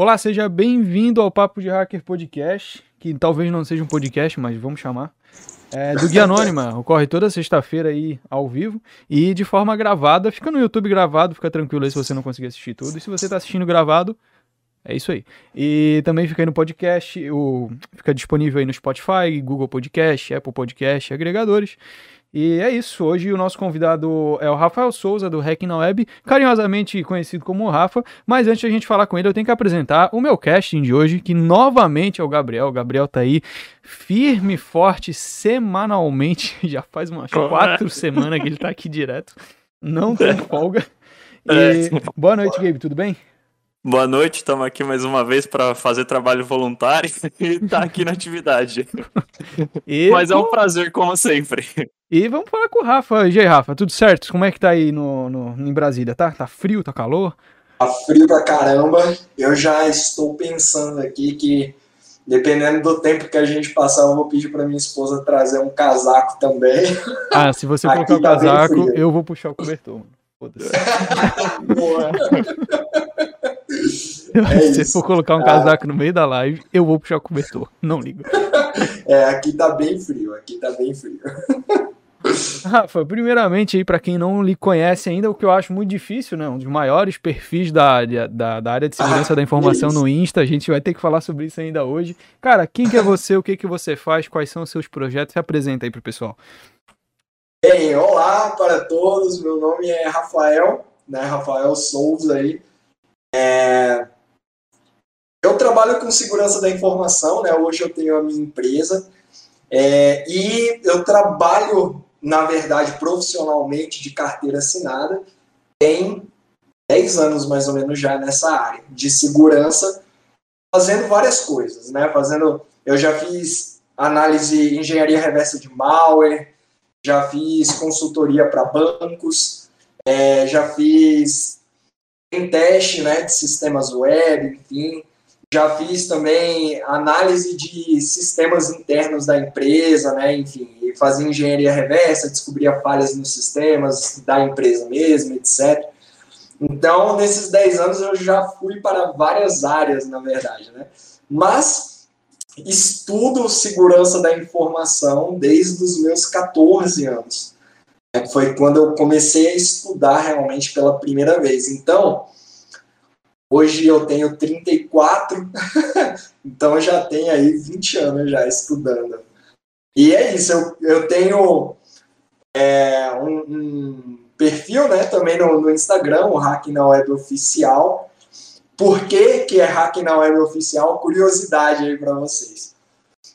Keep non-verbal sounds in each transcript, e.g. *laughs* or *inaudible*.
Olá, seja bem-vindo ao Papo de Hacker Podcast, que talvez não seja um podcast, mas vamos chamar. É, do Guia Anônima, *laughs* ocorre toda sexta-feira aí ao vivo e de forma gravada. Fica no YouTube gravado, fica tranquilo aí se você não conseguir assistir tudo. E se você está assistindo gravado, é isso aí. E também fica aí no podcast, o, fica disponível aí no Spotify, Google Podcast, Apple Podcast, agregadores. E é isso. Hoje o nosso convidado é o Rafael Souza, do Hack na Web, carinhosamente conhecido como Rafa. Mas antes de a gente falar com ele, eu tenho que apresentar o meu casting de hoje, que novamente é o Gabriel. O Gabriel tá aí firme, forte, semanalmente. *laughs* Já faz umas quatro semanas que ele tá aqui direto. Não *laughs* tem folga. E... É. Boa noite, Gabe. Tudo bem? Boa noite, estamos aqui mais uma vez para fazer trabalho voluntário *laughs* e tá aqui na atividade. E, Mas é um prazer, como sempre. E vamos falar com o Rafa. E aí, Rafa, tudo certo? Como é que tá aí no, no, em Brasília? Tá, tá frio, tá calor? Tá frio pra caramba. Eu já estou pensando aqui que, dependendo do tempo que a gente passar, eu vou pedir para minha esposa trazer um casaco também. Ah, se você *laughs* colocar o tá casaco, eu vou puxar o cobertor. Foda-se. *laughs* *laughs* É Se for colocar um casaco no meio da live, eu vou puxar o cobertor. Não ligo. *laughs* É, aqui tá bem frio, aqui tá bem frio. *laughs* Rafa, primeiramente aí para quem não lhe conhece ainda, o que eu acho muito difícil, né? Um dos maiores perfis da área, da, da área de segurança ah, da informação no Insta, a gente vai ter que falar sobre isso ainda hoje. Cara, quem que é você, o que que você faz, quais são os seus projetos? Se apresenta aí pro pessoal. Bem, olá para todos, meu nome é Rafael, né? Rafael Souza aí. É... Eu trabalho com segurança da informação, né? Hoje eu tenho a minha empresa é... e eu trabalho, na verdade, profissionalmente de carteira assinada. Tem 10 anos mais ou menos já nessa área de segurança, fazendo várias coisas, né? Fazendo, eu já fiz análise, engenharia reversa de malware, já fiz consultoria para bancos, é, já fiz em teste né, de sistemas web, enfim. Já fiz também análise de sistemas internos da empresa, né, enfim, fazia engenharia reversa, descobria falhas nos sistemas da empresa mesmo, etc. Então, nesses 10 anos eu já fui para várias áreas, na verdade, né? Mas estudo segurança da informação desde os meus 14 anos. É, foi quando eu comecei a estudar realmente pela primeira vez. Então, hoje eu tenho 34, *laughs* então já tenho aí 20 anos já estudando. E é isso, eu, eu tenho é, um, um, perfil né, também no, no Instagram, o Hack na Web Oficial. Por que, que é Hack na Web Oficial? Curiosidade aí para vocês.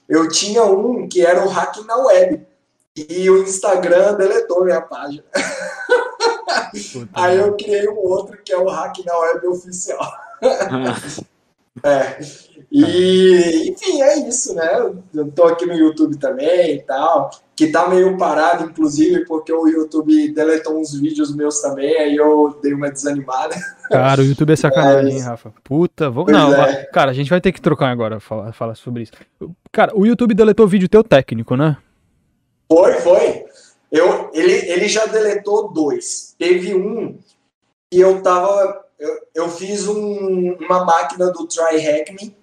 Eu tinha um que era o Hack na Web e o Instagram deletou minha página. Aí eu criei um outro que é o Hack na Web Oficial. *laughs* é. E, enfim, é isso, né? Eu tô aqui no YouTube também e tal, que tá meio parado, inclusive, porque o YouTube deletou uns vídeos meus também, aí eu dei uma desanimada. Cara, o YouTube é sacanagem, hein, Rafa? Puta, vamos. Pois não, é. cara, a gente vai ter que trocar agora, falar, falar sobre isso. Cara, o YouTube deletou vídeo teu técnico, né? Foi, foi. Eu, ele, ele já deletou dois. Teve um que eu tava. Eu, eu fiz um, uma máquina do TryHack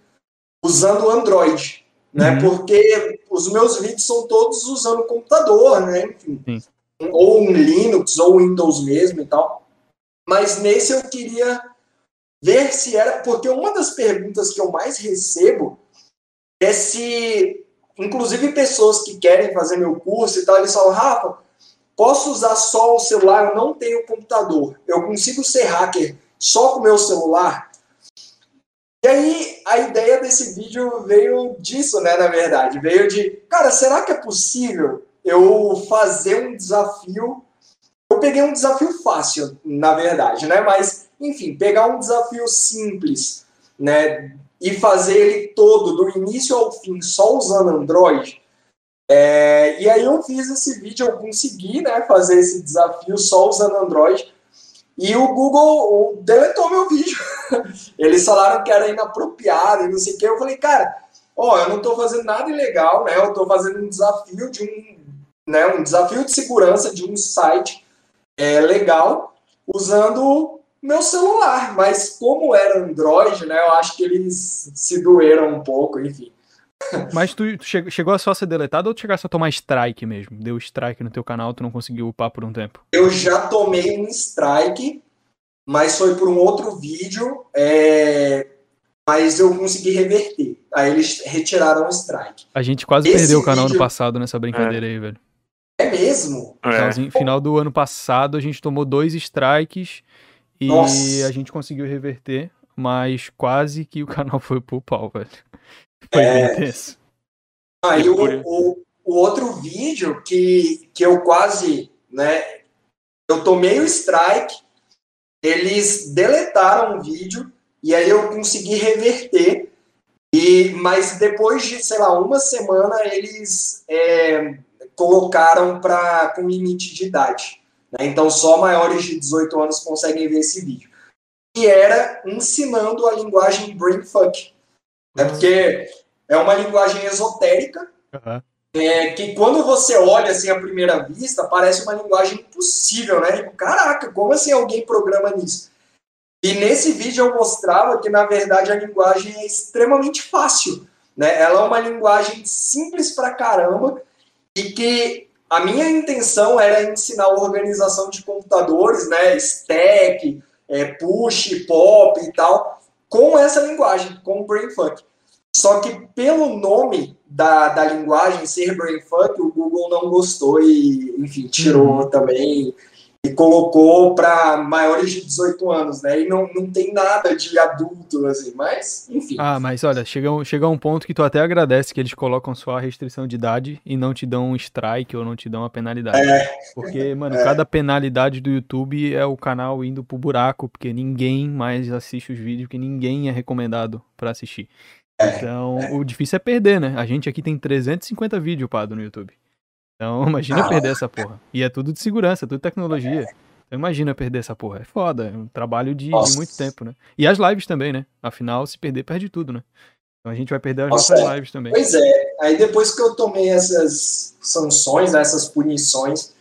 usando Android, né? Uhum. Porque os meus vídeos são todos usando computador, né? Enfim. Sim. Ou um Linux, ou Windows mesmo e tal. Mas nesse eu queria ver se era. Porque uma das perguntas que eu mais recebo é se inclusive pessoas que querem fazer meu curso e tal, eles falam, Rafa, posso usar só o celular, eu não tenho computador, eu consigo ser hacker só com o meu celular? E aí a ideia desse vídeo veio disso, né, na verdade, veio de, cara, será que é possível eu fazer um desafio? Eu peguei um desafio fácil, na verdade, né, mas, enfim, pegar um desafio simples, né, e fazer ele todo, do início ao fim, só usando Android. É, e aí eu fiz esse vídeo, eu consegui né, fazer esse desafio só usando Android. E o Google deletou meu vídeo. *laughs* Eles falaram que era inapropriado e não sei o que. Eu falei, cara, ó, eu não estou fazendo nada ilegal, né? Eu estou fazendo um desafio de um, né, um desafio de segurança de um site é, legal usando meu celular, mas como era Android, né, eu acho que eles se doeram um pouco, enfim. *laughs* Mas tu, tu chegou a só ser deletado ou tu chegasse a tomar strike mesmo? Deu strike no teu canal, tu não conseguiu upar por um tempo? Eu já tomei um strike, mas foi por um outro vídeo, é... mas eu consegui reverter. Aí eles retiraram o strike. A gente quase Esse perdeu o canal vídeo... no passado nessa brincadeira é. aí, velho. É mesmo? É. Final do ano passado a gente tomou dois strikes e Nossa. a gente conseguiu reverter, mas quase que o canal *laughs* foi pro pau, velho. Foi é... bem tenso. Aí o, o, o, outro vídeo que, que eu quase, né, eu tomei o strike, eles deletaram o vídeo e aí eu consegui reverter. E, mas depois de, sei lá, uma semana, eles é, colocaram para com limite de idade. Né? Então, só maiores de 18 anos conseguem ver esse vídeo. E era ensinando a linguagem brainfuck. É porque é uma linguagem esotérica, uhum. é, que quando você olha assim à primeira vista, parece uma linguagem impossível, né? Tipo, caraca, como assim alguém programa nisso? E nesse vídeo eu mostrava que, na verdade, a linguagem é extremamente fácil. Né? Ela é uma linguagem simples pra caramba e que a minha intenção era ensinar organização de computadores, né, stack, é, push, pop e tal, com essa linguagem, com o brainfuck. Só que pelo nome da, da linguagem ser brainfuck, o Google não gostou e, enfim, tirou uhum. também e colocou para maiores de 18 anos, né? E não, não tem nada de adulto, assim, mas, enfim. Ah, mas olha, chega um, chega um ponto que tu até agradece que eles colocam só a restrição de idade e não te dão um strike ou não te dão uma penalidade. É. Porque, *laughs* mano, é. cada penalidade do YouTube é o canal indo pro buraco, porque ninguém mais assiste os vídeos, que ninguém é recomendado para assistir. É. Então, o difícil é perder, né? A gente aqui tem 350 vídeos, Pado, no YouTube. Então, *laughs* imagina ah. perder essa porra. E é tudo de segurança, é tudo tecnologia. Então, imagina perder essa porra. É foda, é um trabalho de, de, muito tempo, né? E as lives também, né? Afinal, se perder, perde tudo, né? Então a gente vai perder as Nossa, nossas é. lives também. Pois é. Aí depois que eu tomei essas sanções, né, essas punições,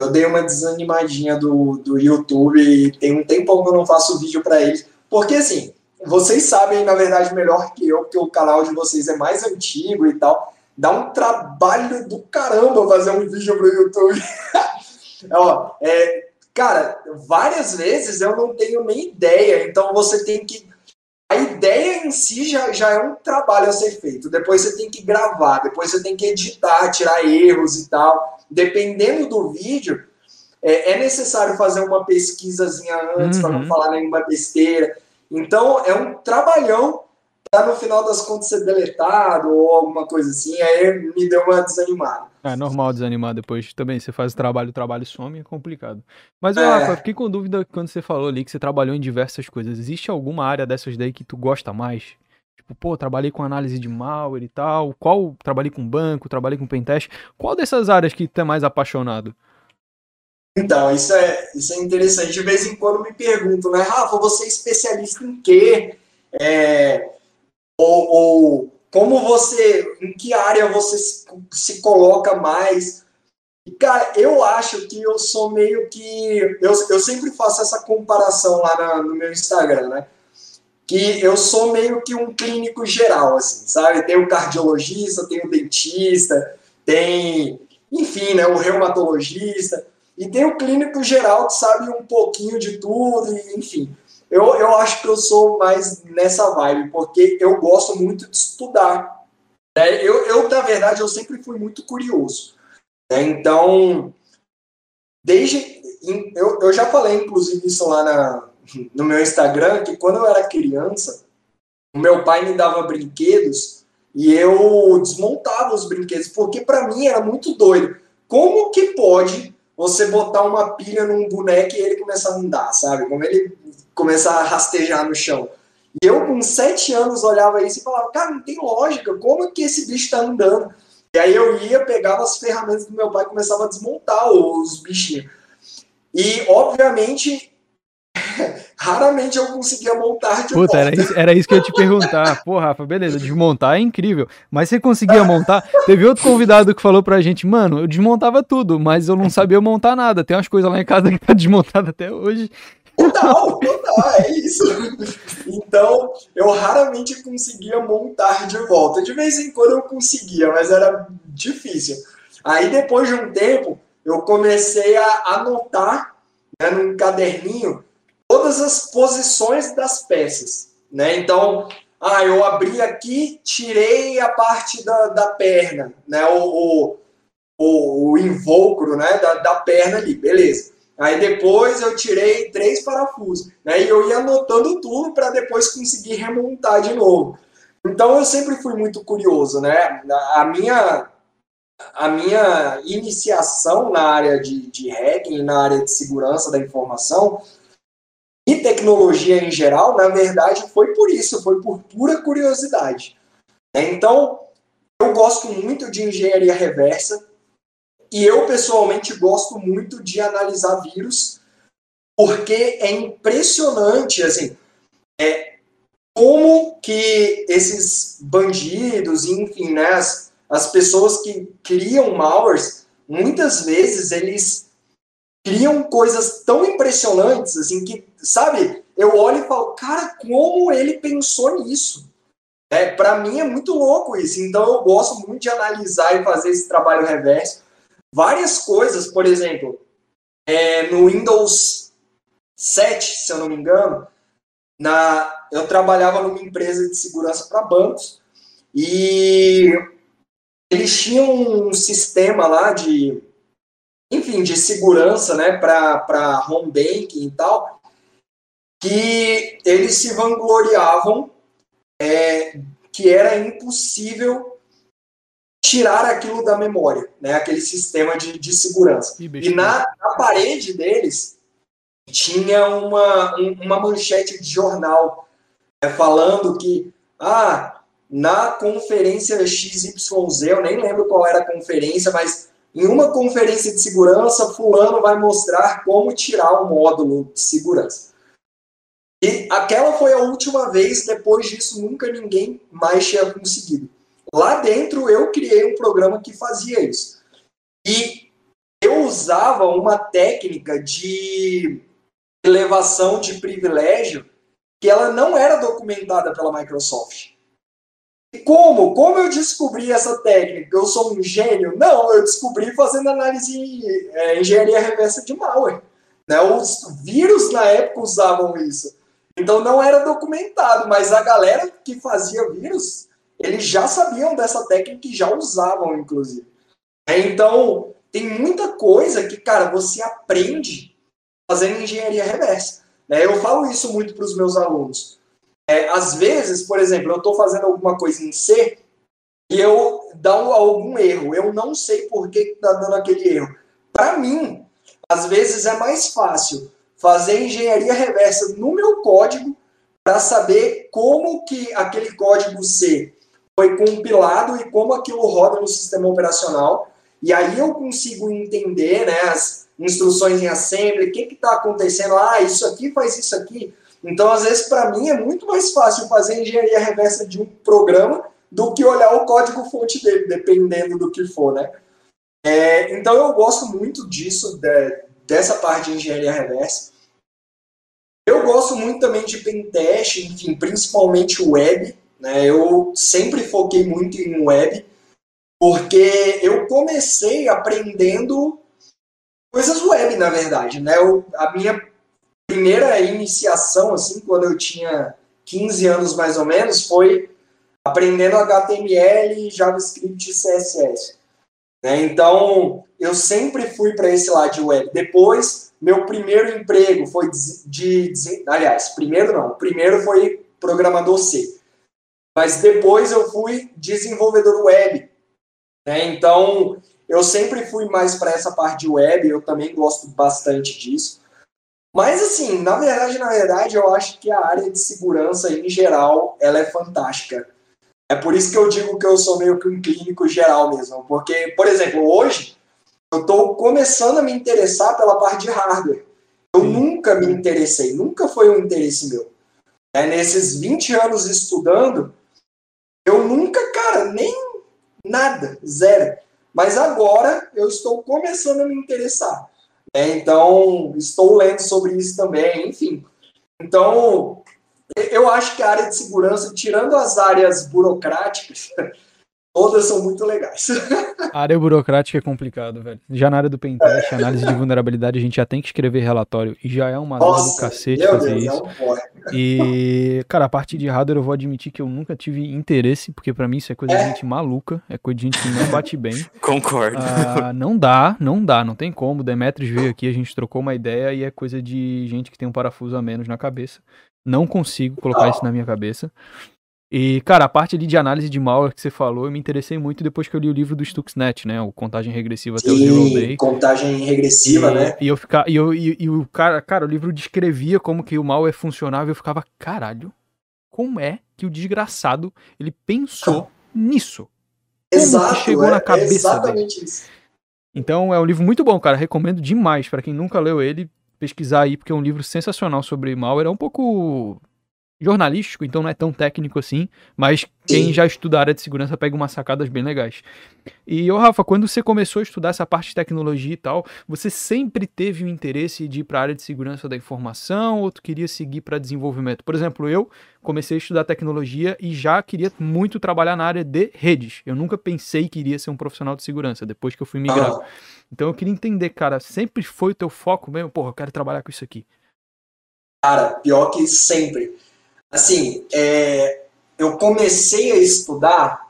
eu dei uma desanimadinha do, do YouTube e tem um tempo que eu não faço vídeo para eles. Porque assim, vocês sabem, na verdade, melhor que eu, que o canal de vocês é mais antigo e tal. Dá um trabalho do caramba fazer um vídeo pro YouTube. *laughs* Ó, é, cara, várias vezes eu não tenho nem ideia, então você tem que. A ideia em si já, já é um trabalho a ser feito. Depois você tem que gravar, depois você tem que editar, tirar erros e tal. Dependendo do vídeo, é, é necessário fazer uma pesquisazinha antes uhum. para não falar nenhuma besteira. Então é um trabalhão para no final das contas ser deletado ou alguma coisa assim, aí me deu uma desanimada. É normal desanimar depois também. Você faz o trabalho, o trabalho some, é complicado. Mas, é. Rafa, fiquei com dúvida quando você falou ali que você trabalhou em diversas coisas. Existe alguma área dessas daí que tu gosta mais? Tipo, pô, trabalhei com análise de malware e tal. Qual? Trabalhei com banco, trabalhei com pentest. Qual dessas áreas que tu é mais apaixonado? Então, isso é, isso é interessante. De vez em quando me perguntam, né? Rafa, você é especialista em quê? É, ou, ou, como você, em que área você se, se coloca mais? Cara, eu acho que eu sou meio que. Eu, eu sempre faço essa comparação lá na, no meu Instagram, né? Que eu sou meio que um clínico geral, assim, sabe? Tem o cardiologista, tem o dentista, tem, enfim, né, o reumatologista. E tem o clínico geral que sabe um pouquinho de tudo, enfim. Eu, eu acho que eu sou mais nessa vibe, porque eu gosto muito de estudar. Né? Eu, eu, na verdade, eu sempre fui muito curioso. Né? Então, desde. Eu, eu já falei, inclusive, isso lá na, no meu Instagram, que quando eu era criança, o meu pai me dava brinquedos e eu desmontava os brinquedos, porque para mim era muito doido. Como que pode você botar uma pilha num boneco e ele começar a andar, sabe? Como ele começar a rastejar no chão. E eu, com sete anos, olhava isso e falava, cara, não tem lógica, como que esse bicho está andando? E aí eu ia, pegava as ferramentas do meu pai e começava a desmontar os bichinhos. E, obviamente, *laughs* raramente eu conseguia montar de Puta, era isso, era isso que eu ia te perguntar. *laughs* Pô, Rafa, beleza, desmontar é incrível. Mas você conseguia montar? Teve outro convidado que falou pra gente, mano, eu desmontava tudo, mas eu não *laughs* sabia montar nada. Tem umas coisas lá em casa que tá desmontada até hoje. Total, total, é isso. Então, eu raramente conseguia montar de volta. De vez em quando eu conseguia, mas era difícil. Aí, depois de um tempo, eu comecei a anotar né, num caderninho todas as posições das peças. Né? Então, ah, eu abri aqui, tirei a parte da, da perna, né? o, o, o invólucro né? da, da perna ali, beleza. Aí depois eu tirei três parafusos, né? E eu ia anotando tudo para depois conseguir remontar de novo. Então eu sempre fui muito curioso, né? A minha a minha iniciação na área de, de hacking, na área de segurança da informação e tecnologia em geral, na verdade, foi por isso, foi por pura curiosidade. Então, eu gosto muito de engenharia reversa, e eu, pessoalmente, gosto muito de analisar vírus, porque é impressionante, assim, é, como que esses bandidos, enfim, né, as, as pessoas que criam malwares, muitas vezes eles criam coisas tão impressionantes, assim, que, sabe, eu olho e falo, cara, como ele pensou nisso? É, para mim é muito louco isso, então eu gosto muito de analisar e fazer esse trabalho reverso várias coisas, por exemplo, é, no Windows 7, se eu não me engano, na, eu trabalhava numa empresa de segurança para bancos e eles tinham um sistema lá de, enfim, de segurança, né, para home banking e tal, que eles se vangloriavam é, que era impossível tirar aquilo da memória, né? aquele sistema de, de segurança. E na, na, parede deles tinha uma, um, uma manchete de jornal né, falando que ah, na conferência XYZ, eu nem lembro qual era a conferência, mas em uma conferência de segurança, fulano vai mostrar como tirar o módulo de segurança. E aquela foi a última vez, depois disso nunca ninguém mais tinha conseguido. Lá dentro eu criei um programa que fazia isso. E eu usava uma técnica de elevação de privilégio que ela não era documentada pela Microsoft. E como? Como eu descobri essa técnica? Eu sou um gênio? Não, eu descobri fazendo análise é, engenharia reversa de malware. Né? Os vírus na época usavam isso. Então não era documentado, mas a galera que fazia vírus eles já sabiam dessa técnica e já usavam, inclusive. É, então, tem muita coisa que, cara, você aprende fazendo engenharia reversa. Né? Eu falo isso muito para os meus alunos. É, às vezes, por exemplo, eu estou fazendo alguma coisa em C e eu dá algum erro. Eu não sei por que está dando aquele erro. Para mim, às vezes é mais fácil fazer engenharia reversa no meu código para saber como que aquele código C foi compilado e como aquilo roda no sistema operacional. E aí eu consigo entender né, as instruções em assembly, o que está acontecendo, ah, isso aqui faz isso aqui. Então, às vezes, para mim, é muito mais fácil fazer engenharia reversa de um programa do que olhar o código-fonte dele, dependendo do que for, né? É, então, eu gosto muito disso, de, dessa parte de engenharia reversa. Eu gosto muito também de pentest, enfim, principalmente web. Né? Eu sempre foquei muito em web, porque eu comecei aprendendo coisas web, na verdade. Né? Eu, a minha primeira iniciação, assim, quando eu tinha 15 anos mais ou menos, foi aprendendo HTML, JavaScript e CSS. Né? Então, eu sempre fui para esse lado de web. Depois, meu primeiro emprego foi de, de, Aliás, primeiro não. Primeiro foi programador C. Mas depois eu fui desenvolvedor web. Né? Então, eu sempre fui mais para essa parte web, eu também gosto bastante disso. Mas assim, na verdade, na verdade, eu acho que a área de segurança em geral, ela é fantástica. É por isso que eu digo que eu sou meio que um clínico geral mesmo, porque, por exemplo, hoje eu estou começando a me interessar pela parte de hardware. Eu Sim. nunca me interessei, nunca foi um interesse meu. É, nesses 20 anos estudando, eu nunca, cara, nem nada, zero. Mas agora eu estou começando a me interessar. É, então, estou lendo sobre isso também, enfim. Então, eu acho que a área de segurança, tirando as áreas burocráticas, *laughs* todas são muito legais. A área burocrática é complicado, velho. Já na área do pentest, análise de vulnerabilidade, a gente já tem que escrever relatório e já é uma dor do cacete fazer Deus, isso. É um e, cara, a parte de hardware eu vou admitir que eu nunca tive interesse, porque para mim isso é coisa é. de gente maluca, é coisa de gente que não bate bem. *laughs* Concordo. Ah, não dá, não dá, não tem como. Demetrius veio aqui, a gente trocou uma ideia e é coisa de gente que tem um parafuso a menos na cabeça. Não consigo colocar isso na minha cabeça. E, cara, a parte ali de análise de malware que você falou, eu me interessei muito depois que eu li o livro do Stuxnet, né? O Contagem Regressiva até Sim, o Zero Day. Contagem Regressiva, e, né? E eu ficar, e, eu, e, e, o cara, cara, o livro descrevia como que o malware funcionava e eu ficava, caralho, como é que o desgraçado ele pensou nisso? Como Exato, que chegou é, na cabeça é exatamente dele? Isso. Então é um livro muito bom, cara. Recomendo demais para quem nunca leu ele pesquisar aí, porque é um livro sensacional sobre malware. É um pouco jornalístico, então não é tão técnico assim, mas quem já estuda a área de segurança pega umas sacadas bem legais. E, ô Rafa, quando você começou a estudar essa parte de tecnologia e tal, você sempre teve o interesse de ir para a área de segurança da informação ou tu queria seguir para desenvolvimento? Por exemplo, eu comecei a estudar tecnologia e já queria muito trabalhar na área de redes. Eu nunca pensei que iria ser um profissional de segurança depois que eu fui migrar. Ah. Então eu queria entender, cara, sempre foi o teu foco mesmo? Porra, eu quero trabalhar com isso aqui. Cara, pior que sempre assim, é, eu comecei a estudar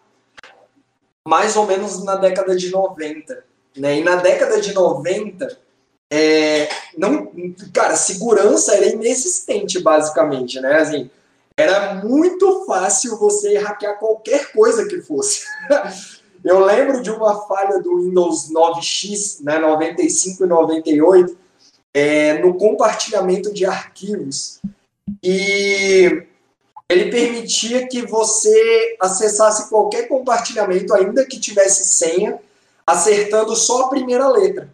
mais ou menos na década de 90. Né? E na década de 90, é, não, cara, segurança era inexistente, basicamente. Né? Assim, era muito fácil você hackear qualquer coisa que fosse. *laughs* Eu lembro de uma falha do Windows 9X, né, 95 e 98, é, no compartilhamento de arquivos. E ele permitia que você acessasse qualquer compartilhamento, ainda que tivesse senha, acertando só a primeira letra.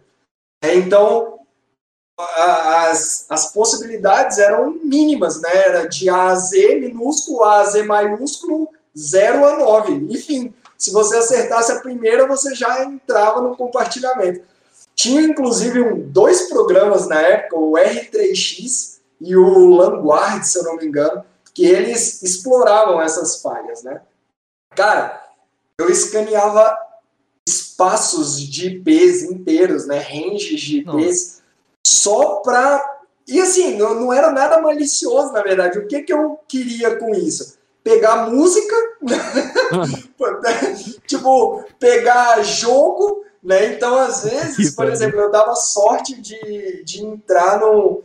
É, então, as, as possibilidades eram mínimas, né? Era de A a Z minúsculo, A a Z maiúsculo, 0 a 9. Enfim, se você acertasse a primeira, você já entrava no compartilhamento. Tinha, inclusive, um, dois programas na época, o R3X e o Languard, se eu não me engano, que eles exploravam essas falhas, né? Cara, eu escaneava espaços de IPs inteiros, né? Ranges de IPs, só para e assim, não, não, era nada malicioso, na verdade. O que, que eu queria com isso? Pegar música, *laughs* tipo, pegar jogo, né? Então, às vezes, por exemplo, eu dava sorte de, de entrar no,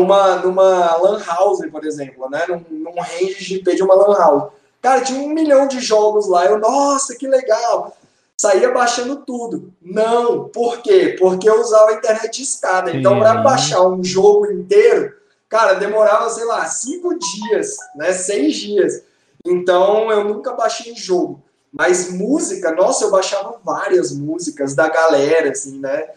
numa, numa lan house, por exemplo, né? Num, num range de IP de uma lan house. Cara, tinha um milhão de jogos lá. Eu, nossa, que legal! Saía baixando tudo. Não, por quê? Porque eu usava a internet de escada. Então, para baixar um jogo inteiro, cara, demorava, sei lá, cinco dias, né? Seis dias. Então, eu nunca baixei jogo. Mas música, nossa, eu baixava várias músicas da galera, assim, né?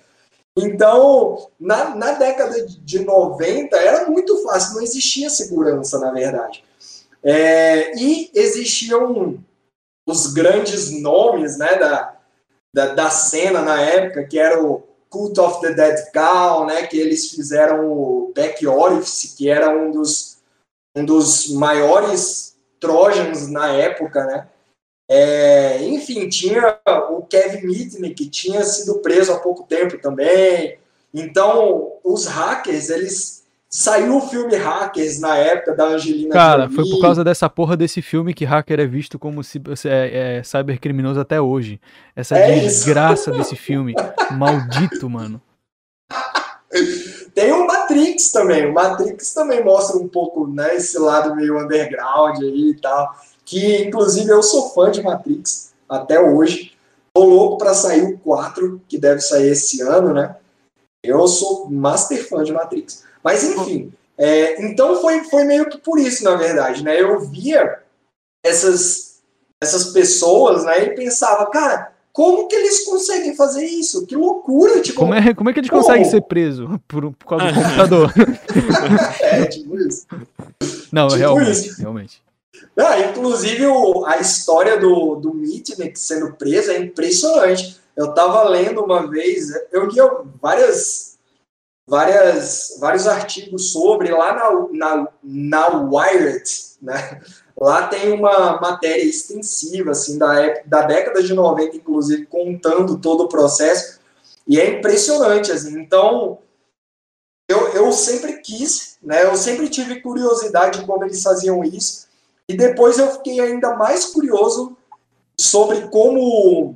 Então, na, na década de 90, era muito fácil, não existia segurança, na verdade. É, e existiam os grandes nomes né, da, da, da, cena na época, que era o Cult of the Dead Cow, né, que eles fizeram o Back Orifice, que era um dos, um dos maiores Trojans na época, né? É, enfim, tinha o Kevin Mitnick, que tinha sido preso há pouco tempo também. Então, os hackers, eles. Saiu o filme Hackers na época da Angelina Cara, Jolie. foi por causa dessa porra desse filme que hacker é visto como é, é, cybercriminoso até hoje. Essa é desgraça desse filme. Maldito, mano. Tem o Matrix também. O Matrix também mostra um pouco, né, esse lado meio underground aí e tal que inclusive eu sou fã de Matrix até hoje. Tô louco para sair o 4, que deve sair esse ano, né? Eu sou master fã de Matrix. Mas enfim, é, então foi, foi meio que por isso, na verdade, né? Eu via essas, essas pessoas, né? E pensava, cara, como que eles conseguem fazer isso? Que loucura! Tipo, como, é, como é que eles conseguem ser presos por, por causa do *laughs* computador? é, tipo isso. Não, tipo realmente, isso. realmente. Ah, inclusive, o, a história do, do Mitnick sendo preso é impressionante. Eu estava lendo uma vez, eu li várias, várias, vários artigos sobre, lá na, na, na Wired, né? Lá tem uma matéria extensiva, assim, da, da década de 90, inclusive, contando todo o processo, e é impressionante, assim. Então, eu, eu sempre quis, né? Eu sempre tive curiosidade de como eles faziam isso, e depois eu fiquei ainda mais curioso sobre como o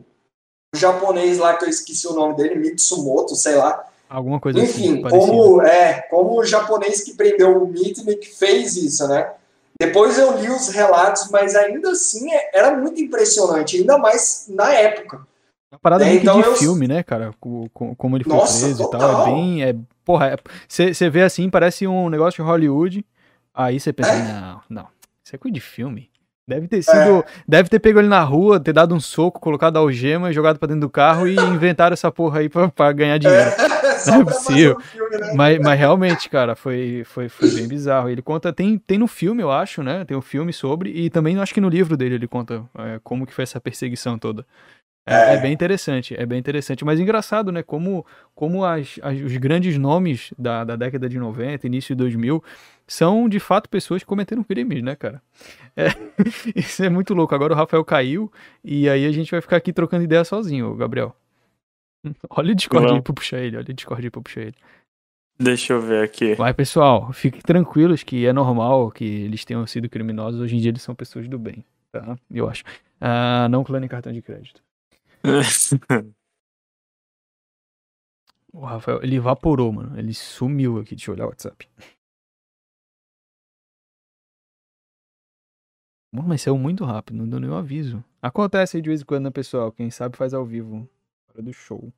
japonês lá, que eu esqueci o nome dele, Mitsumoto, sei lá, Alguma coisa Enfim, assim. Enfim, como, é, como o japonês que prendeu o Mitnick fez isso, né? Depois eu li os relatos, mas ainda assim é, era muito impressionante, ainda mais na época. Uma parada é, então de eu... filme, né, cara? Como ele foi Nossa, preso total. e tal. É bem. É, porra, você é, vê assim, parece um negócio de Hollywood. Aí você pensa, é. não, não. Isso é coisa de filme. Deve ter sido. É. Deve ter pego ele na rua, ter dado um soco, colocado a algema, jogado pra dentro do carro e *laughs* inventaram essa porra aí pra, pra ganhar dinheiro. É, *laughs* não é possível. Filme, né? mas, mas realmente, cara, foi, foi, foi bem bizarro. Ele conta. Tem, tem no filme, eu acho, né? Tem um filme sobre. E também acho que no livro dele ele conta é, como que foi essa perseguição toda. É, é, é, bem interessante, é bem interessante. Mas engraçado, né? Como, como as, as, os grandes nomes da, da década de 90, início de 2000, são de fato pessoas que cometeram crimes, né, cara? É, *laughs* isso é muito louco. Agora o Rafael caiu e aí a gente vai ficar aqui trocando ideia sozinho, Gabriel. *laughs* Olha o Discord Não. aí pra puxar ele, olha o Discord aí pra puxar ele. Deixa eu ver aqui. Vai, pessoal, fiquem tranquilos que é normal que eles tenham sido criminosos. Hoje em dia eles são pessoas do bem, tá? Eu acho. Ah, não clone cartão de crédito. *laughs* o Rafael, ele evaporou, mano. Ele sumiu aqui. Deixa eu olhar o WhatsApp. Mano, mas saiu muito rápido, não deu nenhum aviso. Acontece aí de vez em quando, né, pessoal? Quem sabe faz ao vivo. Hora do show.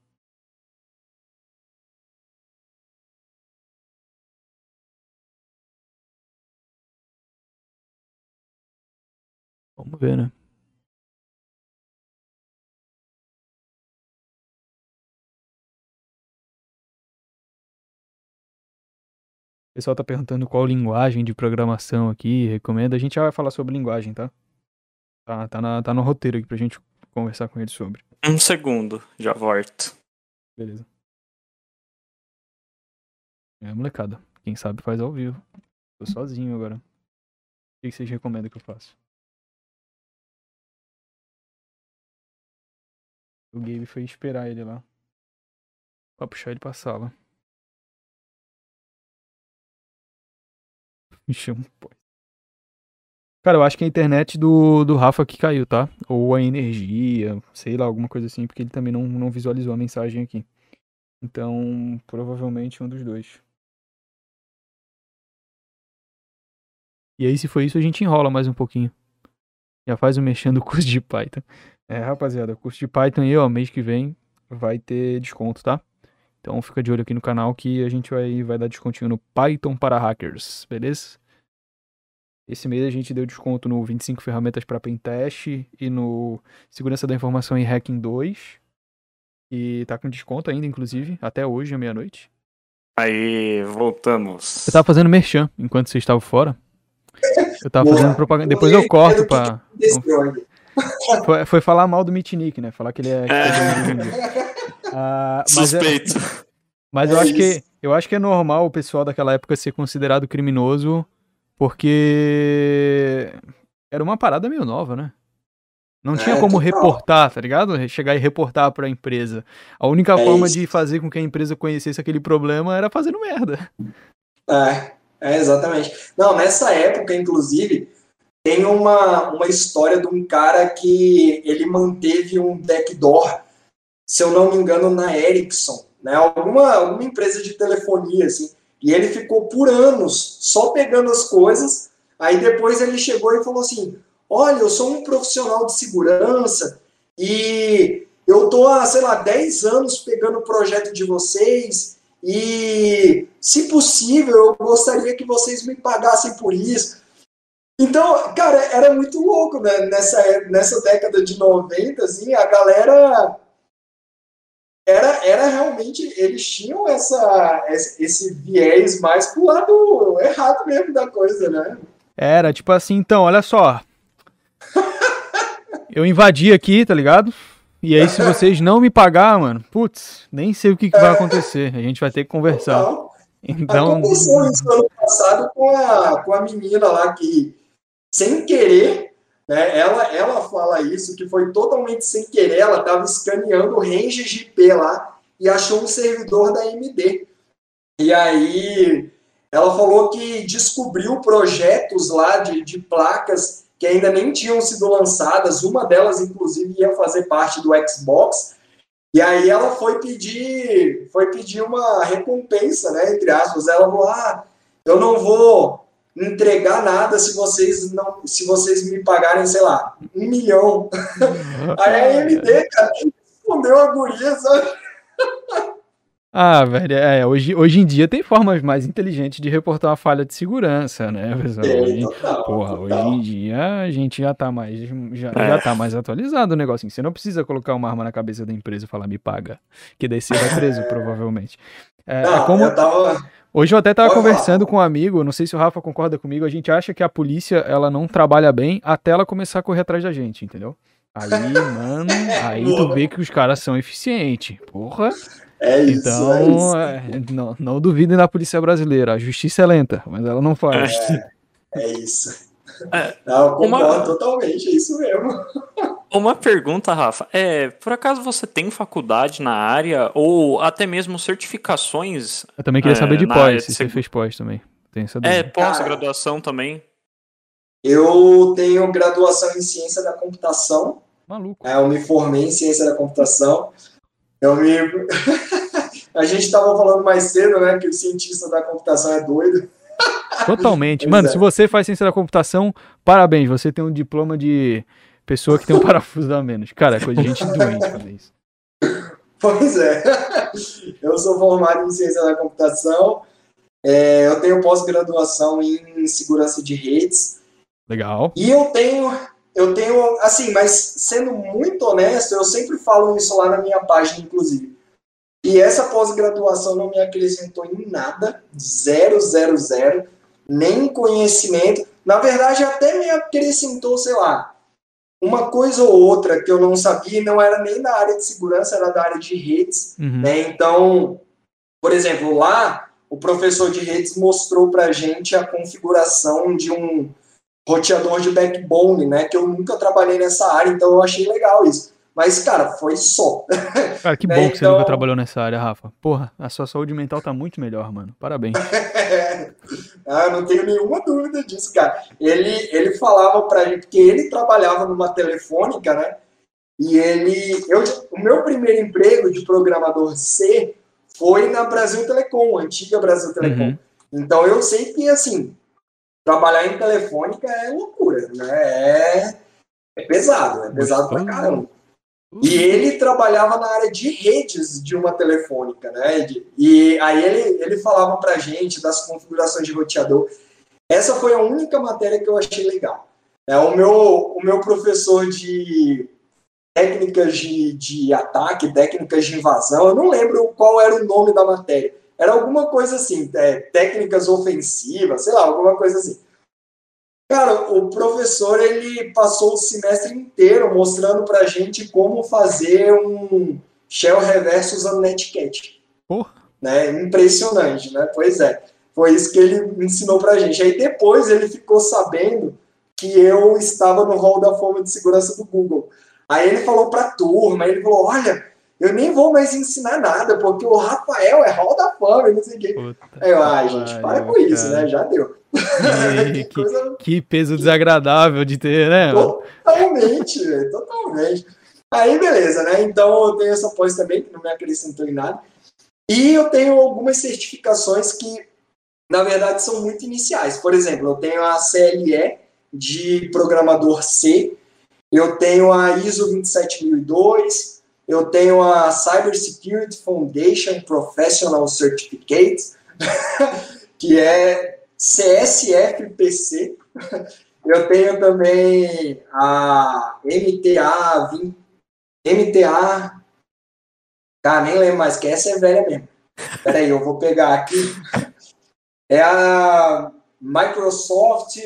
Vamos ver, né? Pessoal tá perguntando qual linguagem de programação aqui, recomenda. A gente já vai falar sobre linguagem, tá? Tá, tá, na, tá no roteiro aqui pra gente conversar com ele sobre. Um segundo, já volto. Beleza. É, molecada. Quem sabe faz ao vivo. Tô sozinho agora. O que vocês recomendam que eu faça? O Gabe foi esperar ele lá. Pra puxar ele pra sala. Chama, pô. Cara, eu acho que a internet do, do Rafa que caiu, tá? Ou a energia, sei lá, alguma coisa assim, porque ele também não, não visualizou a mensagem aqui. Então, provavelmente um dos dois. E aí, se for isso, a gente enrola mais um pouquinho. Já faz o mexendo *laughs* do curso de Python. É, rapaziada, o curso de Python aí, ó, mês que vem vai ter desconto, tá? Então fica de olho aqui no canal que a gente vai, vai dar descontinho no Python para hackers, beleza? Esse mês a gente deu desconto no 25 ferramentas para pentest e no segurança da informação em Hacking 2. E tá com desconto ainda, inclusive, até hoje, à meia-noite. Aí, voltamos. Eu tava fazendo merchan enquanto você estava fora. Eu tava fazendo propaganda. Depois eu corto pra. *laughs* Foi, foi falar mal do Mitnick, né? Falar que ele é. *laughs* é... Suspeito. Mas, é, *laughs* mas eu, acho que, eu acho que é normal o pessoal daquela época ser considerado criminoso porque era uma parada meio nova, né? Não tinha é, como total. reportar, tá ligado? Chegar e reportar pra empresa. A única é forma isso. de fazer com que a empresa conhecesse aquele problema era fazendo merda. É, é, exatamente. Não, nessa época, inclusive, tem uma, uma história de um cara que ele manteve um backdoor se eu não me engano, na Ericsson, né? Alguma, alguma empresa de telefonia, assim. E ele ficou por anos só pegando as coisas. Aí depois ele chegou e falou assim: Olha, eu sou um profissional de segurança e eu tô há, sei lá, 10 anos pegando o projeto de vocês e, se possível, eu gostaria que vocês me pagassem por isso. Então, cara, era muito louco, né? Nessa, nessa década de 90, assim, a galera era, era realmente, eles tinham essa, esse viés mais pro lado errado mesmo da coisa, né? Era, tipo assim, então, olha só. eu invadi aqui, tá ligado? E aí, se vocês não me pagar, mano, putz, nem sei o que, que vai acontecer. A gente vai ter que conversar. Então, Então... Aconteceu isso ano passado com a, com a menina lá que, sem querer, né, ela, ela fala isso, que foi totalmente sem querer, ela estava escaneando o range IP lá e achou um servidor da AMD. E aí ela falou que descobriu projetos lá de, de placas que ainda nem tinham sido lançadas, uma delas, inclusive, ia fazer parte do Xbox, e aí ela foi pedir, foi pedir uma recompensa, né, entre aspas. Ela falou: "Ah, eu não vou entregar nada se vocês não, se vocês me pagarem, sei lá, um milhão". *laughs* aí a AMD, cara, respondeu a guria, sabe? Ah, velho, é, hoje, hoje em dia tem formas mais inteligentes de reportar uma falha de segurança, né, pessoal? Hoje, total, porra, total. hoje em dia a gente já tá mais já, é. já tá mais atualizado o negocinho. Você não precisa colocar uma arma na cabeça da empresa e falar me paga, que daí você vai preso, *laughs* provavelmente. É, não, é como... Eu tava... Hoje eu até tava Pode conversando falar. com um amigo, não sei se o Rafa concorda comigo, a gente acha que a polícia ela não trabalha bem até ela começar a correr atrás da gente, entendeu? Aí, mano, aí tu *laughs* vê que os caras são eficientes. Porra. É isso. Então, é isso. É, não, não duvidem da polícia brasileira. A justiça é lenta, mas ela não faz. É, é isso. É, não, eu concordo uma... totalmente, é isso mesmo. Uma pergunta, Rafa. É, por acaso você tem faculdade na área ou até mesmo certificações? Eu também queria saber de pós, se você fez pós também. Tem essa é, pós-graduação também. Eu tenho graduação em ciência da computação. Maluco. É, eu me formei em ciência da computação. Eu me... *laughs* a gente estava falando mais cedo, né, que o cientista da computação é doido. Totalmente. *laughs* Mano, é. se você faz ciência da computação, parabéns, você tem um diploma de pessoa que tem um *laughs* parafuso a menos. Cara, é coisa de gente doente fazer isso. Pois é. Eu sou formado em ciência da computação. É, eu tenho pós-graduação em segurança de redes. Legal. E eu tenho eu tenho, assim, mas sendo muito honesto, eu sempre falo isso lá na minha página, inclusive. E essa pós-graduação não me acrescentou em nada, zero, zero, zero, nem conhecimento. Na verdade, até me acrescentou, sei lá, uma coisa ou outra que eu não sabia, não era nem da área de segurança, era da área de redes. Uhum. Né? Então, por exemplo, lá o professor de redes mostrou para gente a configuração de um roteador de backbone, né? Que eu nunca trabalhei nessa área, então eu achei legal isso. Mas, cara, foi só. *laughs* Cara, que bom né? que você nunca então trabalhou nessa área, Rafa. Porra, a sua saúde mental tá muito melhor, mano. Parabéns. *laughs* ah, não tenho nenhuma dúvida disso, cara. Ele, ele falava pra gente, porque ele trabalhava numa telefônica, né? E ele. Eu, o meu primeiro emprego de programador C foi na Brasil Telecom, antiga Brasil Telecom. Uhum. Então eu sei que, assim, trabalhar em telefônica é loucura, né? É, é pesado, é pesado pra caramba. E ele trabalhava na área de redes de uma telefônica, né? E aí ele, ele falava pra gente das configurações de roteador. Essa foi a única matéria que eu achei legal. É, o, meu, o meu professor de técnicas de, de ataque, técnicas de invasão, eu não lembro qual era o nome da matéria era alguma coisa assim, é, técnicas ofensivas, sei lá, alguma coisa assim. Cara, o professor ele passou o semestre inteiro mostrando pra gente como fazer um shell reverso usando Netcat. Oh. Né? Impressionante, né? Pois é. Foi isso que ele ensinou pra gente. Aí depois ele ficou sabendo que eu estava no hall da fama de segurança do Google. Aí ele falou pra turma, ele falou, olha, eu nem vou mais ensinar nada, porque o Rafael é hall da fama, não sei o quê. Aí eu, ai, gente, para com isso, né? Já deu. *laughs* que, que, coisa... que, peso desagradável de ter, né? Totalmente, velho, totalmente. Aí, beleza, né? Então eu tenho essa pós também, que não me acrescentou em nada. E eu tenho algumas certificações que, na verdade, são muito iniciais. Por exemplo, eu tenho a CLE de programador C, eu tenho a ISO 27002, eu tenho a Cyber Security Foundation Professional Certificate, *laughs* que é CSFPC. Eu tenho também a MTA 20, MTA, cara, nem lembro mais, que essa é velha mesmo. Peraí, eu vou pegar aqui. É a Microsoft,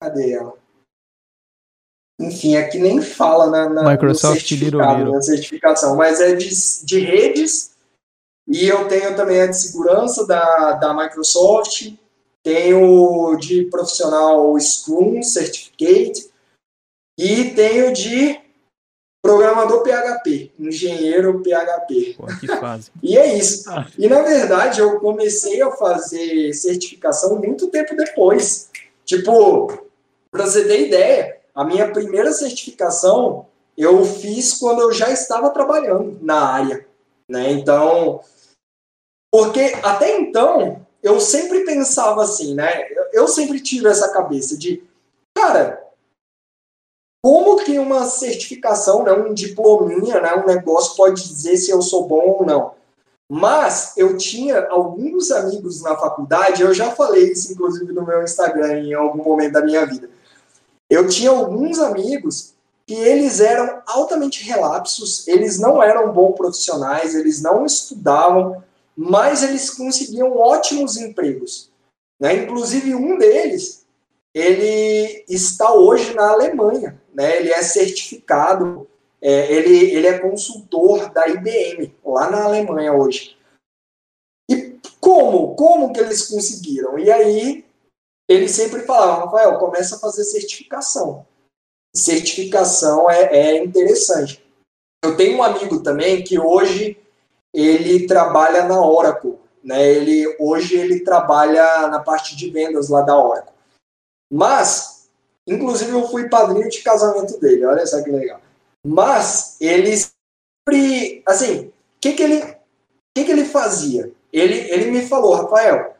cadê ela? Enfim, aqui nem fala na, na, Microsoft certificado, na certificação, mas é de, de redes E eu tenho também a de segurança da, da Microsoft, tenho de profissional Scrum Certificate e tenho de programador PHP, engenheiro PHP. Pô, que fase. *laughs* e é isso. Ah. E na verdade eu comecei a fazer certificação muito tempo depois. Tipo, para você ter ideia, a minha primeira certificação eu fiz quando eu já estava trabalhando na área, né? Então, porque até então eu sempre pensava assim, né? Eu sempre tive essa cabeça de, cara, como que uma certificação, né, um diplominha, né, um negócio pode dizer se eu sou bom ou não? Mas eu tinha alguns amigos na faculdade, eu já falei isso inclusive no meu Instagram em algum momento da minha vida. Eu tinha alguns amigos que eles eram altamente relapsos, eles não eram bons profissionais, eles não estudavam, mas eles conseguiam ótimos empregos. Né? Inclusive, um deles, ele está hoje na Alemanha, né? ele é certificado, é, ele, ele é consultor da IBM, lá na Alemanha hoje. E como? Como que eles conseguiram? E aí, ele sempre falava, Rafael, começa a fazer certificação. Certificação é, é interessante. Eu tenho um amigo também que hoje ele trabalha na Oracle. Né? Ele, hoje ele trabalha na parte de vendas lá da Oracle. Mas, inclusive, eu fui padrinho de casamento dele, olha só que legal. Mas ele sempre, assim, o que, que, ele, que, que ele fazia? Ele, ele me falou, Rafael,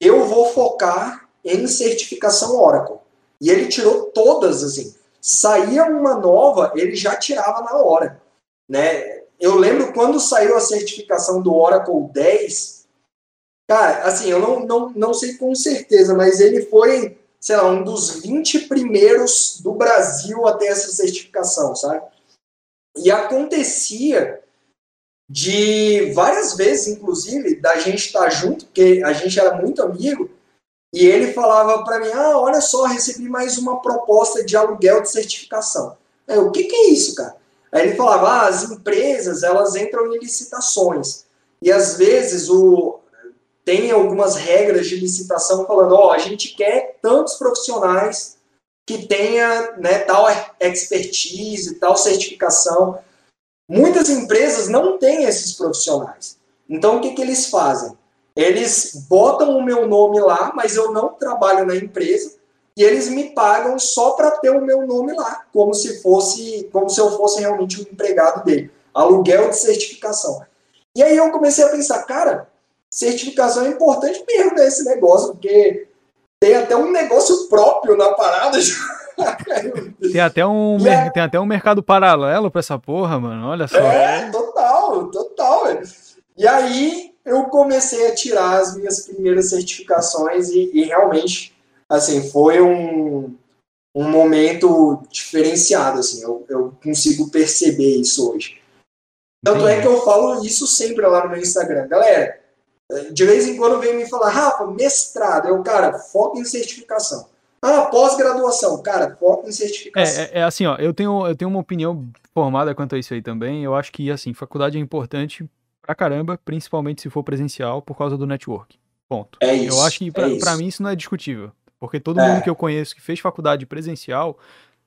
eu vou focar em certificação Oracle. E ele tirou todas, assim. Saía uma nova, ele já tirava na hora. Né? eu lembro quando saiu a certificação do Oracle 10, cara, assim, eu não, não, não sei com certeza, mas ele foi, sei lá, um dos 20 primeiros do Brasil a ter essa certificação, sabe? E acontecia de várias vezes, inclusive, da gente estar junto, porque a gente era muito amigo, e ele falava para mim: Ah, olha só, recebi mais uma proposta de aluguel de certificação. Aí, o que, que é isso, cara? Aí ele falava, ah, as empresas, elas entram em licitações. E às vezes o, tem algumas regras de licitação falando, ó, oh, a gente quer tantos profissionais que tenha né, tal expertise, tal certificação. Muitas empresas não têm esses profissionais. Então, o que, que eles fazem? Eles botam o meu nome lá, mas eu não trabalho na empresa, e eles me pagam só para ter o meu nome lá, como se fosse, como se eu fosse realmente um empregado dele. Aluguel de certificação. E aí eu comecei a pensar, cara, certificação é importante mesmo nesse negócio, porque tem até um negócio próprio na parada. *laughs* tem até um, é... tem até um mercado paralelo para essa porra, mano. Olha só. É, total, total. E aí eu comecei a tirar as minhas primeiras certificações e, e realmente assim, foi um, um momento diferenciado, assim, eu, eu consigo perceber isso hoje. Tanto é que eu falo isso sempre lá no meu Instagram. Galera, de vez em quando vem me falar, Rafa, mestrado. Eu, cara, foco em certificação. Ah, pós-graduação, cara, foco em certificação. É, é, é, assim, ó, eu tenho, eu tenho uma opinião formada quanto a isso aí também. Eu acho que, assim, faculdade é importante pra caramba, principalmente se for presencial, por causa do network. Ponto. É isso. Eu acho que pra, é pra mim isso não é discutível. Porque todo é. mundo que eu conheço que fez faculdade presencial,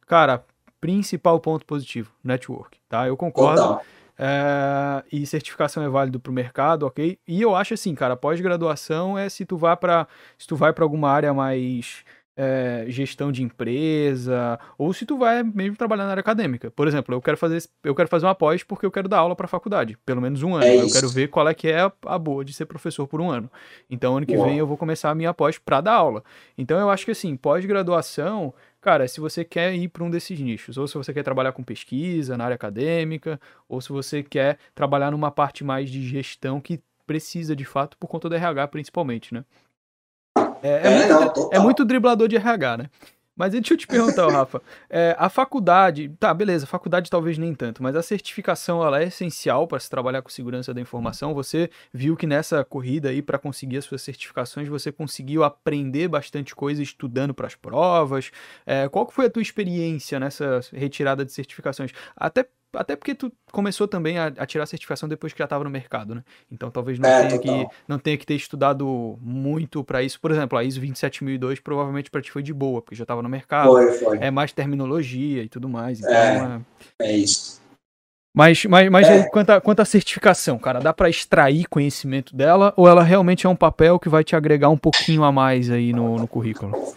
cara, principal ponto positivo, network, tá? Eu concordo. É, e certificação é válido para o mercado, ok? E eu acho assim, cara, pós-graduação é se tu vai para se tu vai para alguma área mais é, gestão de empresa, ou se tu vai mesmo trabalhar na área acadêmica. Por exemplo, eu quero fazer, eu quero fazer uma pós porque eu quero dar aula para a faculdade, pelo menos um ano. É eu quero ver qual é que é a, boa de ser professor por um ano. Então, ano que Uau. vem eu vou começar a minha pós para dar aula. Então, eu acho que assim, pós-graduação, cara, se você quer ir para um desses nichos, ou se você quer trabalhar com pesquisa na área acadêmica, ou se você quer trabalhar numa parte mais de gestão que precisa de fato por conta do RH principalmente, né? É, é, é, muito, não, é, muito, driblador de RH, né? Mas deixa eu te perguntar, *laughs* Rafa. É, a faculdade, tá, beleza, faculdade talvez nem tanto, mas a certificação ela é essencial para se trabalhar com segurança da informação. Você viu que nessa corrida aí para conseguir as suas certificações, você conseguiu aprender bastante coisa estudando para as provas. É, qual que foi a tua experiência nessa retirada de certificações? Até até porque tu começou também a, a tirar a certificação depois que já estava no mercado, né? Então talvez não, é, tenha que, não tenha que ter estudado muito para isso. Por exemplo, a ISO 27002 provavelmente para ti foi de boa, porque já estava no mercado. Foi, foi. É mais terminologia e tudo mais. Então, é, é, é isso. Mas, mas, mas é. quanto, a, quanto à certificação, cara, dá para extrair conhecimento dela ou ela realmente é um papel que vai te agregar um pouquinho a mais aí no, no currículo?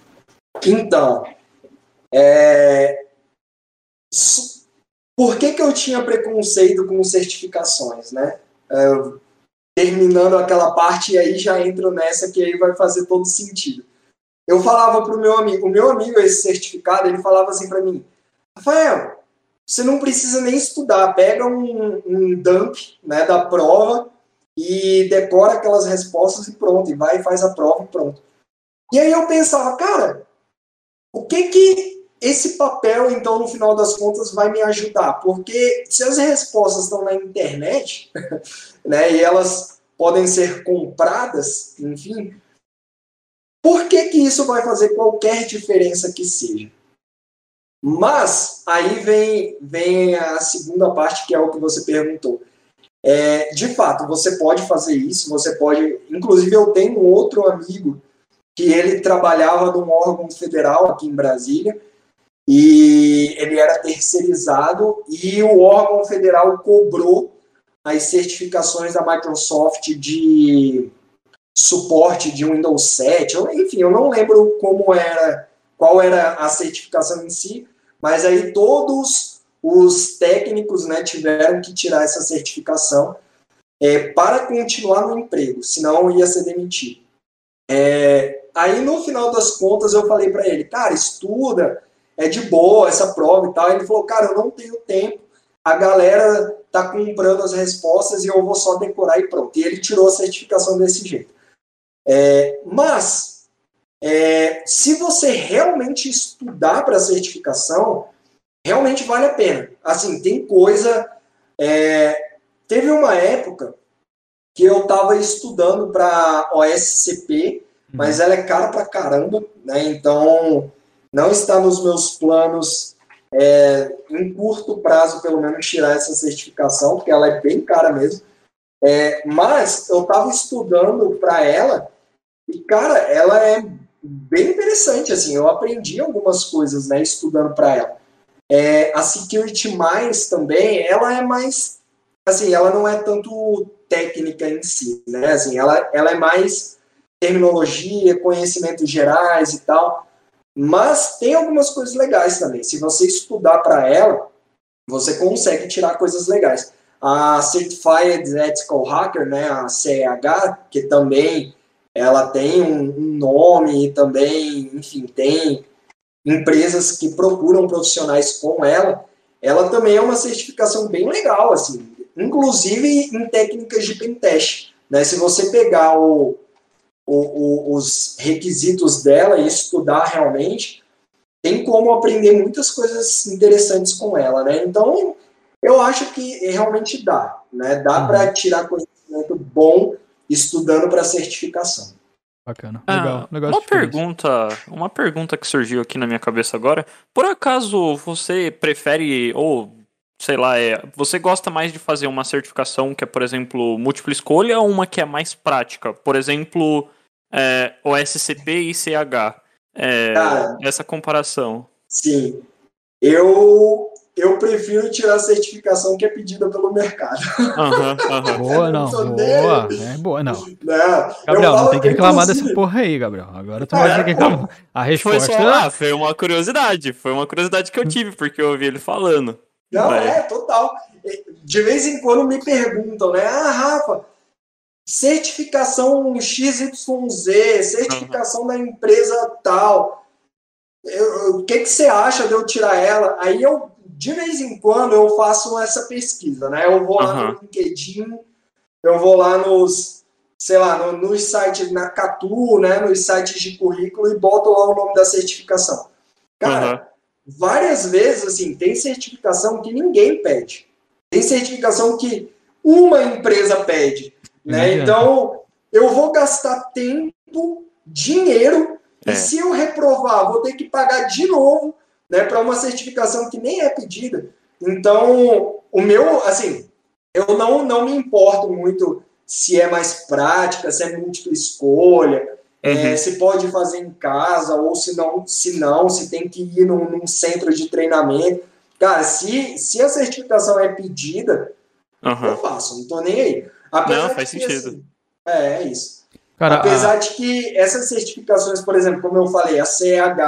Então, é... por que, que eu tinha preconceito com certificações, né? É, terminando aquela parte, e aí já entro nessa que aí vai fazer todo sentido. Eu falava para o meu amigo, o meu amigo, esse certificado, ele falava assim para mim, Rafael, você não precisa nem estudar, pega um, um dump né, da prova e decora aquelas respostas e pronto, e vai e faz a prova e pronto. E aí eu pensava, cara, o que que esse papel, então, no final das contas, vai me ajudar? Porque se as respostas estão na internet, *laughs* né, e elas podem ser compradas, enfim, por que que isso vai fazer qualquer diferença que seja? Mas aí vem, vem a segunda parte, que é o que você perguntou. É, de fato, você pode fazer isso, você pode. Inclusive, eu tenho outro amigo que ele trabalhava num órgão federal aqui em Brasília e ele era terceirizado e o órgão federal cobrou as certificações da Microsoft de suporte de Windows 7, enfim, eu não lembro como era, qual era a certificação em si, mas aí todos os técnicos né, tiveram que tirar essa certificação é, para continuar no emprego, senão ia ser demitido. É, aí no final das contas eu falei para ele, cara, estuda, é de boa essa prova e tal. Ele falou, cara, eu não tenho tempo, a galera tá comprando as respostas e eu vou só decorar e pronto. E ele tirou a certificação desse jeito. É, mas, é, se você realmente estudar para a certificação, realmente vale a pena. Assim, tem coisa. É, teve uma época que eu estava estudando para OSCP, uhum. mas ela é cara pra caramba, né? Então não está nos meus planos é, em curto prazo, pelo menos, tirar essa certificação, porque ela é bem cara mesmo. É, mas eu estava estudando para ela e, cara, ela é bem interessante, assim, eu aprendi algumas coisas, né, estudando para ela. É, a Security Mais também, ela é mais, assim, ela não é tanto técnica em si, né? Assim, ela, ela é mais terminologia, conhecimentos gerais e tal. Mas tem algumas coisas legais também. Se você estudar para ela, você consegue tirar coisas legais. A Certified Ethical Hacker, né, a CEH, que também ela tem um, um nome e também, enfim, tem empresas que procuram profissionais com ela, ela também é uma certificação bem legal, assim inclusive em técnicas de pentest. Né? Se você pegar o, o, o, os requisitos dela e estudar realmente, tem como aprender muitas coisas interessantes com ela. Né? Então, eu acho que realmente dá. Né? Dá uhum. para tirar conhecimento bom estudando para certificação. Bacana. Legal. Ah, uma pergunta, uma pergunta que surgiu aqui na minha cabeça agora. Por acaso você prefere ou sei lá, é, você gosta mais de fazer uma certificação que é, por exemplo, múltipla escolha ou uma que é mais prática? Por exemplo, é, OSCP e CH. É, Cara, essa comparação. Sim. Eu, eu prefiro tirar a certificação que é pedida pelo mercado. Uhum, uhum. *laughs* Boa, não. Boa, é boa, não. não Gabriel, não tem que reclamar dessa porra aí, Gabriel. Agora tu é, vai ter que reclamar. A resposta... Foi, só, ah, foi uma curiosidade. Foi uma curiosidade que eu tive, porque eu ouvi ele falando. Não, Vai. é, total. De vez em quando me perguntam, né? Ah, Rafa, certificação XYZ, certificação uhum. da empresa tal. o que, que você acha de eu tirar ela? Aí eu, de vez em quando, eu faço essa pesquisa, né? Eu vou lá uhum. no LinkedIn, eu vou lá nos, sei lá, no, nos sites, na Catu, né? Nos sites de currículo e boto lá o nome da certificação. Cara, uhum várias vezes, assim, tem certificação que ninguém pede. Tem certificação que uma empresa pede, né? Então, eu vou gastar tempo, dinheiro, é. e se eu reprovar, vou ter que pagar de novo, né, para uma certificação que nem é pedida. Então, o meu, assim, eu não, não me importo muito se é mais prática, se é múltipla escolha, uhum. é, se pode fazer em casa, ou se não, se não, se tem que ir num, num centro de treinamento. Cara, se, se a certificação é pedida, uhum. eu faço, não tô nem aí. Apesar não, faz que, sentido. Assim, é, é isso. Cara, Apesar a... de que essas certificações, por exemplo, como eu falei, a CH,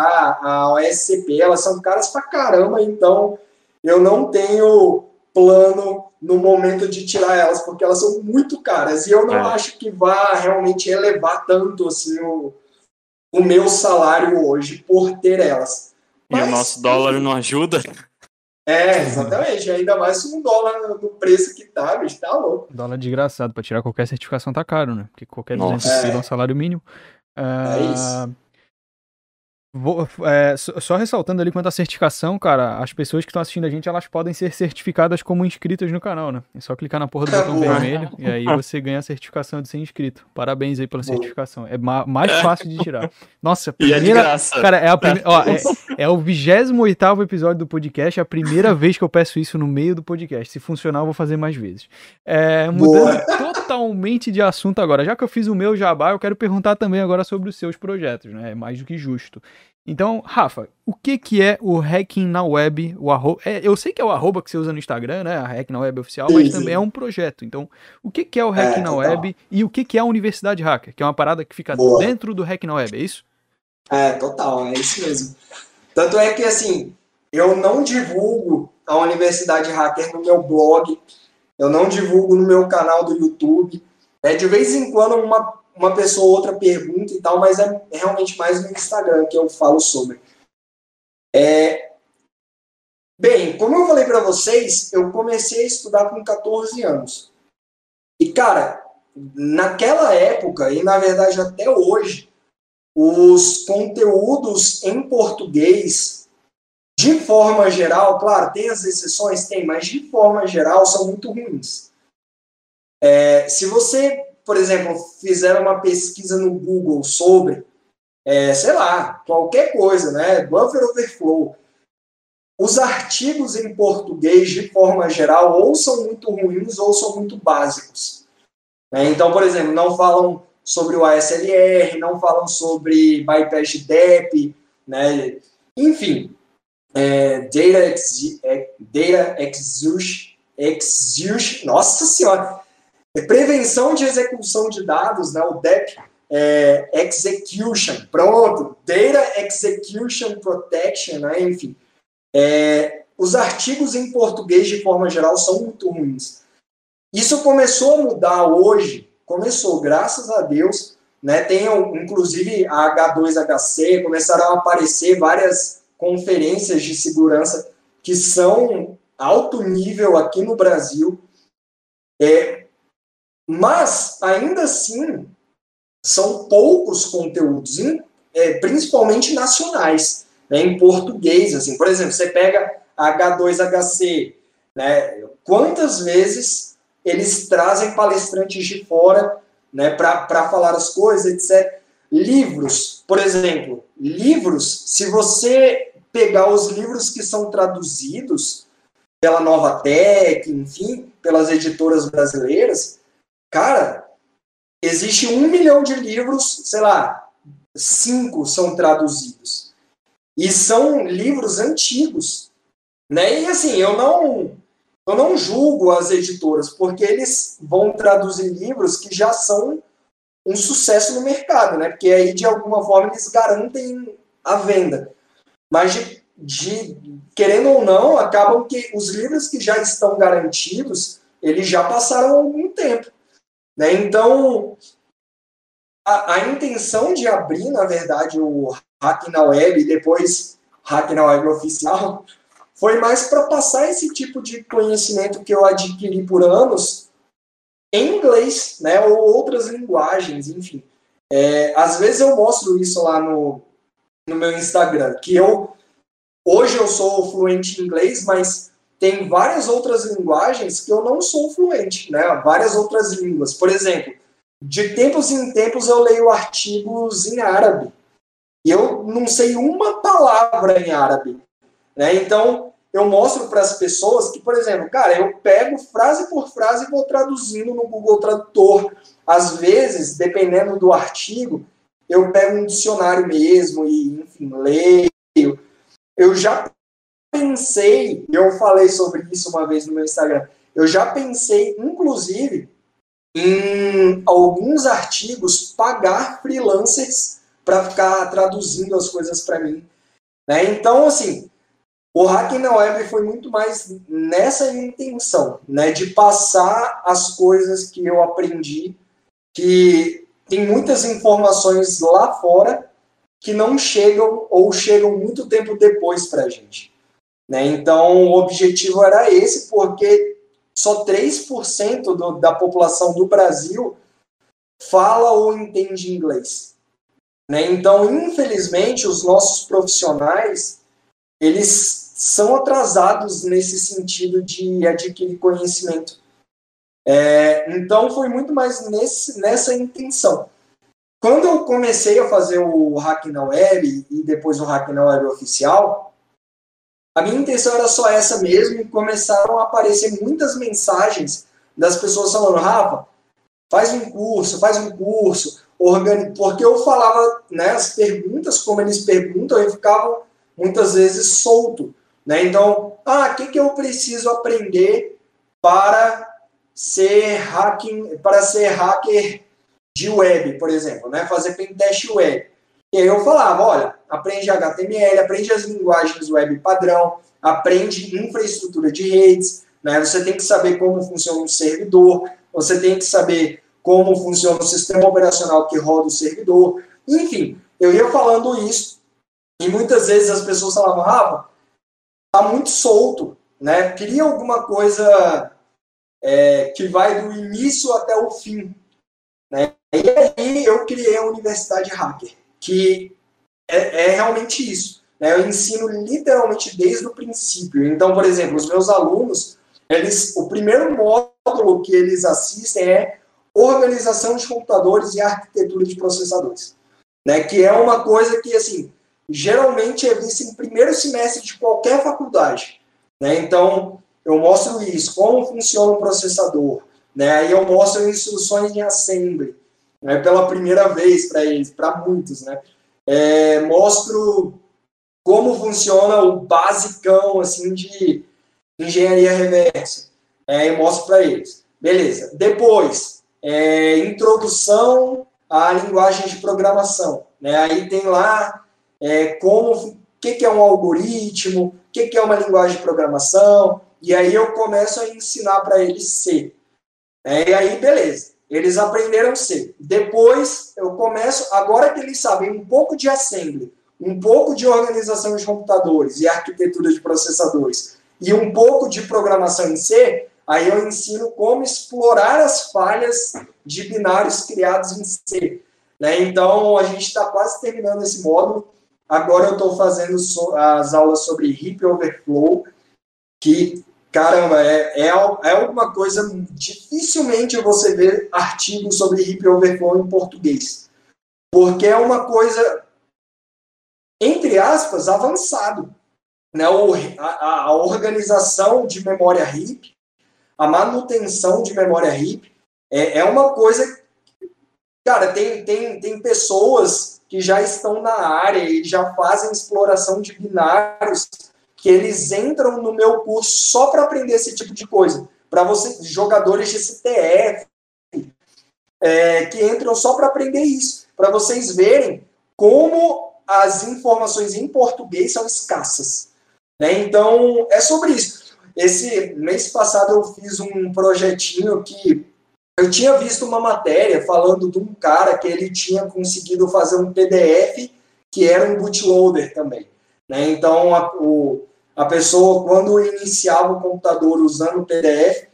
a OSCP, elas são caras pra caramba, então eu não tenho plano no momento de tirar elas, porque elas são muito caras. E eu não é. acho que vá realmente elevar tanto assim o, o meu salário hoje por ter elas. Mas, e o nosso dólar não ajuda. É, exatamente. Ainda mais se um dólar no preço que tá, bicho, tá louco. Dólar desgraçado. Pra tirar qualquer certificação tá caro, né? Porque qualquer 200 é. é um salário mínimo. Uh, é isso. Vou, é, só ressaltando ali quanto à certificação, cara, as pessoas que estão assistindo a gente, elas podem ser certificadas como inscritas no canal, né? É só clicar na porra do botão vermelho e aí *laughs* você ganha a certificação de ser inscrito. Parabéns aí pela certificação. É ma mais fácil de tirar. Nossa, primeira... *laughs* E é de graça. Cara, é, a prime... Ó, é, *laughs* é o 28 episódio do podcast, é a primeira vez que eu peço isso no meio do podcast. Se funcionar, eu vou fazer mais vezes. É, mudando Boa. totalmente de assunto agora. Já que eu fiz o meu jabá, eu quero perguntar também agora sobre os seus projetos, né? É mais do que justo. Então, Rafa, o que, que é o Hacking na Web? O arro... É, eu sei que é o arroba que você usa no Instagram, né? A Hacking na Web oficial, mas também é um projeto. Então, o que, que é o Hacking é, na Web e o que, que é a Universidade Hacker? Que é uma parada que fica Boa. dentro do Hacking na Web, é isso? É, total, é isso mesmo. Tanto é que, assim, eu não divulgo a Universidade Hacker no meu blog, eu não divulgo no meu canal do YouTube. É, de vez em quando, uma uma pessoa ou outra pergunta e tal, mas é realmente mais no Instagram que eu falo sobre. É... Bem, como eu falei para vocês, eu comecei a estudar com 14 anos. E, cara, naquela época, e na verdade até hoje, os conteúdos em português, de forma geral, claro, tem as exceções, tem, mas de forma geral são muito ruins. É, se você por exemplo, fizeram uma pesquisa no Google sobre, é, sei lá, qualquer coisa, né? Buffer Overflow. Os artigos em português, de forma geral, ou são muito ruins ou são muito básicos. Né? Então, por exemplo, não falam sobre o ASLR, não falam sobre bypass de DEP, né? enfim, é, data, ex, é, exhaustion, exhaustion, nossa senhora, prevenção de execução de dados, né, o DEP, é, Execution, pronto, Data Execution Protection, né, enfim. É, os artigos em português, de forma geral, são muito ruins. Isso começou a mudar hoje, começou, graças a Deus, né, tem inclusive a H2HC, começaram a aparecer várias conferências de segurança que são alto nível aqui no Brasil. É, mas, ainda assim, são poucos conteúdos, é, principalmente nacionais, né, em português. Assim. Por exemplo, você pega H2HC, né, quantas vezes eles trazem palestrantes de fora né, para falar as coisas, etc. Livros, por exemplo, livros, se você pegar os livros que são traduzidos pela Nova Tech, enfim, pelas editoras brasileiras, Cara, existe um milhão de livros, sei lá, cinco são traduzidos. E são livros antigos. Né? E assim, eu não, eu não julgo as editoras, porque eles vão traduzir livros que já são um sucesso no mercado, né? Porque aí, de alguma forma, eles garantem a venda. Mas, de, de, querendo ou não, acabam que os livros que já estão garantidos, eles já passaram algum tempo. Né? Então, a, a, intenção de abrir, na verdade, o Hack na Web depois Hack na Web oficial *laughs* foi mais para passar esse tipo de conhecimento que eu adquiri por anos em inglês, né, ou outras linguagens, enfim. É, às vezes eu mostro isso lá no, no meu Instagram, que eu hoje eu sou fluente em inglês, mas tem várias outras linguagens que eu não sou fluente, né? Várias outras línguas. Por exemplo, de tempos em tempos eu leio artigos em árabe. E eu não sei uma palavra em árabe. Né? Então, eu mostro para as pessoas que, por exemplo, cara, eu pego frase por frase e vou traduzindo no Google Tradutor. Às vezes, dependendo do artigo, eu pego um dicionário mesmo e, enfim, leio. Eu já pensei, eu falei sobre isso uma vez no meu Instagram, eu já pensei, inclusive, em alguns artigos pagar freelancers para ficar traduzindo as coisas para mim. Né? Então, assim, o Hacking na Web foi muito mais nessa intenção, né, de passar as coisas que eu aprendi, que tem muitas informações lá fora que não chegam ou chegam muito tempo depois para a gente. Né? Então, o objetivo era esse, porque só 3% do, da população do Brasil fala ou entende inglês. Né? Então, infelizmente, os nossos profissionais, eles são atrasados nesse sentido de adquirir conhecimento. É, então, foi muito mais nesse, nessa intenção. Quando eu comecei a fazer o Hack na Web e depois o Hack na Web oficial, a minha intenção era só essa mesmo e começaram a aparecer muitas mensagens das pessoas falando, Rafa, faz um curso, faz um curso, porque eu falava, né, as perguntas, como eles perguntam, eu ficava muitas vezes solto, né, então, ah, o que, que eu preciso aprender para ser hacking, para ser hacker de web, por exemplo, né, fazer pentest web. E aí eu falava, olha, aprende HTML, aprende as linguagens web padrão, aprende infraestrutura de redes, né? Você tem que saber como funciona um servidor, você tem que saber como funciona o sistema operacional que roda o servidor. Enfim, eu ia falando isso e muitas vezes as pessoas falavam, Rafa, tá muito solto, né? Queria alguma coisa é, que vai do início até o fim, né? E aí eu criei a Universidade Hacker que é, é realmente isso. Né? Eu ensino literalmente desde o princípio. Então, por exemplo, os meus alunos, eles, o primeiro módulo que eles assistem é organização de computadores e arquitetura de processadores, né? Que é uma coisa que assim geralmente é vista em primeiro semestre de qualquer faculdade, né? Então eu mostro isso, como funciona o processador, né? Aí eu mostro instruções em assembly, né, pela primeira vez para eles, para muitos, né? É, mostro como funciona o basicão assim de engenharia reversa, é, mostro para eles. Beleza. Depois, é, introdução à linguagem de programação, né? Aí tem lá é, como o que, que é um algoritmo, o que, que é uma linguagem de programação, e aí eu começo a ensinar para eles C. É, e aí, beleza. Eles aprenderam C. Depois, eu começo, agora que eles sabem um pouco de assembly, um pouco de organização de computadores e arquitetura de processadores, e um pouco de programação em C, aí eu ensino como explorar as falhas de binários criados em C. Né? Então, a gente está quase terminando esse módulo. Agora eu estou fazendo as aulas sobre Heap Overflow, que caramba, é, é, é alguma coisa. Dificilmente você vê artigos sobre hip overflow em português. Porque é uma coisa, entre aspas, avançado. Né? O, a, a organização de memória RIP, a manutenção de memória RIP, é, é uma coisa. Cara, tem, tem, tem pessoas que já estão na área e já fazem exploração de binários que eles entram no meu curso só para aprender esse tipo de coisa. Para vocês, jogadores de CTF, é, que entram só para aprender isso. Para vocês verem como as informações em português são escassas. Né? Então, é sobre isso. Esse mês passado eu fiz um projetinho que eu tinha visto uma matéria falando de um cara que ele tinha conseguido fazer um PDF que era um bootloader também. Né? Então, a, o, a pessoa, quando iniciava o computador usando o PDF,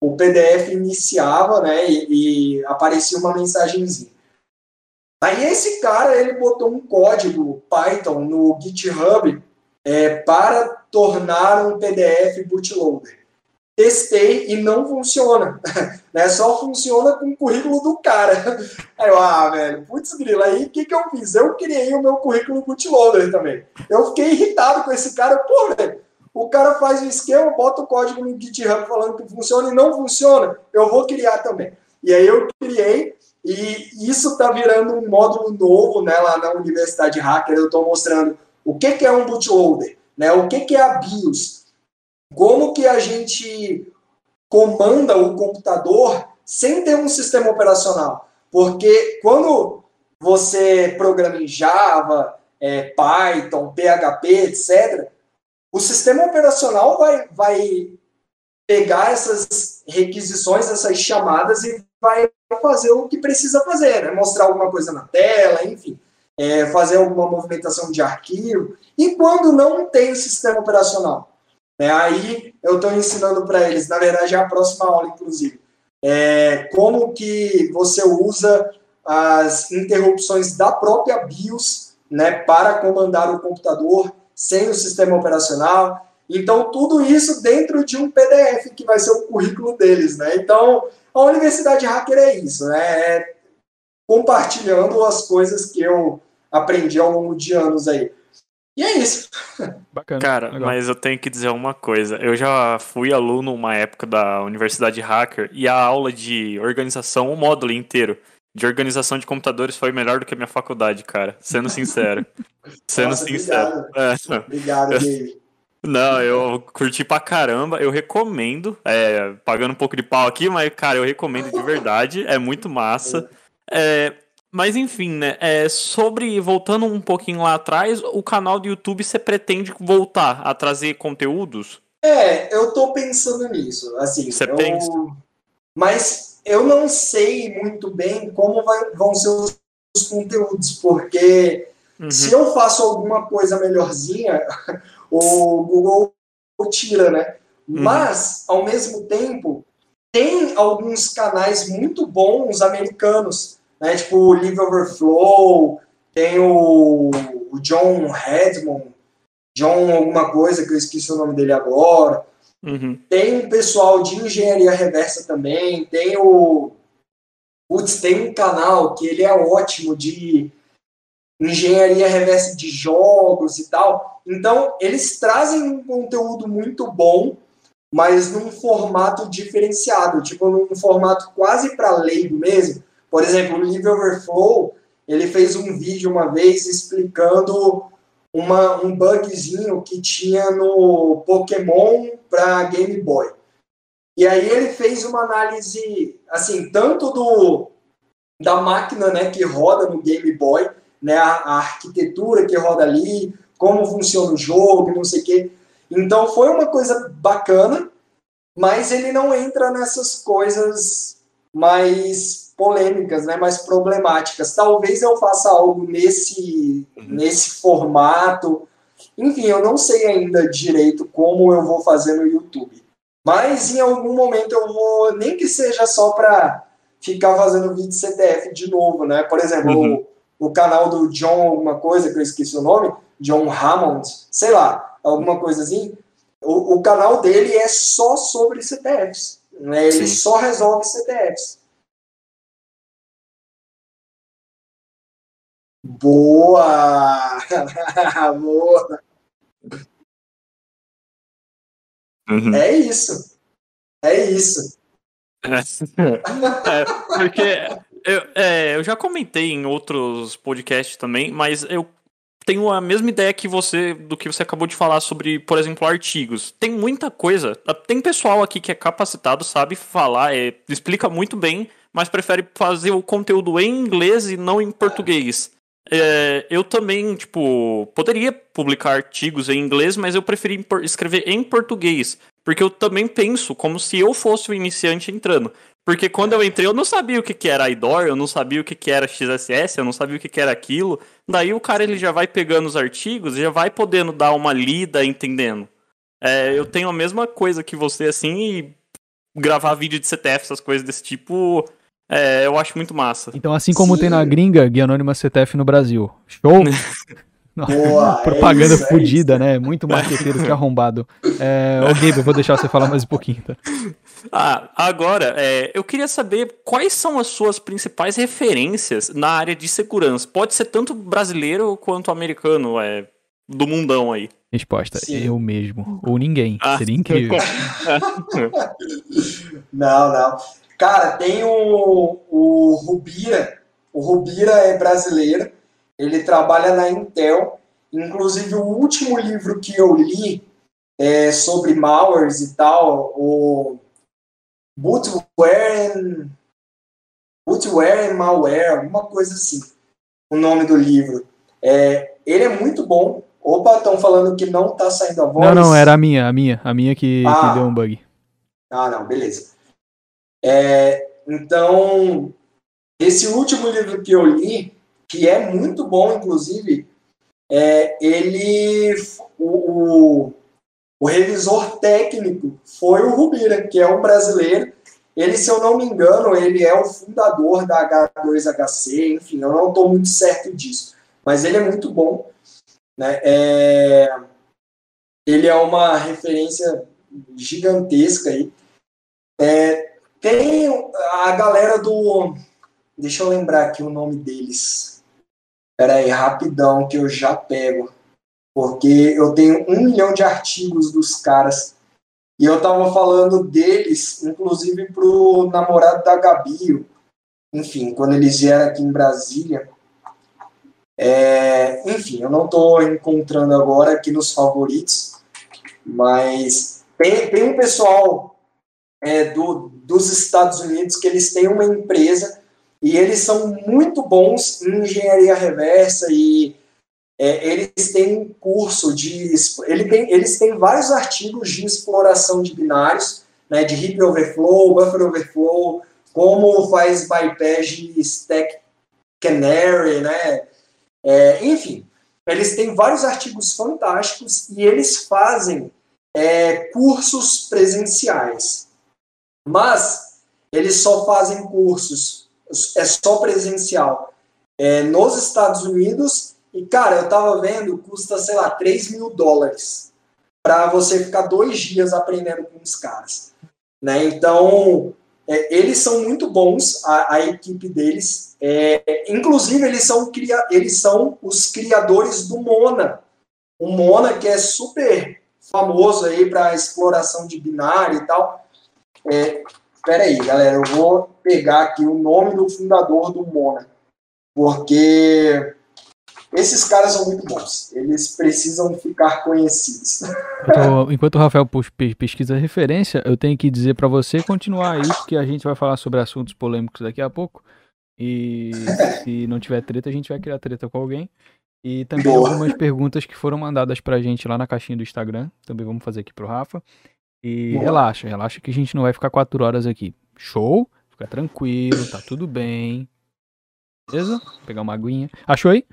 o PDF iniciava, né, e, e aparecia uma mensagenzinha. Aí esse cara, ele botou um código Python no GitHub é, para tornar um PDF bootloader. Testei e não funciona. *laughs* né? Só funciona com o currículo do cara. *laughs* Aí eu, ah, velho, putz grila, aí o que, que eu fiz? Eu criei o meu currículo bootloader também. Eu fiquei irritado com esse cara, pô, velho, o cara faz o esquema, bota o código no GitHub falando que funciona e não funciona, eu vou criar também. E aí eu criei, e isso está virando um módulo novo né, lá na Universidade Hacker. Eu estou mostrando o que, que é um bootloader, né, o que, que é a BIOS, como que a gente comanda o computador sem ter um sistema operacional. Porque quando você programa em Java, é, Python, PHP, etc., o sistema operacional vai, vai pegar essas requisições, essas chamadas e vai fazer o que precisa fazer, né? mostrar alguma coisa na tela, enfim, é, fazer alguma movimentação de arquivo. E quando não tem o sistema operacional? Né? Aí eu estou ensinando para eles, na verdade é a próxima aula, inclusive, é, como que você usa as interrupções da própria BIOS né, para comandar o computador sem o sistema operacional. Então, tudo isso dentro de um PDF que vai ser o currículo deles. Né? Então, a Universidade Hacker é isso, né? É compartilhando as coisas que eu aprendi ao longo de anos aí. E é isso. Bacana. Cara, legal. mas eu tenho que dizer uma coisa. Eu já fui aluno uma época da Universidade Hacker e a aula de organização, o módulo inteiro de organização de computadores foi melhor do que a minha faculdade, cara. Sendo sincero. *laughs* Sendo Nossa, sincero. Obrigado, é. obrigado David. Não, eu curti pra caramba. Eu recomendo. É, pagando um pouco de pau aqui, mas, cara, eu recomendo de verdade. É muito massa. É, mas enfim, né? É, sobre. Voltando um pouquinho lá atrás, o canal do YouTube você pretende voltar a trazer conteúdos? É, eu tô pensando nisso. Assim, você eu... pensa? Mas eu não sei muito bem como vai, vão ser os, os conteúdos, porque uhum. se eu faço alguma coisa melhorzinha, *laughs* o Google tira, né? Uhum. Mas, ao mesmo tempo, tem alguns canais muito bons americanos, né? Tipo o Live Overflow, tem o, o John Redmond, John alguma coisa que eu esqueci o nome dele agora. Uhum. Tem um pessoal de engenharia reversa também, tem o Putz, tem um canal que ele é ótimo de engenharia reversa de jogos e tal. Então, eles trazem um conteúdo muito bom, mas num formato diferenciado, tipo num formato quase para leigo mesmo. Por exemplo, o Live Overflow, ele fez um vídeo uma vez explicando uma, um bugzinho que tinha no Pokémon para Game Boy. E aí ele fez uma análise, assim, tanto do da máquina, né, que roda no Game Boy, né, a, a arquitetura que roda ali, como funciona o jogo, não sei o quê. Então foi uma coisa bacana, mas ele não entra nessas coisas mais polêmicas, né, mais problemáticas. Talvez eu faça algo nesse, uhum. nesse formato. Enfim, eu não sei ainda direito como eu vou fazer no YouTube. Mas em algum momento eu vou, nem que seja só para ficar fazendo vídeo CTF de novo, né? Por exemplo, uhum. o, o canal do John alguma coisa, que eu esqueci o nome, John Hammond, sei lá, alguma coisa assim. O, o canal dele é só sobre CTFs. Né? Ele Sim. só resolve CTFs. Boa! *laughs* Boa! Uhum. É isso. É isso. É, porque eu, é, eu já comentei em outros podcasts também, mas eu tenho a mesma ideia que você do que você acabou de falar sobre, por exemplo, artigos. Tem muita coisa. Tem pessoal aqui que é capacitado, sabe falar, é, explica muito bem, mas prefere fazer o conteúdo em inglês e não em português. É, eu também, tipo, poderia publicar artigos em inglês, mas eu preferi escrever em português. Porque eu também penso como se eu fosse o iniciante entrando. Porque quando eu entrei, eu não sabia o que, que era IDOR, eu não sabia o que, que era XSS, eu não sabia o que, que era aquilo. Daí o cara ele já vai pegando os artigos e já vai podendo dar uma lida, entendendo. É, eu tenho a mesma coisa que você, assim, e gravar vídeo de CTF, essas coisas desse tipo, é, eu acho muito massa. Então, assim como Sim. tem na gringa, Guia Anônima CTF no Brasil. Show? *laughs* Boa, *laughs* Propaganda é isso, fodida, é né? Muito marqueteiro que arrombado. É, ô Gabe, eu vou deixar você falar mais um pouquinho, tá? *laughs* Ah, agora, é, eu queria saber quais são as suas principais referências na área de segurança. Pode ser tanto brasileiro quanto americano. É, do mundão aí? Resposta: Sim. eu mesmo. Ou ninguém. Ah, Seria incrível. não, não. Cara, tem o, o Rubira. O Rubira é brasileiro. Ele trabalha na Intel. Inclusive, o último livro que eu li é sobre malwares e tal, o Bootware and, Bootware and Malware, alguma coisa assim, o nome do livro. É, ele é muito bom. Opa, estão falando que não está saindo a voz. Não, não, era a minha, a minha, a minha que, ah. que deu um bug. Ah, não, beleza. É, então, esse último livro que eu li, que é muito bom, inclusive, é, ele, o, o, o, revisor técnico foi o Rubira, que é um brasileiro. Ele, se eu não me engano, ele é o fundador da H2HC, enfim, eu não estou muito certo disso, mas ele é muito bom. Né? É, ele é uma referência gigantesca aí. É, tem a galera do. Deixa eu lembrar aqui o nome deles. Pera aí, rapidão, que eu já pego. Porque eu tenho um milhão de artigos dos caras. E eu tava falando deles, inclusive pro namorado da Gabi. Enfim, quando eles vieram aqui em Brasília. É, enfim, eu não estou encontrando agora aqui nos favoritos, mas tem, tem um pessoal é, do, dos Estados Unidos que eles têm uma empresa e eles são muito bons em engenharia reversa e é, eles têm um curso de. Ele tem, eles têm vários artigos de exploração de binários, né, de heap overflow, buffer overflow, como faz bypass de stack canary, né? É, enfim, eles têm vários artigos fantásticos e eles fazem é, cursos presenciais. Mas eles só fazem cursos, é só presencial é, nos Estados Unidos. E, cara, eu tava vendo, custa, sei lá, 3 mil dólares para você ficar dois dias aprendendo com os caras. Né? Então, é, eles são muito bons, a, a equipe deles. É, inclusive, eles são, cria, eles são os criadores do Mona. O Mona, que é super famoso aí para exploração de binário e tal. É, aí, galera, eu vou pegar aqui o nome do fundador do Mona, porque esses caras são muito bons. Eles precisam ficar conhecidos. Então, enquanto o Rafael pesquisa a referência, eu tenho que dizer para você continuar aí, porque a gente vai falar sobre assuntos polêmicos daqui a pouco. E *laughs* se não tiver treta, a gente vai criar treta com alguém. E também Boa. algumas perguntas que foram mandadas pra gente lá na caixinha do Instagram. Também vamos fazer aqui pro Rafa. E Boa. relaxa, relaxa que a gente não vai ficar quatro horas aqui. Show? Fica tranquilo, tá tudo bem. Beleza? Vou pegar uma aguinha. Achou aí?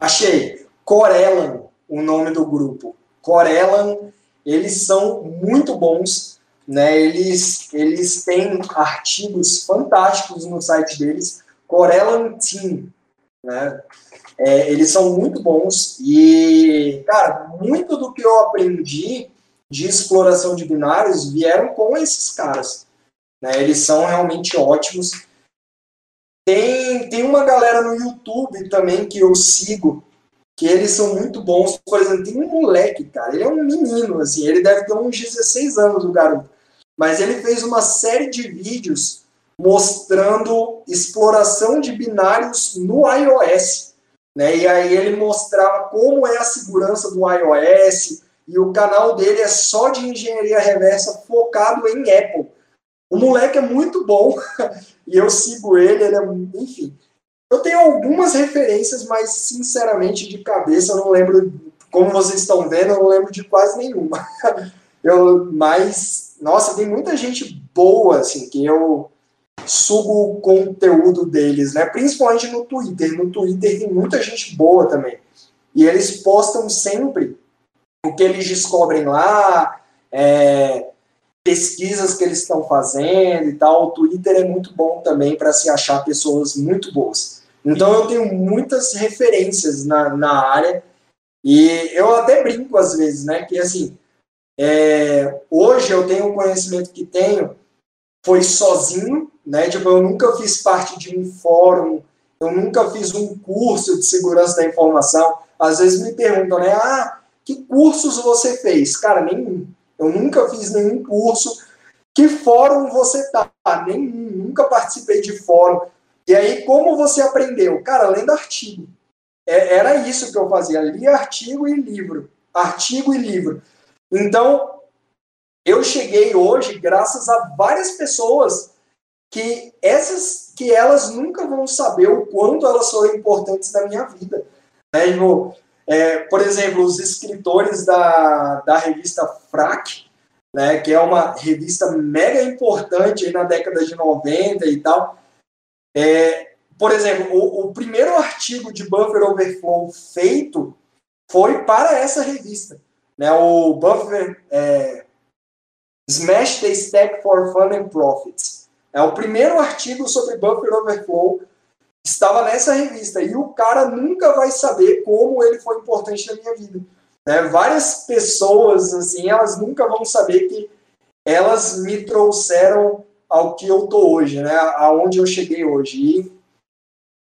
Achei. Corelan, o nome do grupo. Corelan, eles são muito bons, né? Eles, eles têm artigos fantásticos no site deles. Corelan Team, né? É, eles são muito bons e, cara, muito do que eu aprendi de exploração de binários vieram com esses caras. Né? Eles são realmente ótimos. Tem, tem uma galera no YouTube também que eu sigo, que eles são muito bons. Por exemplo, tem um moleque, cara, ele é um menino, assim, ele deve ter uns 16 anos, o garoto. Mas ele fez uma série de vídeos mostrando exploração de binários no iOS. Né? E aí ele mostrava como é a segurança do iOS, e o canal dele é só de engenharia reversa focado em Apple. O moleque é muito bom *laughs* e eu sigo ele, ele é, enfim. Eu tenho algumas referências, mas sinceramente de cabeça eu não lembro, como vocês estão vendo, eu não lembro de quase nenhuma. *laughs* Eu, mas, nossa, tem muita gente boa, assim, que eu subo o conteúdo deles, né? Principalmente no Twitter. No Twitter tem muita gente boa também. E eles postam sempre o que eles descobrem lá, é, pesquisas que eles estão fazendo e tal. O Twitter é muito bom também para se achar pessoas muito boas. Então eu tenho muitas referências na, na área e eu até brinco às vezes, né? Que assim, é, hoje eu tenho o conhecimento que tenho foi sozinho, né? Tipo, eu nunca fiz parte de um fórum, eu nunca fiz um curso de segurança da informação às vezes me perguntam, né? Ah, que cursos você fez? Cara, nenhum. Eu nunca fiz nenhum curso. Que fórum você tá? Nenhum. Nunca participei de fórum. E aí, como você aprendeu? Cara, lendo artigo. É, era isso que eu fazia. Lia artigo e livro. Artigo e livro. Então, eu cheguei hoje graças a várias pessoas que essas que elas nunca vão saber o quanto elas foram importantes na minha vida. Né? Tipo, é, por exemplo, os escritores da, da revista Frac, né, que é uma revista mega importante na década de 90 e tal. É, por exemplo, o, o, primeiro artigo de Buffer Overflow feito foi para essa revista. Né, o Buffer é, Smash the Stack for Fun and Profits. É o primeiro artigo sobre Buffer Overflow estava nessa revista e o cara nunca vai saber como ele foi importante na minha vida. Né? Várias pessoas, assim, elas nunca vão saber que elas me trouxeram ao que eu tô hoje, né? Aonde eu cheguei hoje. E,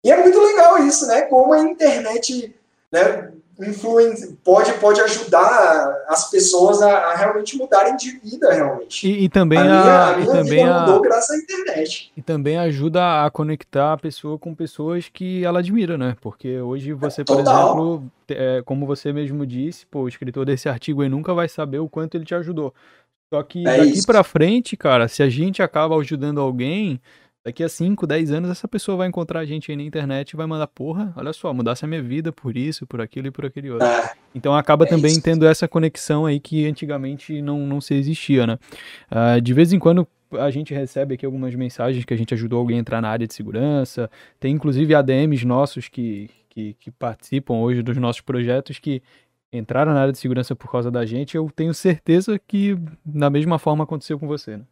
e é muito legal isso, né? Como a internet né, influen pode, pode ajudar as pessoas a, a, realmente mudarem de vida, realmente. E, e também a, minha, a, minha e também vida mudou graças à internet. E também ajuda a conectar a pessoa com pessoas que ela admira, né? Porque hoje você, por exemplo, é, como você mesmo disse, pô, o escritor desse artigo aí nunca vai saber o quanto ele te ajudou. Só que é daqui para frente, cara, se a gente acaba ajudando alguém, Daqui a 5, 10 anos, essa pessoa vai encontrar a gente aí na internet e vai mandar, porra, olha só, mudasse a minha vida por isso, por aquilo e por aquele outro. Ah, então acaba é também isso. tendo essa conexão aí que antigamente não, não se existia, né? Uh, de vez em quando a gente recebe aqui algumas mensagens que a gente ajudou alguém a entrar na área de segurança. Tem inclusive ADMs nossos que, que, que participam hoje dos nossos projetos que entraram na área de segurança por causa da gente. Eu tenho certeza que da mesma forma aconteceu com você, né?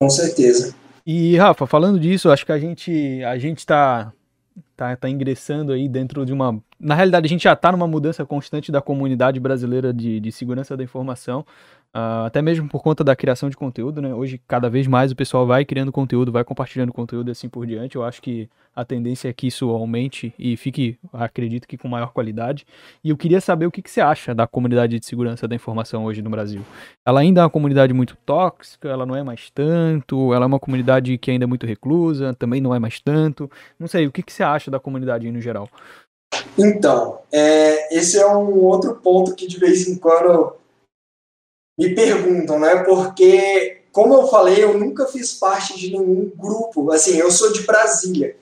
Com certeza. E, Rafa, falando disso, acho que a gente a gente tá, tá, tá ingressando aí dentro de uma. Na realidade, a gente já está numa mudança constante da comunidade brasileira de, de segurança da informação. Uh, até mesmo por conta da criação de conteúdo, né? Hoje, cada vez mais o pessoal vai criando conteúdo, vai compartilhando conteúdo e assim por diante. Eu acho que a tendência é que isso aumente e fique, acredito que com maior qualidade. E eu queria saber o que, que você acha da comunidade de segurança da informação hoje no Brasil. Ela ainda é uma comunidade muito tóxica, ela não é mais tanto, ela é uma comunidade que ainda é muito reclusa, também não é mais tanto. Não sei, o que, que você acha da comunidade no geral? Então, é, esse é um outro ponto que de vez em quando me perguntam, né? Porque, como eu falei, eu nunca fiz parte de nenhum grupo. Assim, eu sou de Brasília.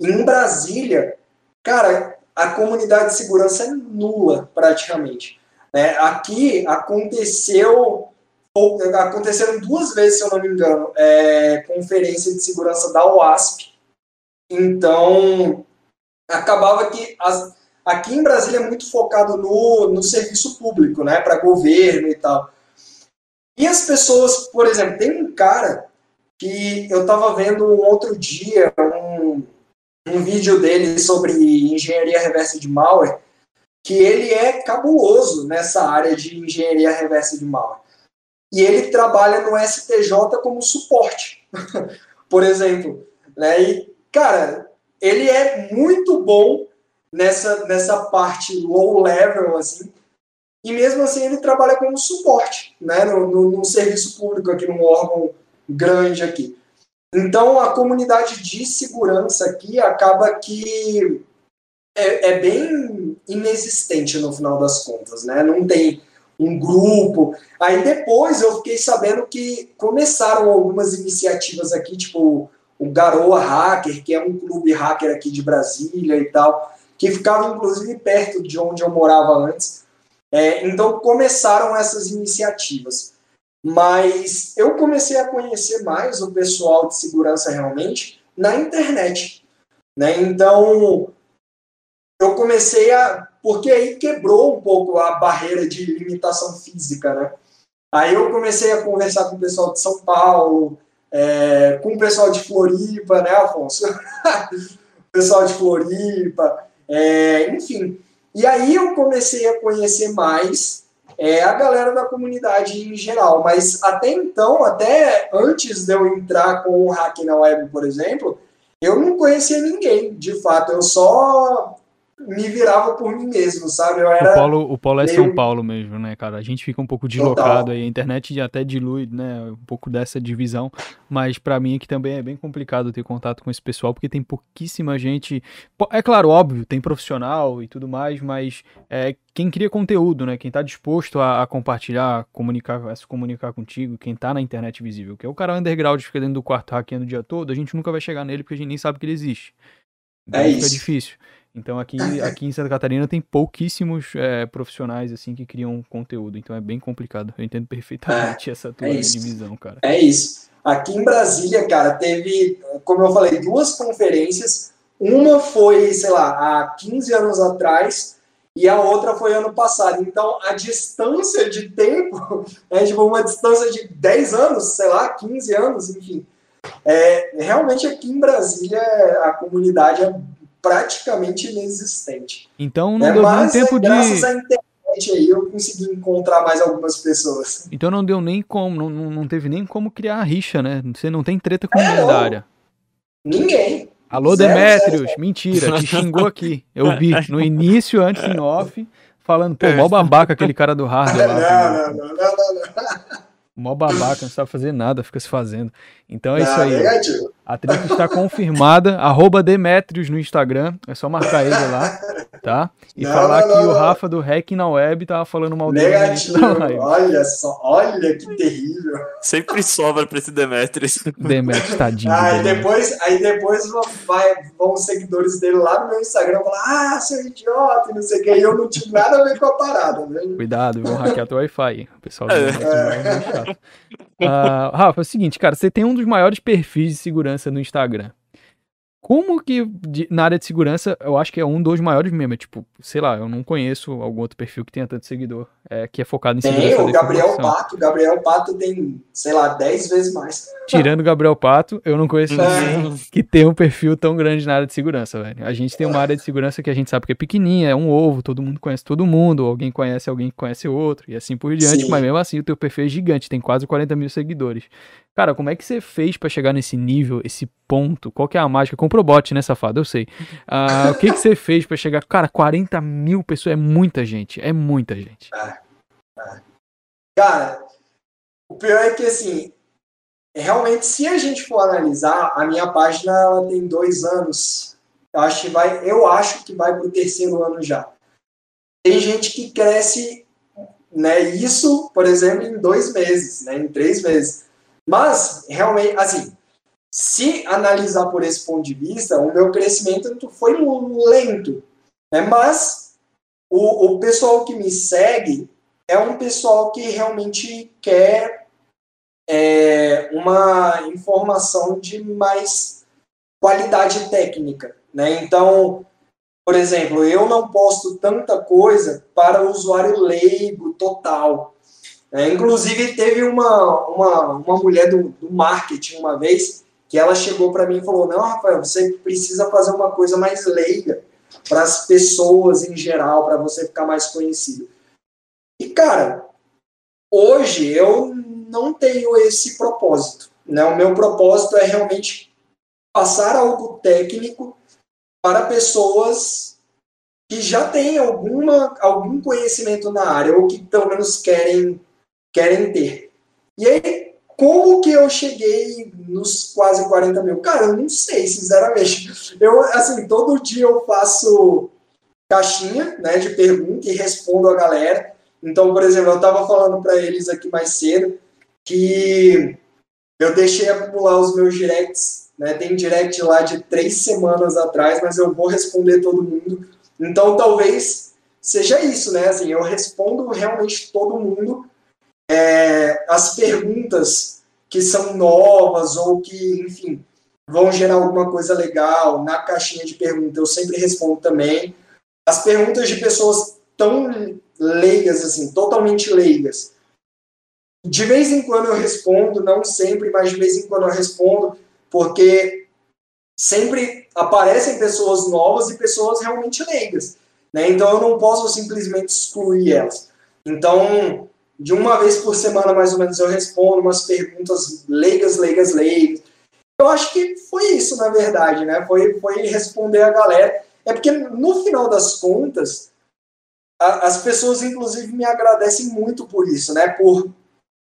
Em Brasília, cara, a comunidade de segurança é nula, praticamente. Né? Aqui aconteceu aconteceram duas vezes, se eu não me engano, é, conferência de segurança da OASP. Então, acabava que as, aqui em Brasília é muito focado no, no serviço público, né, para governo e tal. E as pessoas, por exemplo, tem um cara que eu estava vendo um outro dia um, um vídeo dele sobre engenharia reversa de malware, que ele é cabuloso nessa área de engenharia reversa de malware. E ele trabalha no STJ como suporte, *laughs* por exemplo. Né? E, cara, ele é muito bom nessa, nessa parte low level, assim, e mesmo assim ele trabalha como suporte, né, no serviço público aqui, num órgão grande aqui. Então a comunidade de segurança aqui acaba que é, é, bem inexistente no final das contas, né? Não tem um grupo. Aí depois eu fiquei sabendo que começaram algumas iniciativas aqui, tipo o Garoa Hacker, que é um clube hacker aqui de Brasília e tal, que ficava inclusive perto de onde eu morava antes. É, então começaram essas iniciativas. Mas eu comecei a conhecer mais o pessoal de segurança realmente na internet. Né? Então eu comecei a. Porque aí quebrou um pouco a barreira de limitação física. Né? Aí eu comecei a conversar com o pessoal de São Paulo, é, com o pessoal de Floripa, né, Afonso? *laughs* o pessoal de Floripa, é, enfim. E aí eu comecei a conhecer mais é, a galera da comunidade em geral. Mas até então, até antes de eu entrar com o Hack na Web, por exemplo, eu não conhecia ninguém, de fato. Eu só me virava por mim mesmo, sabe? Eu era o polo, o polo é meio- São Paulo mesmo, né, cara? A gente fica um pouco deslocado aí, a internet até dilui, né, um pouco dessa divisão, mas pra mim aqui também é bem complicado ter contato com esse pessoal, porque tem pouquíssima gente. É claro, óbvio, tem profissional e tudo mais, mas é quem cria conteúdo, né? Quem tá disposto a, a compartilhar, comunicar, a se comunicar contigo, quem tá na internet visível, que é o cara underground que fica dentro do quarto hackeando o dia todo, a gente nunca vai chegar nele porque a gente nem sabe que ele existe. Então É isso. difícil. Então aqui, aqui em Santa Catarina tem pouquíssimos é, profissionais assim que criam conteúdo, então é bem complicado. Eu entendo perfeitamente essa tua é divisão, cara. É isso. Aqui em Brasília, cara, teve, como eu falei, duas conferências. Uma foi, sei lá, há 15 anos atrás e a outra foi ano passado. Então, a distância de tempo *laughs* é tipo uma distância de 10 anos, sei lá, 15 anos, enfim. É, realmente aqui em Brasília a comunidade é praticamente inexistente. Então não É, deu nem tempo é, graças de. à internet aí eu consegui encontrar mais algumas pessoas. Então não deu nem como, não, não teve nem como criar a rixa, né? Você não tem treta com da área. Ninguém. Alô, Zero, Demétrios, mentira, te *laughs* xingou aqui. Eu vi no início, antes em off, falando, pô, mó babaca aquele cara do hardware lá. Não, não, não, não, não, não. Mó babaca, não sabe fazer nada, fica se fazendo. Então é isso aí. negativo. A treta está confirmada. *laughs* arroba Demetrios no Instagram. É só marcar ele lá, tá? E Não, falar não, que não, o não. Rafa do Hack na Web tava falando mal dele Negativo. Olha só, olha que terrível. Sempre sobra pra esse Demetrius. Demetrios, tadinho. Aí dele. depois, aí depois vão, vai, vão os seguidores dele lá no meu Instagram falar: Ah, seu idiota, e não sei o que. E eu não tive nada a ver com a parada, né? Cuidado, vão hackear teu Wi-Fi. O pessoal do É. Demetrios é. Ah, Rafa, é o seguinte, cara, você tem um dos maiores perfis de segurança no Instagram. Como que de- na área de segurança, eu acho que é um dos maiores mesmo. é Tipo, sei lá, eu não conheço algum outro perfil que tenha tanto seguidor, é, que é focado em Tem segurança o da Gabriel informação. Pato. O Gabriel Pato tem, sei lá, 10 vezes mais. Tirando o Gabriel Pato, eu não conheço É. ninguém que tem um perfil tão grande na área de segurança, velho. A gente tem uma área de segurança que a gente sabe que é pequenininha, é um ovo, todo mundo conhece todo mundo, alguém conhece alguém que conhece outro, e assim por diante, Sim. mas mesmo assim o teu perfil é gigante, tem quase 40 mil seguidores. Cara, como é que você fez pra chegar nesse nível, esse ponto? Qual que é a mágica? Comprou bot, né, safado? Eu sei. *laughs* Ah, o que que você fez pra chegar? Cara, 40 mil pessoas é muita gente, é muita gente. Cara, o pior é que assim, realmente, se a gente for analisar, a minha página ela tem dois anos. Eu acho que vai, eu acho que vai para o terceiro ano já. Tem gente que cresce, né? Isso, por exemplo, em dois meses, né? Em três meses. Mas realmente, assim, se analisar por esse ponto de vista, o meu crescimento foi lento, né? Mas o, o pessoal que me segue é um pessoal que realmente quer é, uma informação de mais qualidade técnica, né? Então, por exemplo, eu não posto tanta coisa para o usuário leigo total. Né? inclusive, teve uma, uma, uma mulher do, do marketing uma vez que ela chegou para mim e falou: Não, Rafael, você precisa fazer uma coisa mais leiga para as pessoas em geral, para você ficar mais conhecido. E, cara, hoje eu não tenho esse propósito. Né? O meu propósito é realmente passar algo técnico para pessoas que já têm alguma, algum conhecimento na área, ou que pelo menos querem, querem ter. E aí, como que eu cheguei nos quase 40 mil? Cara, eu não sei, sinceramente. Eu, assim, todo dia eu faço caixinha né, de pergunta e respondo a galera. Então, por exemplo, eu estava falando para eles aqui mais cedo que eu deixei acumular os meus directs, né? Tem direct lá de três semanas atrás, mas eu vou responder todo mundo. Então, talvez seja isso, né? Assim, eu respondo realmente todo mundo. É, as perguntas que são novas ou que, enfim, vão gerar alguma coisa legal na caixinha de perguntas, eu sempre respondo também. As perguntas de pessoas tão leigas, assim, totalmente leigas. De vez em quando eu respondo, não sempre, mas de vez em quando eu respondo, porque sempre aparecem pessoas novas e pessoas realmente leigas. Né? Então eu não posso simplesmente excluir elas. Então, de uma vez por semana, mais ou menos, eu respondo umas perguntas leigas, leigas, leigas. Eu acho que foi isso, na verdade, né? Foi, foi responder a galera. É porque no final das contas, a, as pessoas inclusive me agradecem muito por isso, né? Por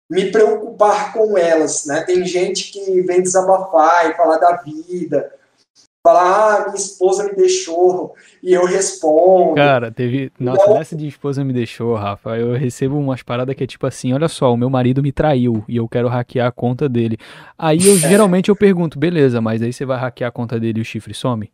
me preocupar com elas, né? Tem gente que vem desabafar e falar da vida, falar, ah, minha esposa me deixou, e eu respondo. Cara, teve. Nossa, então... nessa de esposa me deixou, Rafa, eu recebo umas paradas que é tipo assim: olha só, o meu marido me traiu e eu quero hackear a conta dele. Aí eu *laughs* geralmente eu pergunto, beleza, mas aí você vai hackear a conta dele e o chifre some?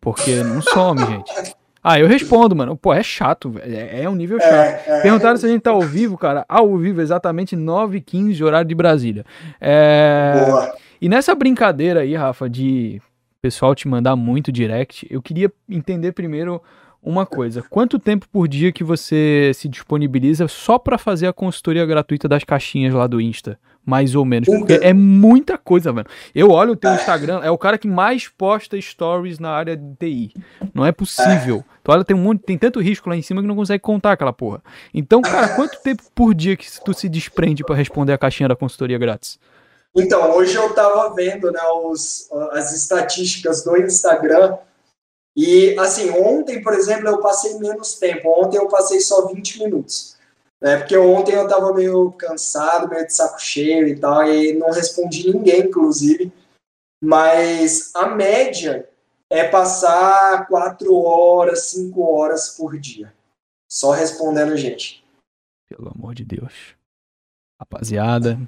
Porque não some, gente. Ah, eu respondo, mano. Pô, é chato, é, é um nível chato. É, é, Perguntaram se a gente tá ao vivo, cara. Ao vivo, exatamente 9h15 horário de Brasília. É... Boa. E nessa brincadeira aí, Rafa, de pessoal te mandar muito direct, eu queria entender primeiro uma coisa. Quanto tempo por dia que você se disponibiliza só para fazer a consultoria gratuita das caixinhas lá do Insta? Mais ou menos. Porque é muita coisa, velho. Eu olho o teu Instagram, é o cara que mais posta stories na área de TI. Não é possível. Tu olha, tem um monte, tem tanto risco lá em cima que não consegue contar aquela porra. Então, cara, quanto tempo por dia que tu se desprende para responder a caixinha da consultoria grátis? Então, hoje eu estava vendo né, os, as estatísticas do Instagram e, assim, ontem, por exemplo, eu passei menos tempo. Ontem eu passei só 20 minutos. Né, porque ontem eu estava meio cansado, meio de saco cheio e tal, e não respondi ninguém, inclusive. Mas a média é passar 4 horas, 5 horas por dia. Só respondendo gente. Pelo amor de Deus. Rapaziada,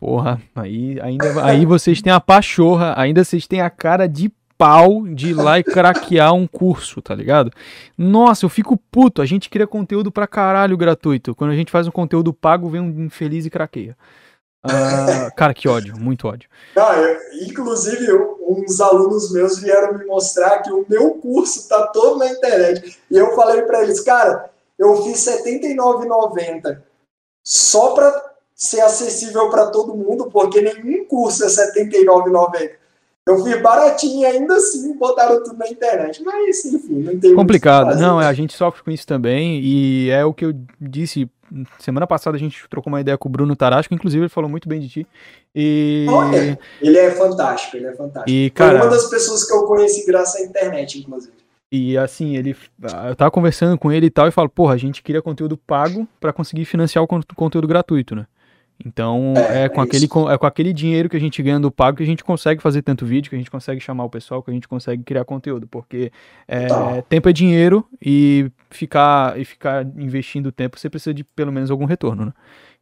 Porra, aí, ainda, aí vocês têm a pachorra, ainda vocês têm a cara de pau de ir lá e craquear um curso, tá ligado? Nossa, eu fico puto. A gente cria conteúdo pra caralho gratuito. Quando a gente faz um conteúdo pago, vem um infeliz e craqueia. Uh, cara, que ódio, muito ódio. Eu, inclusive, eu, uns alunos meus vieram me mostrar que o meu curso tá todo na internet. E eu falei para eles, cara, eu fiz R$ 79,90 só pra ser acessível para todo mundo, porque nenhum curso é R$ 79,90. Eu vi baratinho ainda assim, botaram tudo na internet. Mas, enfim, não tem Complicado. Não, é, a gente sofre com isso também. E é o que eu disse. Semana passada a gente trocou uma ideia com o Bruno Tarasco, inclusive ele falou muito bem de ti. E... Olha, ele é fantástico, ele é fantástico. E, cara... Foi uma das pessoas que eu conheci graças à internet, inclusive. E assim, ele. Eu tava conversando com ele e tal, e falo, porra, a gente queria conteúdo pago para conseguir financiar o conteúdo gratuito, né? Então é, é com, é aquele, é com aquele dinheiro que a gente ganha do pago que a gente consegue fazer tanto vídeo, que a gente consegue chamar o pessoal, que a gente consegue criar conteúdo. Porque é, tá. tempo é dinheiro e ficar, e ficar investindo tempo você precisa de pelo menos algum retorno, né?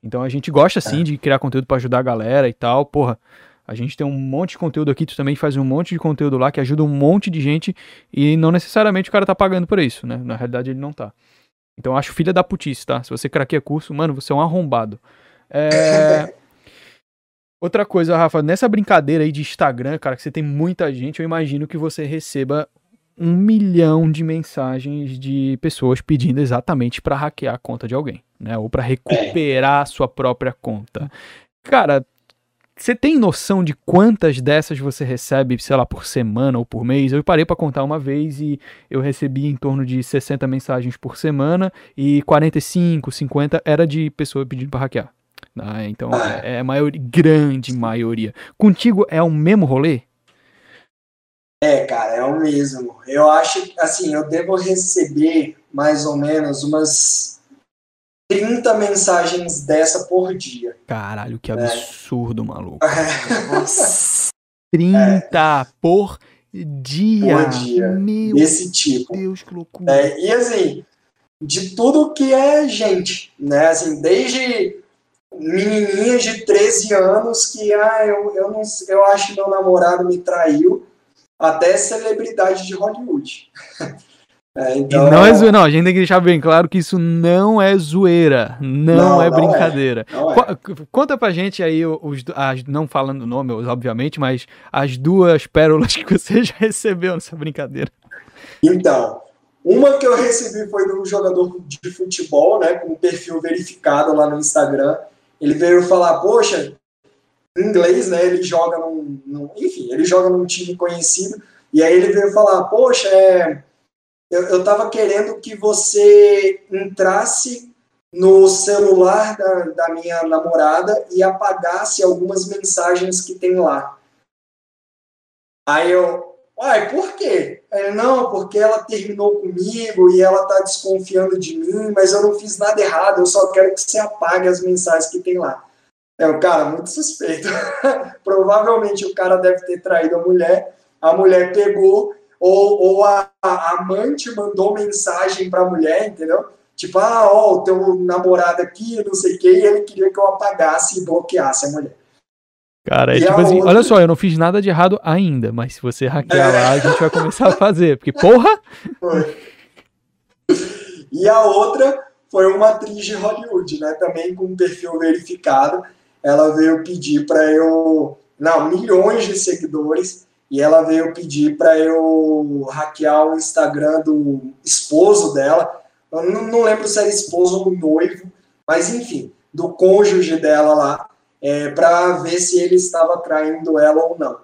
Então a gente gosta sim é. de criar conteúdo para ajudar a galera e tal. Porra, a gente tem um monte de conteúdo aqui, tu também faz um monte de conteúdo lá que ajuda um monte de gente e não necessariamente o cara tá pagando por isso, né? Na realidade ele não tá. Então eu acho filha da putice, tá? Se você craqueia curso, mano, você é um arrombado. É... Outra coisa, Rafa, nessa brincadeira aí de Instagram, cara, que você tem muita gente, eu imagino que você receba um milhão de mensagens de pessoas pedindo exatamente para hackear a conta de alguém, né? Ou para recuperar a sua própria conta. Cara, você tem noção de quantas dessas você recebe, sei lá, por semana ou por mês? Eu parei para contar uma vez e eu recebi em torno de 60 mensagens por semana e 45, 50 era de pessoa pedindo para hackear. Né? Então ah. é, é a maior, grande maioria. Contigo é o mesmo rolê? É, cara, é o mesmo. Eu acho que, assim, eu devo receber mais ou menos umas 30 mensagens dessa por dia. Caralho, que né? absurdo, é. maluco. Nossa. 30 é. por dia. Por dia. Meu Desse tipo. Deus, que loucura. É, e assim, de tudo que é gente, né? Assim, desde menininhas de 13 anos que, ah, eu, eu, não, eu acho que meu namorado me traiu, até celebridade de Hollywood. *laughs* É, então... não é zoeira, não, a gente tem que deixar bem claro que isso não é zoeira, não, não é não brincadeira. É, não é. Conta pra gente aí, os, as, não falando nome, obviamente, mas as duas pérolas que você *laughs* já recebeu nessa brincadeira. Então, uma que eu recebi foi de um jogador de futebol, né, com perfil verificado lá no Instagram, ele veio falar, poxa, inglês, né? Ele joga num, num, enfim, ele joga num time conhecido. E aí ele veio falar, poxa, é, eu, eu tava querendo que você entrasse no celular da, da minha namorada e apagasse algumas mensagens que tem lá. Aí eu, Uai, por quê? É, não, porque ela terminou comigo e ela tá desconfiando de mim, mas eu não fiz nada errado, eu só quero que você apague as mensagens que tem lá. É o cara muito suspeito. *laughs* Provavelmente o cara deve ter traído a mulher, a mulher pegou, ou, ou a, a amante mandou mensagem para a mulher, entendeu? Tipo, ah, ó, o teu namorado aqui, não sei o quê, e ele queria que eu apagasse e bloqueasse a mulher. Cara, é E tipo assim, outra- olha só, eu não fiz nada de errado ainda, mas se você hackear lá, a gente vai começar a fazer. Porque, porra! Foi. E a outra foi uma atriz de Hollywood, né? Também com um perfil verificado. Ela veio pedir para eu. Não, milhões de seguidores. E ela veio pedir para eu hackear o Instagram do esposo dela. Eu não, não lembro se era esposo ou noivo, mas enfim, do cônjuge dela lá, é, para ver se ele estava traindo ela ou não.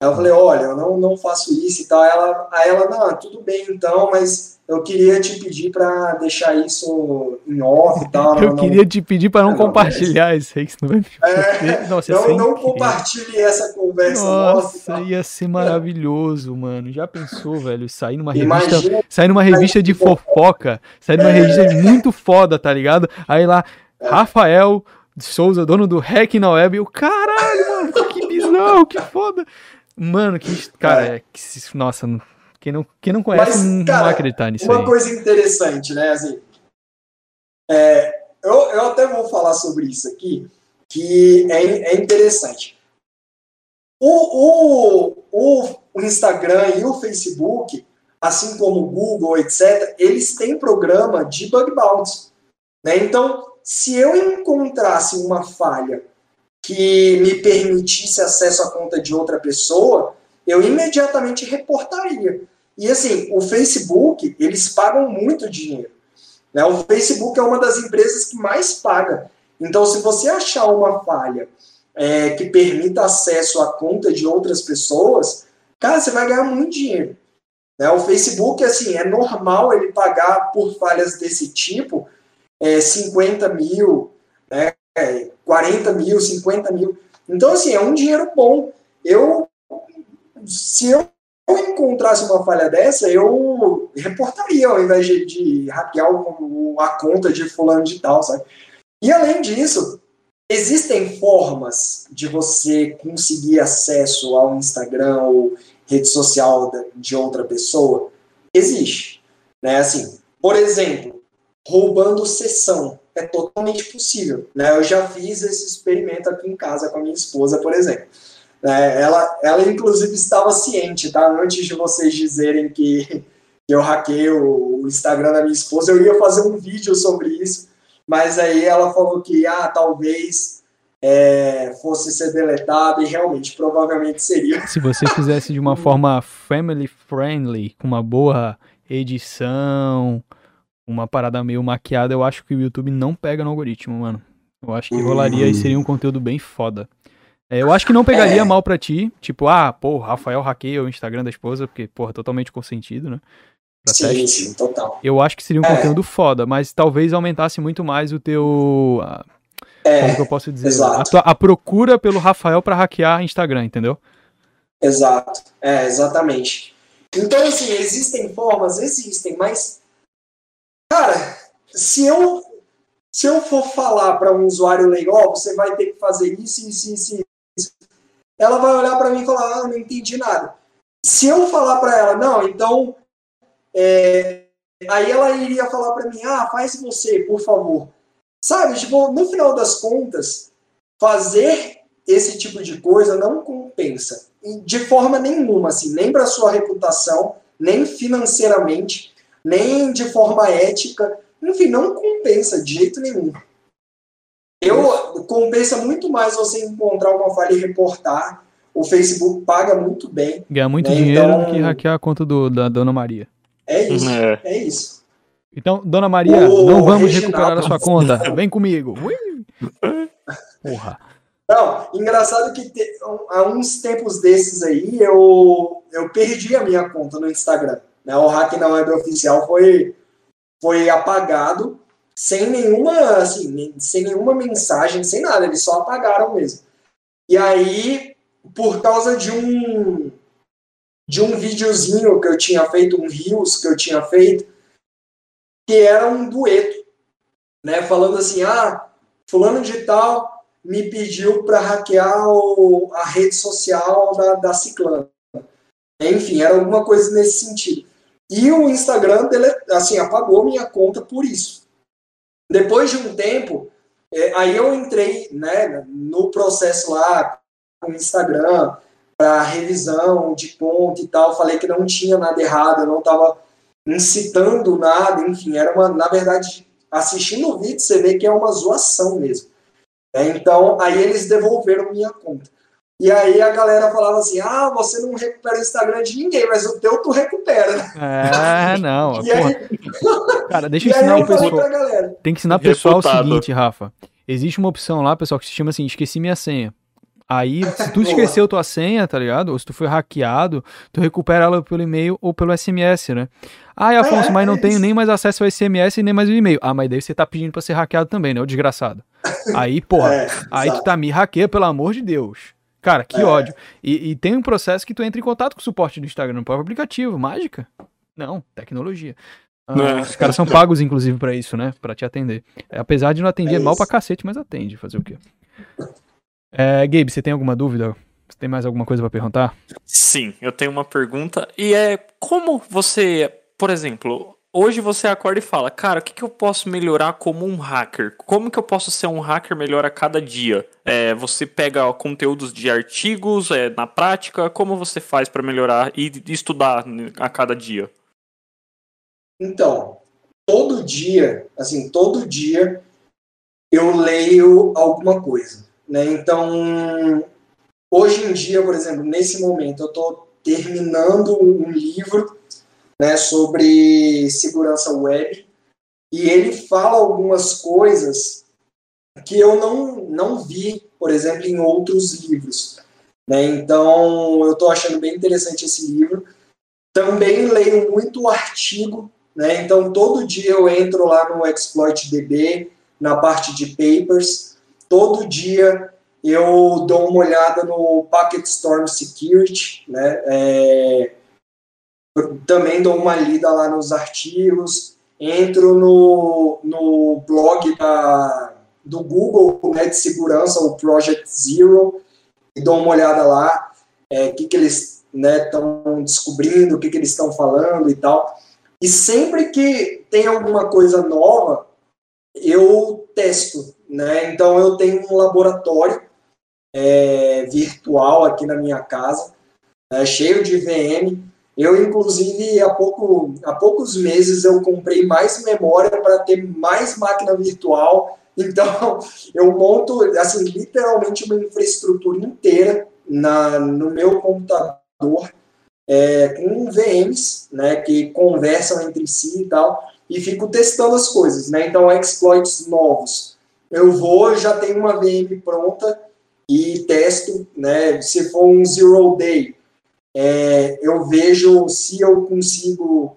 Aí eu falei, olha, eu não, não faço isso e tal. Ela, aí ela, não, tudo bem então, mas eu queria te pedir para deixar isso em off e tal. *laughs* Eu não- queria te pedir pra não Não, compartilhar isso aí, que senão vai me É. Nossa, não, não compartilhe essa conversa nossa Nossa, ia ser maravilhoso, mano. Já pensou, velho? Sair numa revista. Imagina, Sair numa revista de fofoca. Sair numa revista muito foda, tá ligado? Aí lá, Rafael Souza, dono do Hack na Web. Eu, caralho, mano, que *laughs* bizarro, que foda. Mano, que. Cara, é, que, nossa, não- quem não, quem não conhece Mas, não cara, vai acreditar nisso uma aí. coisa interessante, né? Assim, é, eu, eu até vou falar sobre isso aqui, que é, é interessante. O, o, o, o Instagram e o Facebook, assim como o Google, etc., eles têm programa de bug bounty. Né? Então, se eu encontrasse uma falha que me permitisse acesso à conta de outra pessoa, eu imediatamente reportaria. E assim, o Facebook, eles pagam muito dinheiro. Né? O Facebook é uma das empresas que mais paga. Então, se você achar uma falha é, que permita acesso à conta de outras pessoas, cara, você vai ganhar muito dinheiro. Né? O Facebook, assim, é normal ele pagar por falhas desse tipo é, 50 mil, né? é, 40 mil, 50 mil. Então, assim, é um dinheiro bom. Eu, se eu encontrasse uma falha dessa, eu reportaria ao invés de, de hackear o- a conta de fulano de tal, sabe? E além disso, existem formas de você conseguir acesso ao Instagram ou rede social de outra pessoa? Existe. Né? Assim, por exemplo, roubando sessão. É totalmente possível. Né? Eu já fiz esse experimento aqui em casa com a minha esposa, por exemplo. É, ela, ela, inclusive, estava ciente, tá? Antes de vocês dizerem que, que eu hackei o, o Instagram da minha esposa, eu ia fazer um vídeo sobre isso, mas aí ela falou que, ah, talvez é, fosse ser deletado, e realmente, provavelmente seria. *laughs* Se você fizesse de uma forma family friendly, com uma boa edição, uma parada meio maquiada, eu acho que o YouTube não pega no algoritmo, mano. Eu acho que rolaria e seria um conteúdo bem foda. É, eu acho que não pegaria É. mal pra ti, tipo, ah, pô, Rafael hackeia o Instagram da esposa, porque, porra, totalmente consentido, né? Pra Sim, teste. sim, total. Eu acho que seria um É. conteúdo foda, mas talvez aumentasse muito mais o teu. a- Como que É, eu posso dizer? exato. A, tua- a procura pelo Rafael pra hackear Instagram, entendeu? exato. É, exatamente. Então, assim, existem formas? Existem, mas, cara, se eu, se eu for falar para um usuário leigo, ó, você vai ter que fazer isso, isso, isso, isso, ela vai olhar para mim e falar, ah, não entendi nada. Se eu falar para ela, não, então, é, aí ela iria falar para mim, ah, faz você, por favor. Sabe, tipo, no final das contas, fazer esse tipo de coisa não compensa. De forma nenhuma, assim, nem para sua reputação, nem financeiramente, nem de forma ética. Enfim, não compensa de jeito nenhum. Eu compensa muito mais você encontrar uma falha e reportar. O Facebook paga muito bem. Ganhar muito É, dinheiro então- do que hackear a conta do, da Dona Maria. É isso. É. É isso. Então, Dona Maria, Ô, não vamos Reginaldo. recuperar a sua conta. Vem comigo. Ui. Porra. Não, engraçado que te- há uns tempos desses aí eu, eu perdi a minha conta no Instagram. Né? O hack na web oficial foi, foi apagado sem nenhuma, assim, sem nenhuma mensagem, sem nada, eles só apagaram mesmo. E aí, por causa de um de um videozinho que eu tinha feito, um Reels que eu tinha feito, que era um dueto, né? Falando assim, ah, fulano de tal me pediu para hackear o, a rede social da, da Ciclana. Enfim, era alguma coisa nesse sentido. E o Instagram, dele, assim, apagou minha conta por isso. Depois de um tempo, é, aí eu entrei né, no processo lá com o Instagram, para revisão de conta e tal. Falei que não tinha nada errado, eu não estava incitando nada, enfim, era uma, na verdade, assistindo o vídeo você vê que é uma zoação mesmo. É, então, aí eles devolveram minha conta. E aí a galera falava assim: ah, você não recupera o Instagram de ninguém, mas o teu tu recupera. É, não. *laughs* e aí... Cara, deixa eu *laughs* ensinar o pessoal. Tem que ensinar o pessoal o seguinte, Rafa. Existe uma opção lá, pessoal, que se chama assim: esqueci minha senha. Aí, se tu *laughs* esqueceu tua senha, tá ligado? Ou se tu foi hackeado, tu recupera ela pelo e-mail ou pelo SMS, né? Ah, Afonso, é, mas não é tenho nem mais acesso ao SMS e nem mais o e-mail. Ah, mas daí você tá pedindo pra ser hackeado também, né? O desgraçado. Aí, porra, é, aí tu tá me hackeia, pelo amor de Deus. Cara, que é. ódio. E, e, tem um processo que tu entra em contato com o suporte do Instagram no próprio aplicativo. Mágica? Não, tecnologia. Ah, os caras são pagos, inclusive, para isso, né? Para te atender. É, apesar de não atender é mal pra cacete, mas atende. Fazer o quê? É, Gabe, você tem alguma dúvida? Você tem mais alguma coisa para perguntar? Sim, eu tenho uma pergunta. E é como você, por exemplo, hoje você acorda e fala, cara, o que, que eu posso melhorar como um hacker? Como que eu posso ser um hacker melhor a cada dia? É, você pega conteúdos de artigos é, na prática, como você faz para melhorar e estudar a cada dia? Então, todo dia, assim, todo dia eu leio alguma coisa. Né? Então, hoje em dia, por exemplo, nesse momento, eu estou terminando um livro né, sobre segurança web e ele fala algumas coisas que eu não, não vi, por exemplo, em outros livros. Né? Então, eu estou achando bem interessante esse livro. Também leio muito artigo, né? então todo dia eu entro lá no ExploitDB, na parte de papers, todo dia eu dou uma olhada no Packet Storm Security, né? É, também dou uma lida lá nos artigos, entro no, no blog da, do Google né, de segurança, o Project Zero, e dou uma olhada lá, o é, que, que eles estão né, descobrindo, o que, que eles estão falando e tal. E sempre que tem alguma coisa nova, eu testo, né? Então eu tenho um laboratório é, virtual aqui na minha casa, é, cheio de VM. Eu, inclusive, há, pouco, há poucos meses eu comprei mais memória para ter mais máquina virtual. *laughs* Então, eu monto, assim, literalmente uma infraestrutura inteira na, no meu computador é, com VMs, né, que conversam entre si e tal, e fico testando as coisas, né? Então, exploits novos eu vou, já tenho uma VM pronta e testo, né? Se for um zero day, é, eu vejo se eu consigo.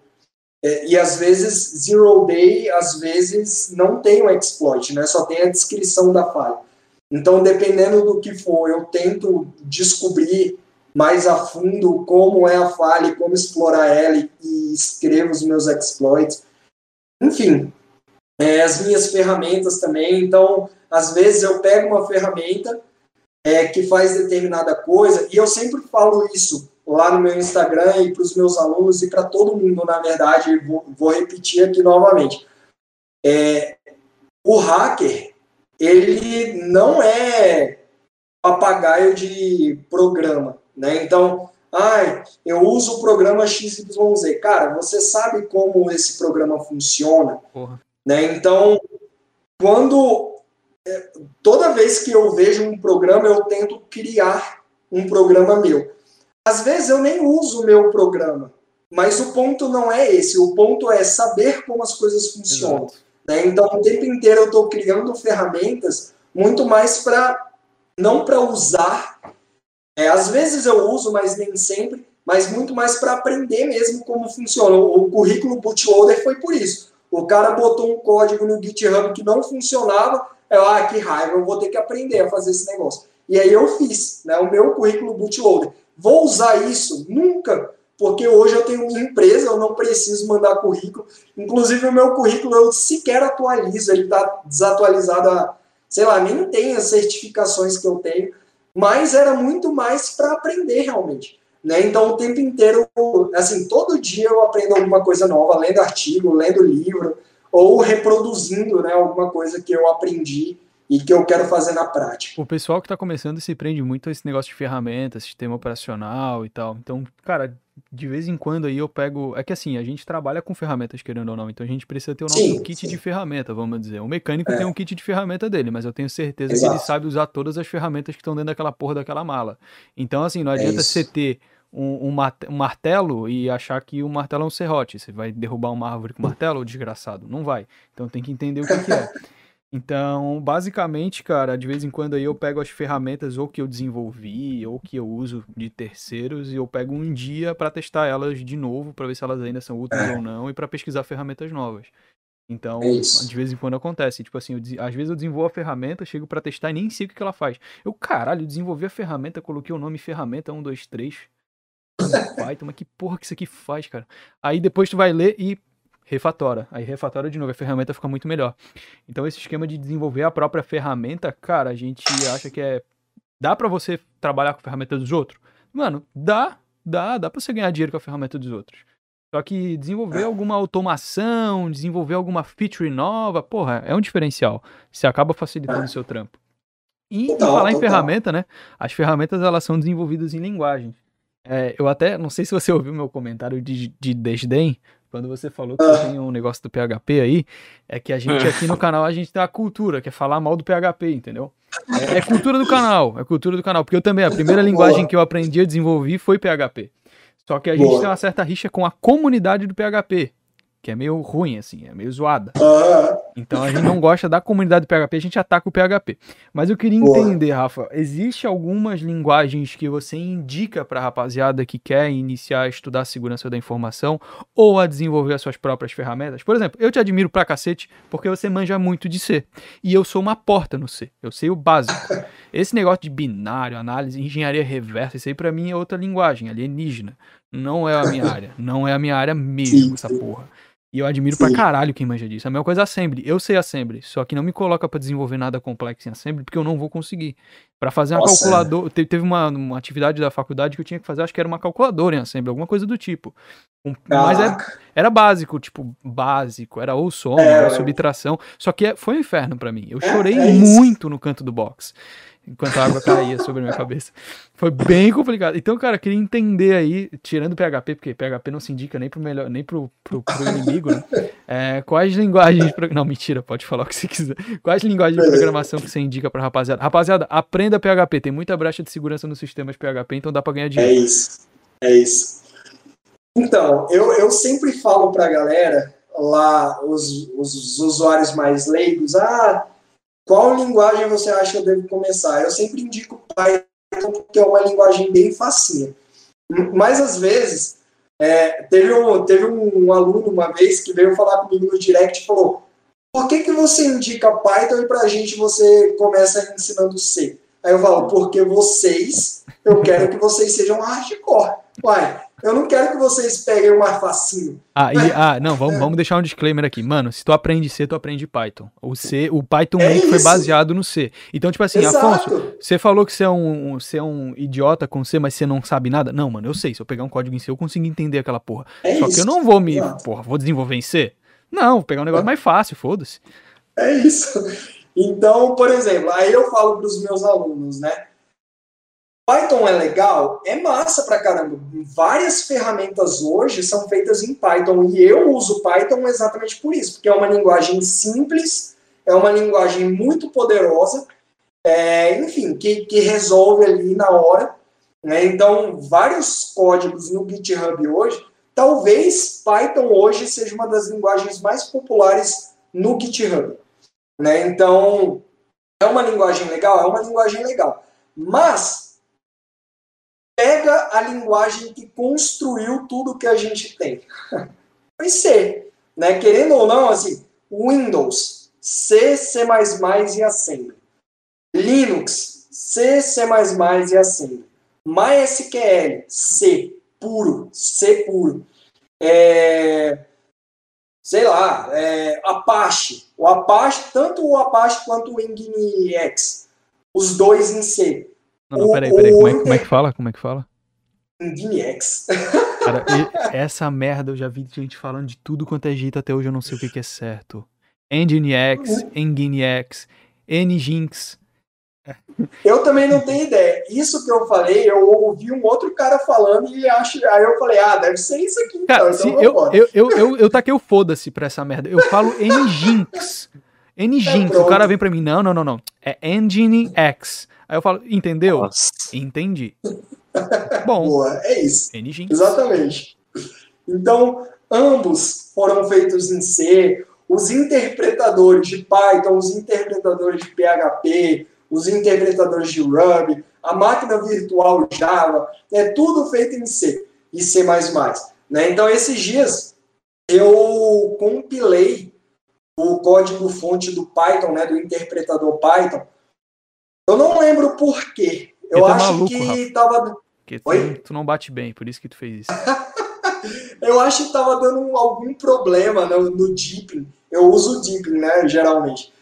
É, e às vezes, zero day, às vezes não tem o exploit, né? Só tem a descrição da falha. Então, dependendo do que for, eu tento descobrir mais a fundo como é a falha e como explorar ela e, escrevo os meus exploits. Enfim, é, as minhas ferramentas também. Então, às vezes eu pego uma ferramenta é, que faz determinada coisa, e eu sempre falo isso lá no meu Instagram e para os meus alunos e para todo mundo, na verdade, vou, vou repetir aqui novamente. É, o hacker, ele não é papagaio de programa, né? Então, ai, eu uso o programa XYZ. Cara, você sabe como esse programa funciona? Porra. Né? Então, quando é, toda vez que eu vejo um programa, eu tento criar um programa meu. Às vezes eu nem uso o meu programa, mas o ponto não é esse. O ponto é saber como as coisas funcionam. Né? Então, o tempo inteiro eu estou criando ferramentas muito mais para não para usar. É, às vezes eu uso, mas nem sempre. Mas muito mais para aprender mesmo como funciona. O currículo bootloader foi por isso o cara botou um código no GitHub que não funcionava. Eu, ah, que raiva, eu vou ter que aprender a fazer esse negócio. E aí eu fiz, né, o meu currículo bootloader. Vou usar isso? Nunca. porque hoje eu tenho minha empresa, eu não preciso mandar currículo. Inclusive, o meu currículo eu sequer atualizo, ele está desatualizado há, sei lá, nem tem as certificações que eu tenho, mas era muito mais para aprender realmente. Né? Então, o tempo inteiro, assim, todo dia eu aprendo alguma coisa nova, lendo artigo, lendo livro, ou reproduzindo né, alguma coisa que eu aprendi e que eu quero fazer na prática. O pessoal que está começando se prende muito a esse negócio de ferramentas, sistema operacional e tal. Então, cara, de vez em quando aí eu pego. É que assim, a gente trabalha com ferramentas, querendo ou não, então a gente precisa ter o nosso sim, kit sim. de ferramenta, vamos dizer. O mecânico é. tem um kit de ferramenta dele, mas eu tenho certeza Exato. que ele sabe usar todas as ferramentas que estão dentro daquela porra daquela mala. Então, assim, não é adianta é você ter um, um, um, martelo e achar que o martelo é um serrote. Você vai derrubar uma árvore com *laughs* martelo, desgraçado? Não vai. Então tem que entender o que, que é. Então, basicamente, cara, de vez em quando aí eu pego as ferramentas ou que eu desenvolvi ou que eu uso de terceiros e eu pego um dia para testar elas de novo para ver se elas ainda são úteis é. ou não e para pesquisar ferramentas novas. Então, é de vez em quando acontece. Tipo assim, eu, às vezes eu desenvolvo a ferramenta, chego para testar e nem sei o que, ela faz. Eu, caralho, desenvolvi a ferramenta, coloquei o nome ferramenta 1, 2, 3. Python, mas que porra que isso aqui faz, cara? Aí depois tu vai ler e refatora. Aí refatora de novo, a ferramenta fica muito melhor. Então esse esquema de desenvolver a própria ferramenta, cara, a gente acha que é dá para você trabalhar com a ferramenta dos outros? Mano, dá, dá, dá para você ganhar dinheiro com a ferramenta dos outros. Só que desenvolver alguma automação, desenvolver alguma feature nova, porra, é um diferencial. Você acaba facilitando o seu trampo. E total, falar em total. ferramenta, né? As ferramentas elas são desenvolvidas em linguagem. É, eu até não sei se você ouviu meu comentário de, de desdém, quando você falou que você tem um negócio do PHP aí, é que a gente aqui no *laughs* canal, a gente tem a cultura, que é falar mal do PHP, entendeu? É, é cultura do canal, é cultura do canal. Porque eu também, a primeira *laughs* linguagem que eu aprendi a desenvolver foi PHP. Só que a gente tem uma certa rixa com a comunidade do PHP que é meio ruim, assim, é meio zoada. Então a gente não gosta da comunidade PHP, a gente ataca o PHP. Mas eu queria entender, Rafa, existe algumas linguagens que você indica para rapaziada que quer iniciar a estudar a segurança da informação ou a desenvolver as suas próprias ferramentas? Por exemplo, eu te admiro pra cacete porque você manja muito de C. E eu sou uma porta no C. Eu sei o básico. Esse negócio de binário, análise, engenharia reversa, isso aí pra mim é outra linguagem, alienígena. Não é a minha área. Não é a minha área mesmo, essa porra. E eu admiro Sim. pra caralho quem manja disso. A mesma coisa Assembly. Eu sei Assembly, só que não me coloca para desenvolver nada complexo em Assembly, porque eu não vou conseguir. Para fazer uma calculadora. Teve uma, uma atividade da faculdade que eu tinha que fazer, acho que era uma calculadora em Assembly, alguma coisa do tipo. Um, mas era, é, era, básico, tipo, básico. Era ou soma, é, era subtração. Só que é, foi um inferno para mim. Eu é, chorei é muito no canto do box enquanto a água caía sobre a minha cabeça. Foi bem complicado. Então, cara, queria entender aí, tirando PHP, porque PHP não se indica nem pro melhor, nem pro, pro, pro inimigo, né? É, quais linguagens. Pro... Não, mentira, pode falar o que você quiser. Quais linguagens de programação que você indica pra rapaziada? Rapaziada, aprenda PHP. Tem muita brecha de segurança nos sistemas PHP, então dá pra ganhar dinheiro. É isso. É isso. Então, eu, eu sempre falo pra galera lá, os, os usuários mais leigos, ah, qual linguagem você acha que eu devo começar? Eu sempre indico Python porque é uma linguagem bem facinha. Mas às vezes, é, teve, um, teve um aluno uma vez que veio falar comigo no direct e falou: por que, que você indica Python e pra gente você começa ensinando C? Aí eu falo, porque vocês, eu quero que vocês sejam hardcore. Uai, eu não quero que vocês peguem o mais facinho. Ah, e, ah não, vamos, vamos deixar um disclaimer aqui. Mano, se tu aprende C, tu aprende Python. O C, o Python é foi baseado no C. Então, tipo assim, Exato. Afonso, você falou que você é um, você é um idiota com C, mas você não sabe nada? Não, mano, eu sei. Se eu pegar um código em C, eu consigo entender aquela porra. É Só isso. que eu não vou me, Exato. porra, vou desenvolver em C? Não, vou pegar um negócio é. mais fácil, foda-se. É isso. Então, por exemplo, aí eu falo para os meus alunos, né? Python é legal? É massa pra caramba. Várias ferramentas hoje são feitas em Python e eu uso Python exatamente por isso, porque é uma linguagem simples, é uma linguagem muito poderosa, é, enfim, que, que resolve ali na hora. Né? Então, vários códigos no GitHub hoje, talvez Python hoje seja uma das linguagens mais populares no GitHub. Né? Então, é uma linguagem legal? É uma linguagem legal. Mas pega a linguagem que construiu tudo que a gente tem. *laughs* Foi C. Né? Querendo ou não, assim, Windows, C, C++ e Assembly. Linux, C, C++ e Assembly. MySQL, C. puro, C puro. É, sei lá, é, Apache. O Apache, tanto o Apache quanto o Nginx, os dois em C. Não, não, peraí, peraí, como é, como é que fala? Como é que fala? Nginx. Cara, essa merda eu já vi gente falando de tudo quanto é jeito até hoje, eu não sei o que, que é certo. Nginx, Nginx, Nginx. Eu também não tenho ideia. Isso que eu falei, eu ouvi um outro cara falando e acho, aí eu falei, ah, deve ser isso aqui. Cara, então, então eu, eu, eu, eu, eu taquei o foda-se pra essa merda. Eu falo Nginx. Nginx. É o cara vem pra mim, não, não, não, não. É Engine X. Aí eu falo, entendeu? Nossa. Entendi. *laughs* Bom. Boa, é isso. Nginx. Exatamente. Então, ambos foram feitos em C. Os interpretadores de Python, os interpretadores de PHP, os interpretadores de Ruby, a máquina virtual Java, é tudo feito em C e C++. Né? Então, esses dias, eu compilei o código-fonte do Python, né, do interpretador Python. Eu não lembro por quê. Eu tá acho maluco, que Rafa. tava... Porque tu, tu, não bate bem, por isso que tu fez isso. *laughs* eu acho que tava dando algum problema no, no Deepin. Eu uso o Deepin, né, geralmente.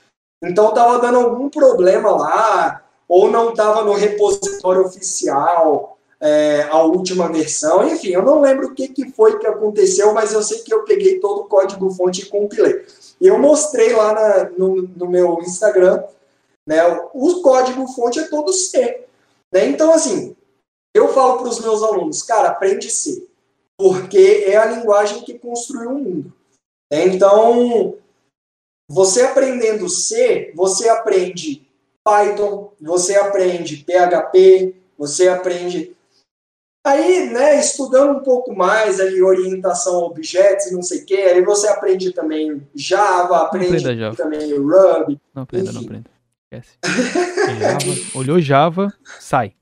Então estava dando algum problema lá, ou não estava no repositório oficial é, a última versão. Enfim, eu não lembro o que, que foi que aconteceu, mas eu sei que eu peguei todo o código-fonte e compilei. E eu mostrei lá na, no, no, meu Instagram, né? O código-fonte é todo C. Né? Então, assim, eu falo para os meus alunos, cara, aprende C, porque é a linguagem que construi o mundo. Né? Então, você aprendendo C, você aprende Python, você aprende PHP, você aprende. Aí, né, estudando um pouco mais ali, orientação a objetos e não sei o que, aí você aprende também Java, aprende Java. também Ruby. Não aprenda, enfim. não aprenda. Esquece. Java, olhou Java, sai.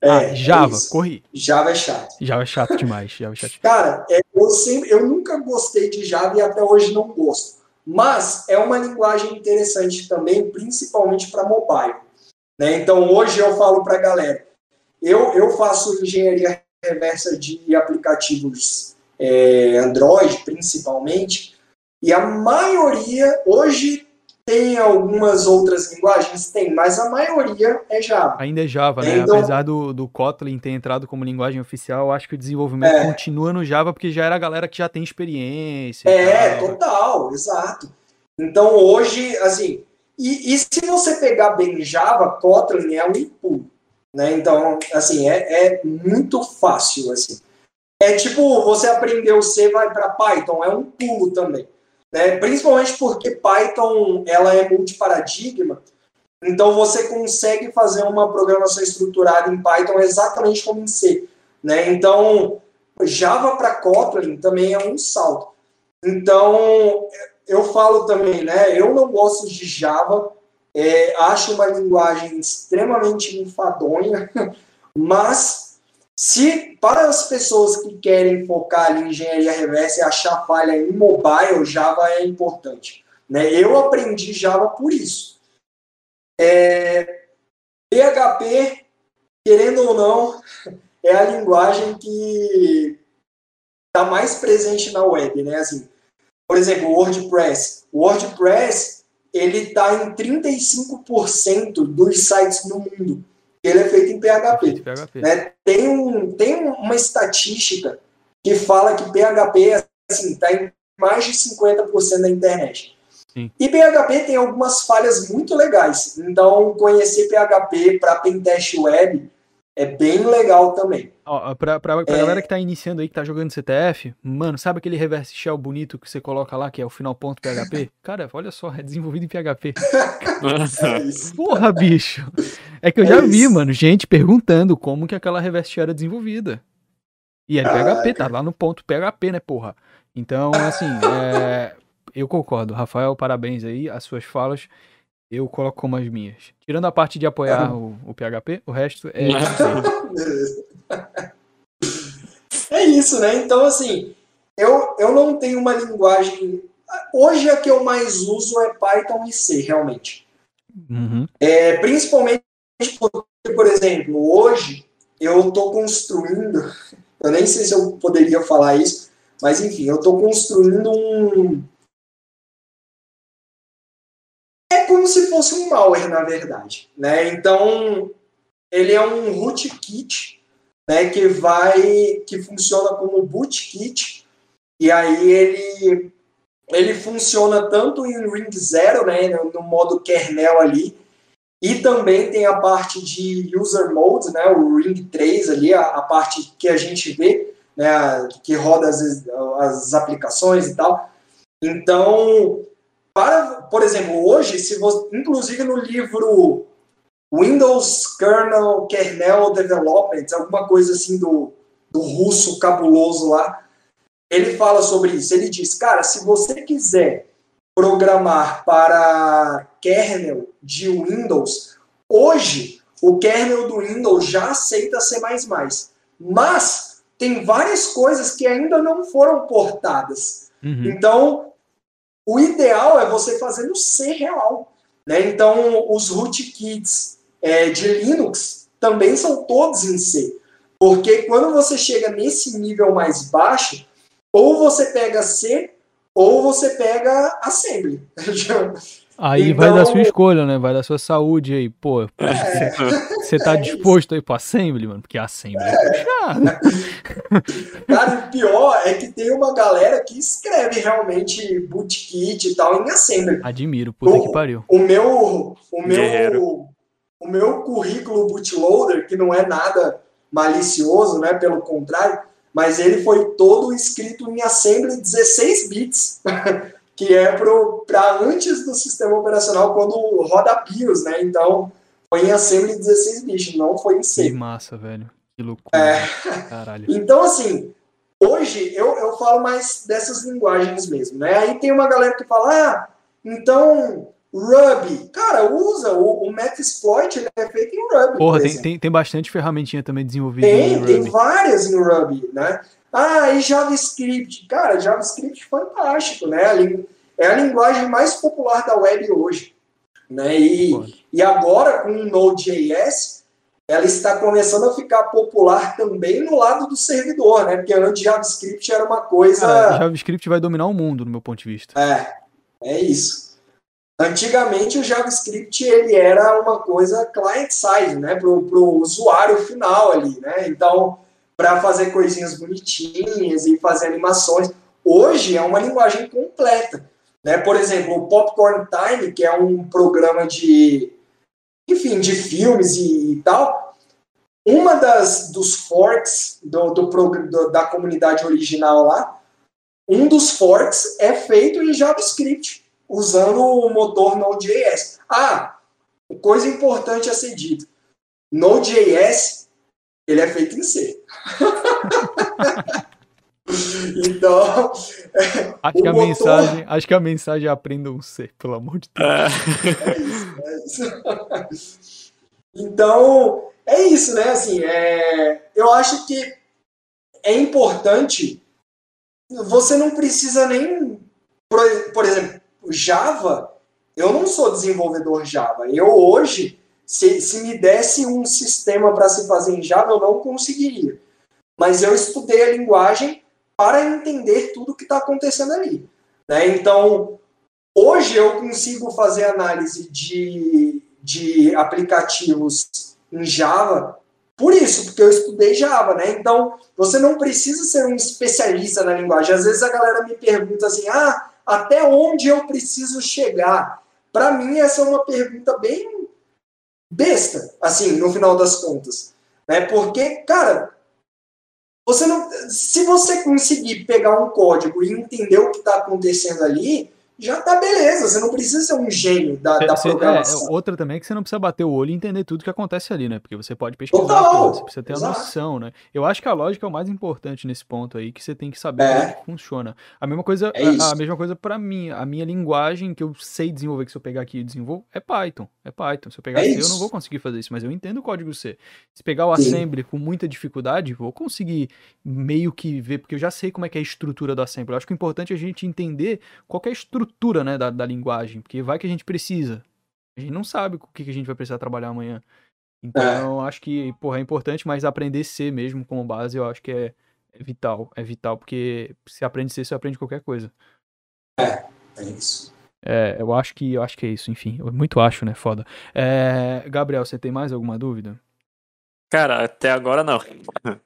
É, ah, Java, é corri. Java é chato. Java é chato demais. Java é chato. Cara, é, eu, sempre, eu nunca gostei de Java e até hoje não gosto. Mas é uma linguagem interessante também, principalmente para mobile. Né? Então, hoje eu falo para a galera, eu, eu faço engenharia reversa de aplicativos é, Android, principalmente, e a maioria, hoje tem algumas outras linguagens? Tem, mas a maioria é Java. Ainda é Java, né? Então, Apesar do, do Kotlin ter entrado como linguagem oficial, acho que o desenvolvimento é, continua no Java porque já era a galera que já tem experiência. É, total, exato. Então hoje, assim, e, e, se você pegar bem Java, Kotlin é um pulo, né? Então, assim, é, é muito fácil, assim. É tipo, você aprendeu C, vai para Python, é um pulo também né? principalmente porque Python ela é multiparadigma, então você consegue fazer uma programação estruturada em Python exatamente como em C. Né? Então, Java para Kotlin também é um salto. Então, eu falo também, né? Eu não gosto de Java, é, acho uma linguagem extremamente enfadonha, *laughs* mas se para as pessoas que querem focar em engenharia reversa e achar falha em mobile, Java é importante. Né? Eu aprendi Java por isso. É, PHP, querendo ou não, *laughs* é a linguagem que está mais presente na web, né? Assim, por exemplo, WordPress. WordPress ele está em 35% dos sites no mundo ele é feito em PHP. PHP. Né? Tem, um, tem uma estatística que fala que PHP assim, está em mais de 50% da internet. Sim. E PHP tem algumas falhas muito legais. Então, conhecer PHP para pentest web é bem legal também. Ó, pra, pra, pra é... galera que tá iniciando aí, que tá jogando CTF, mano, sabe aquele reverse shell bonito que você coloca lá, que é o final ponto PHP? *laughs* Cara, olha só, é desenvolvido em PHP. *laughs* é Porra, bicho. É que eu é já vi, mano, gente perguntando como que aquela reverse shell era desenvolvida. E é PHP, tá lá no ponto PHP, né, porra? Então, assim, é... eu concordo. Rafael, parabéns aí, as suas falas eu coloco como as minhas. Tirando a parte de apoiar o, o PHP, o resto é. *laughs* É isso, né? Então, assim, eu, eu não tenho uma linguagem. Hoje a que eu mais uso é Python e C, realmente. Uhum. É, principalmente porque, por exemplo, hoje eu estou construindo. *laughs* eu nem sei se eu poderia falar isso, mas enfim, eu estou construindo um. É como se fosse um malware, na verdade. Né? Então, ele é um rootkit né, que vai que funciona como bootkit e aí ele ele funciona tanto em ring 0, né, no modo kernel ali, e também tem a parte de user mode, né, o ring 3 ali, a, a parte que a gente vê, né, que roda as, as aplicações e tal. Então, para, por exemplo, hoje, se você, inclusive no livro Windows Kernel, Kernel Development, alguma coisa assim do, do russo cabuloso lá, ele fala sobre isso. Ele diz, cara, se você quiser programar para kernel de Windows, hoje o kernel do Windows já aceita C++, mas tem várias coisas que ainda não foram portadas. Uhum. Então, o ideal é você fazer no C real. Né? Então, os rootkits é, de Linux também são todos em C. Porque quando você chega nesse nível mais baixo, ou você pega C, ou você pega Assembly. *laughs* Aí então, vai da sua escolha, né? Vai da sua saúde aí. Pô, você é, tá é disposto aí pro Assembly, mano? Porque Assembly é, é puxado. *laughs* Cara, o pior é que tem uma galera que escreve realmente bootkit e tal em Assembly. Admiro, puta o, que pariu. O meu, o meu, o meu currículo bootloader, que não é nada malicioso, né? Pelo contrário, mas ele foi todo escrito em Assembly 16 bits, *laughs* que é para antes do sistema operacional, quando roda BIOS, né? Então, foi em Assembly 16 bits, não foi em C. Que massa, velho. Que loucura. É. Caralho. *laughs* então, assim, hoje eu, eu falo mais dessas linguagens mesmo, né? Aí tem uma galera que fala, ah, então Ruby. Cara, usa. O, o Metasploit ele é feito em Ruby. Porra, tem, tem, tem bastante ferramentinha também desenvolvida tem, em Ruby. Tem várias em Ruby, né? Ah, e JavaScript. Cara, JavaScript fantástico, né? É a linguagem mais popular da web hoje. Né? E, e agora, com o Node.js, ela está começando a ficar popular também no lado do servidor, né? Porque antes JavaScript era uma coisa. Cara, JavaScript vai dominar o mundo, no meu ponto de vista. É, é isso. Antigamente o JavaScript ele era uma coisa client-side, né, para o usuário final ali, né? Então, para fazer coisinhas bonitinhas e fazer animações. Hoje é uma linguagem completa, né? Por exemplo, o Popcorn Time, que é um programa de, enfim, de filmes e, e tal. Uma das dos forks do, do, do, da comunidade original lá, um dos forks é feito em JavaScript usando o motor Node.js. Ah, coisa importante a ser dito. Node.js, ele é feito em C. *laughs* então, *laughs* acho que a motor... mensagem, acho que a mensagem é aprendam C, pelo amor de Deus. É, isso, é isso. Então, é isso, né? Assim, é, eu acho que é importante. Você não precisa nem, por exemplo, Java, eu não sou desenvolvedor Java. Eu hoje, se, se me desse um sistema para se fazer em Java, eu não conseguiria. Mas eu estudei a linguagem para entender tudo o que está acontecendo ali. Né? Então, hoje eu consigo fazer análise de, de aplicativos em Java por isso, porque eu estudei Java, né? Então, você não precisa ser um especialista na linguagem. Às vezes a galera me pergunta assim: ah, até onde eu preciso chegar? Para mim, essa é uma pergunta bem besta, assim, no final das contas. Né? Porque, cara, você não, se você conseguir pegar um código e entender o que está acontecendo ali, já tá beleza, você não precisa ser um gênio da, da programação. É, outra também é que você não precisa bater o olho e entender tudo que acontece ali, né? Porque você pode pesquisar, Total, você precisa ter exato. a noção, né? Eu acho que a lógica é o mais importante nesse ponto aí, que você tem que saber é. como funciona. A mesma coisa, é a, a, mesma coisa para mim, a minha linguagem que eu sei desenvolver, que se eu pegar aqui e desenvolvo, é Python, é Python. Se eu pegar é C, eu não vou conseguir fazer isso, mas eu entendo o código C. Se pegar o Sim. assembly com muita dificuldade, vou conseguir meio que ver, porque eu já sei como é que é a estrutura do assembly. Eu acho que o importante é a gente entender qual é a estrutura, né, da, da linguagem, porque vai que a gente precisa. A gente não sabe o que, que a gente vai precisar trabalhar amanhã. Então, é. acho que, porra, é importante, mas aprender C mesmo como base, eu acho que é, é vital, é vital, porque se aprende ser, você aprende qualquer coisa. É, é isso. É, eu acho que eu acho que é isso, enfim. Eu muito acho, né? Foda. É, Gabriel, você tem mais alguma dúvida? Cara, até agora não.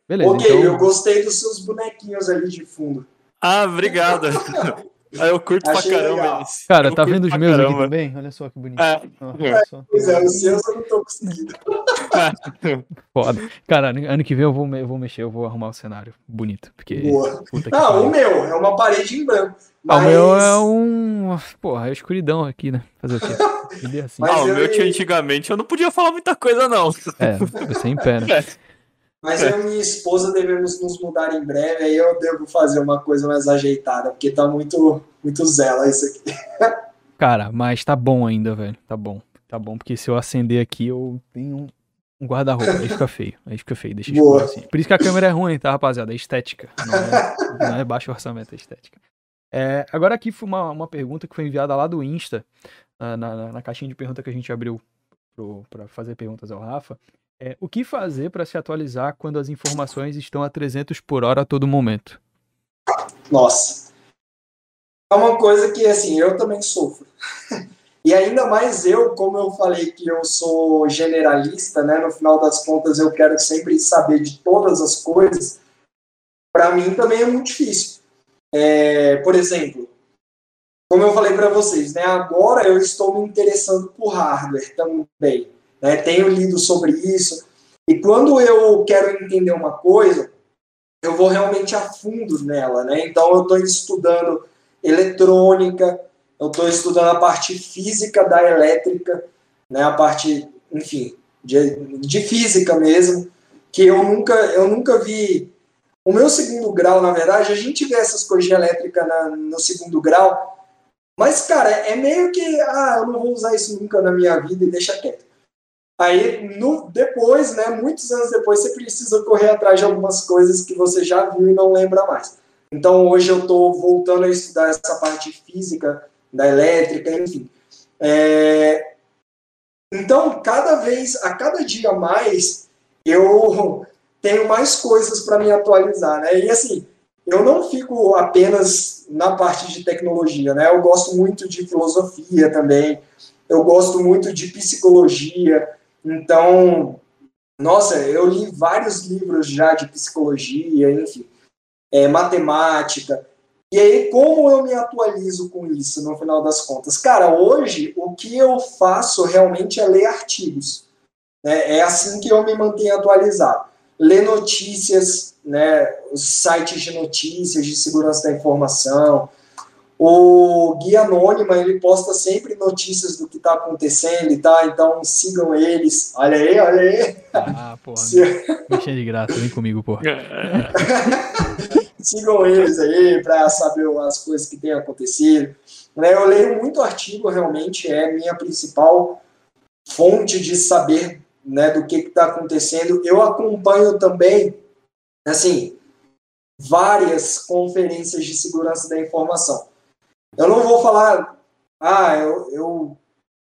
Beleza. ok, então... eu gostei dos seus bonequinhos ali de fundo. Ah, obrigado. *laughs* Ah, eu curto Achei pra caramba legal. esse. Cara, Eu tá vendo os meus aqui caramba. também? Olha só que bonito. É. Ó, olha só. Pois é, os seus eu não tô conseguindo. *laughs* Foda. Cara, ano que vem eu vou, me- eu vou mexer, eu vou arrumar o cenário bonito. Porque. Boa. Ah, pariu. o meu é uma parede em branco. Ah, Mas... o meu é um. Porra, é escuridão aqui, né? Fazer o quê? *laughs* É assim. Ah, o eu- meu tinha antigamente, eu não podia falar muita coisa, não. É, você em pé, né? *laughs* Mas eu e minha esposa devemos nos mudar em breve, aí eu devo fazer uma coisa mais ajeitada, porque tá muito, muito zela isso aqui. *laughs* Cara, mas tá bom ainda, velho. Tá bom. Tá bom, porque se eu acender aqui, eu tenho um, guarda-roupa. Aí fica feio. Aí fica feio. Deixa escuro assim. Por isso que a câmera é ruim, tá, rapaziada? É estética. Não é, não é baixo orçamento, é estética. É, agora aqui foi uma, uma pergunta que foi enviada lá do Insta, ah, na, na, na caixinha de pergunta que a gente abriu pro, pra fazer perguntas ao Rafa. É, o que fazer para se atualizar quando as informações estão a 300 por hora a todo momento? Nossa. É uma coisa que, assim, eu também sofro. *laughs* E ainda mais eu, como eu falei que eu sou generalista, né? No final das contas, eu quero sempre saber de todas as coisas. Para mim também é muito difícil. É, por exemplo, como eu falei para vocês, né? Agora eu estou me interessando por hardware também. Né, tenho lido sobre isso. E quando eu quero entender uma coisa, eu vou realmente a fundo nela, né? Então eu estou estudando eletrônica, eu estou estudando a parte física da elétrica, né? A parte, enfim, de, de física mesmo, que eu nunca, eu nunca vi. O meu segundo grau, na verdade, a gente vê essas coisas de elétrica na, no segundo grau, mas, cara, é meio que, ah, eu não vou usar isso nunca na minha vida e deixa quieto. Aí, no, depois, né, muitos anos depois, você precisa correr atrás de algumas coisas que você já viu e não lembra mais. Então, hoje eu estou voltando a estudar essa parte física da elétrica, enfim. É... Então, cada vez, a cada dia mais, eu tenho mais coisas para me atualizar, né? E assim, eu não fico apenas na parte de tecnologia, né? Eu gosto muito de filosofia também, eu gosto muito de psicologia, então, nossa, eu li vários livros já de psicologia, enfim, é, matemática. E aí, como eu me atualizo com isso no final das contas? Cara, hoje o que eu faço realmente é ler artigos. Né? É assim que eu me mantenho atualizado. Ler notícias, né? os sites de notícias, de segurança da informação. O Guia Anônima, ele posta sempre notícias do que está acontecendo e tal, então sigam eles. Olha aí, olha aí. Ah, *laughs* porra. Se- Mexendo de graça, vem comigo, porra. *laughs* sigam eles aí para saber as coisas que têm acontecido. Né, Eu leio muito artigo, realmente é minha principal fonte de saber né, do que está acontecendo. Eu acompanho também, assim, várias conferências de segurança da informação. Eu não vou falar, ah, eu, eu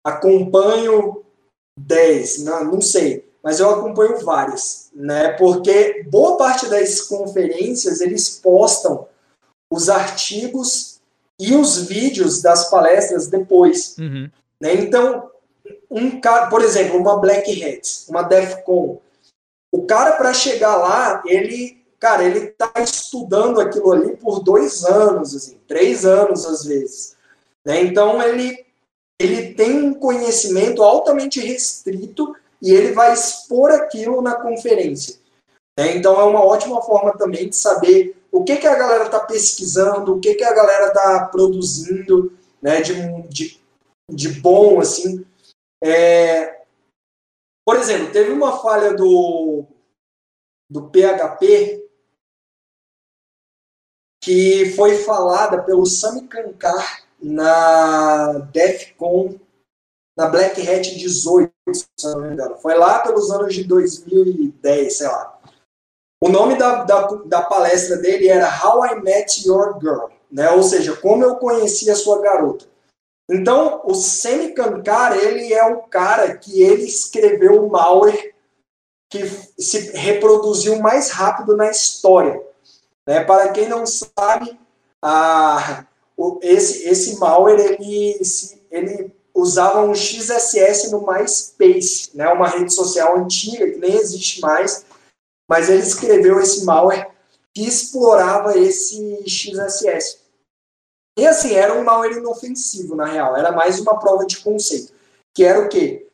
acompanho 10, não, não sei, mas eu acompanho várias, né? Porque boa parte das conferências eles postam os artigos e os vídeos das palestras depois, Uhum. né? Então, um cara, por exemplo, uma Black Hat, uma DEFCON, o cara para chegar lá, ele, cara, ele tá estudando aquilo ali por dois anos, assim, três anos às vezes, né? Então ele ele tem um conhecimento altamente restrito e ele vai expor aquilo na conferência. né? Então é uma ótima forma também de saber o que, que a galera está pesquisando, o que, que a galera está produzindo, né, de, de, de bom, assim. É, por exemplo, teve uma falha do, do PHP que foi falada pelo Sami Kankar na DEFCON, na Black Hat 18, se não me engano. Foi lá pelos anos de 2010, sei lá. O nome da, da, da palestra dele era How I Met Your Girl, né? ou seja, como eu conheci a sua garota. Então, o Semi Kankar, ele é o cara que ele escreveu o malware que se reproduziu mais rápido na história. Né? Para quem não sabe, a, o, esse, esse malware ele, ele usava um XSS no MySpace, né? uma rede social antiga que nem existe mais, mas ele escreveu esse malware que explorava esse XSS. E assim, era um malware inofensivo, na real, era mais uma prova de conceito. Que era o quê?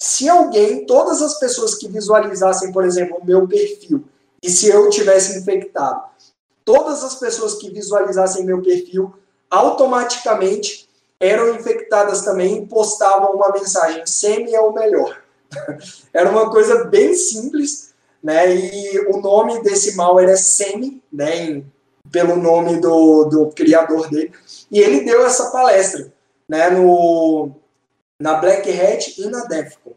Se alguém, todas as pessoas que visualizassem, por exemplo, o meu perfil, e se eu tivesse infectado, todas as pessoas que visualizassem meu perfil, automaticamente eram infectadas também e postavam uma mensagem: SEMI é o melhor. *laughs* era uma coisa bem simples, né? E o nome desse malware é SEMI, né? Pelo nome do, do criador dele. E ele deu essa palestra, né? No, na Black Hat e na Defcon.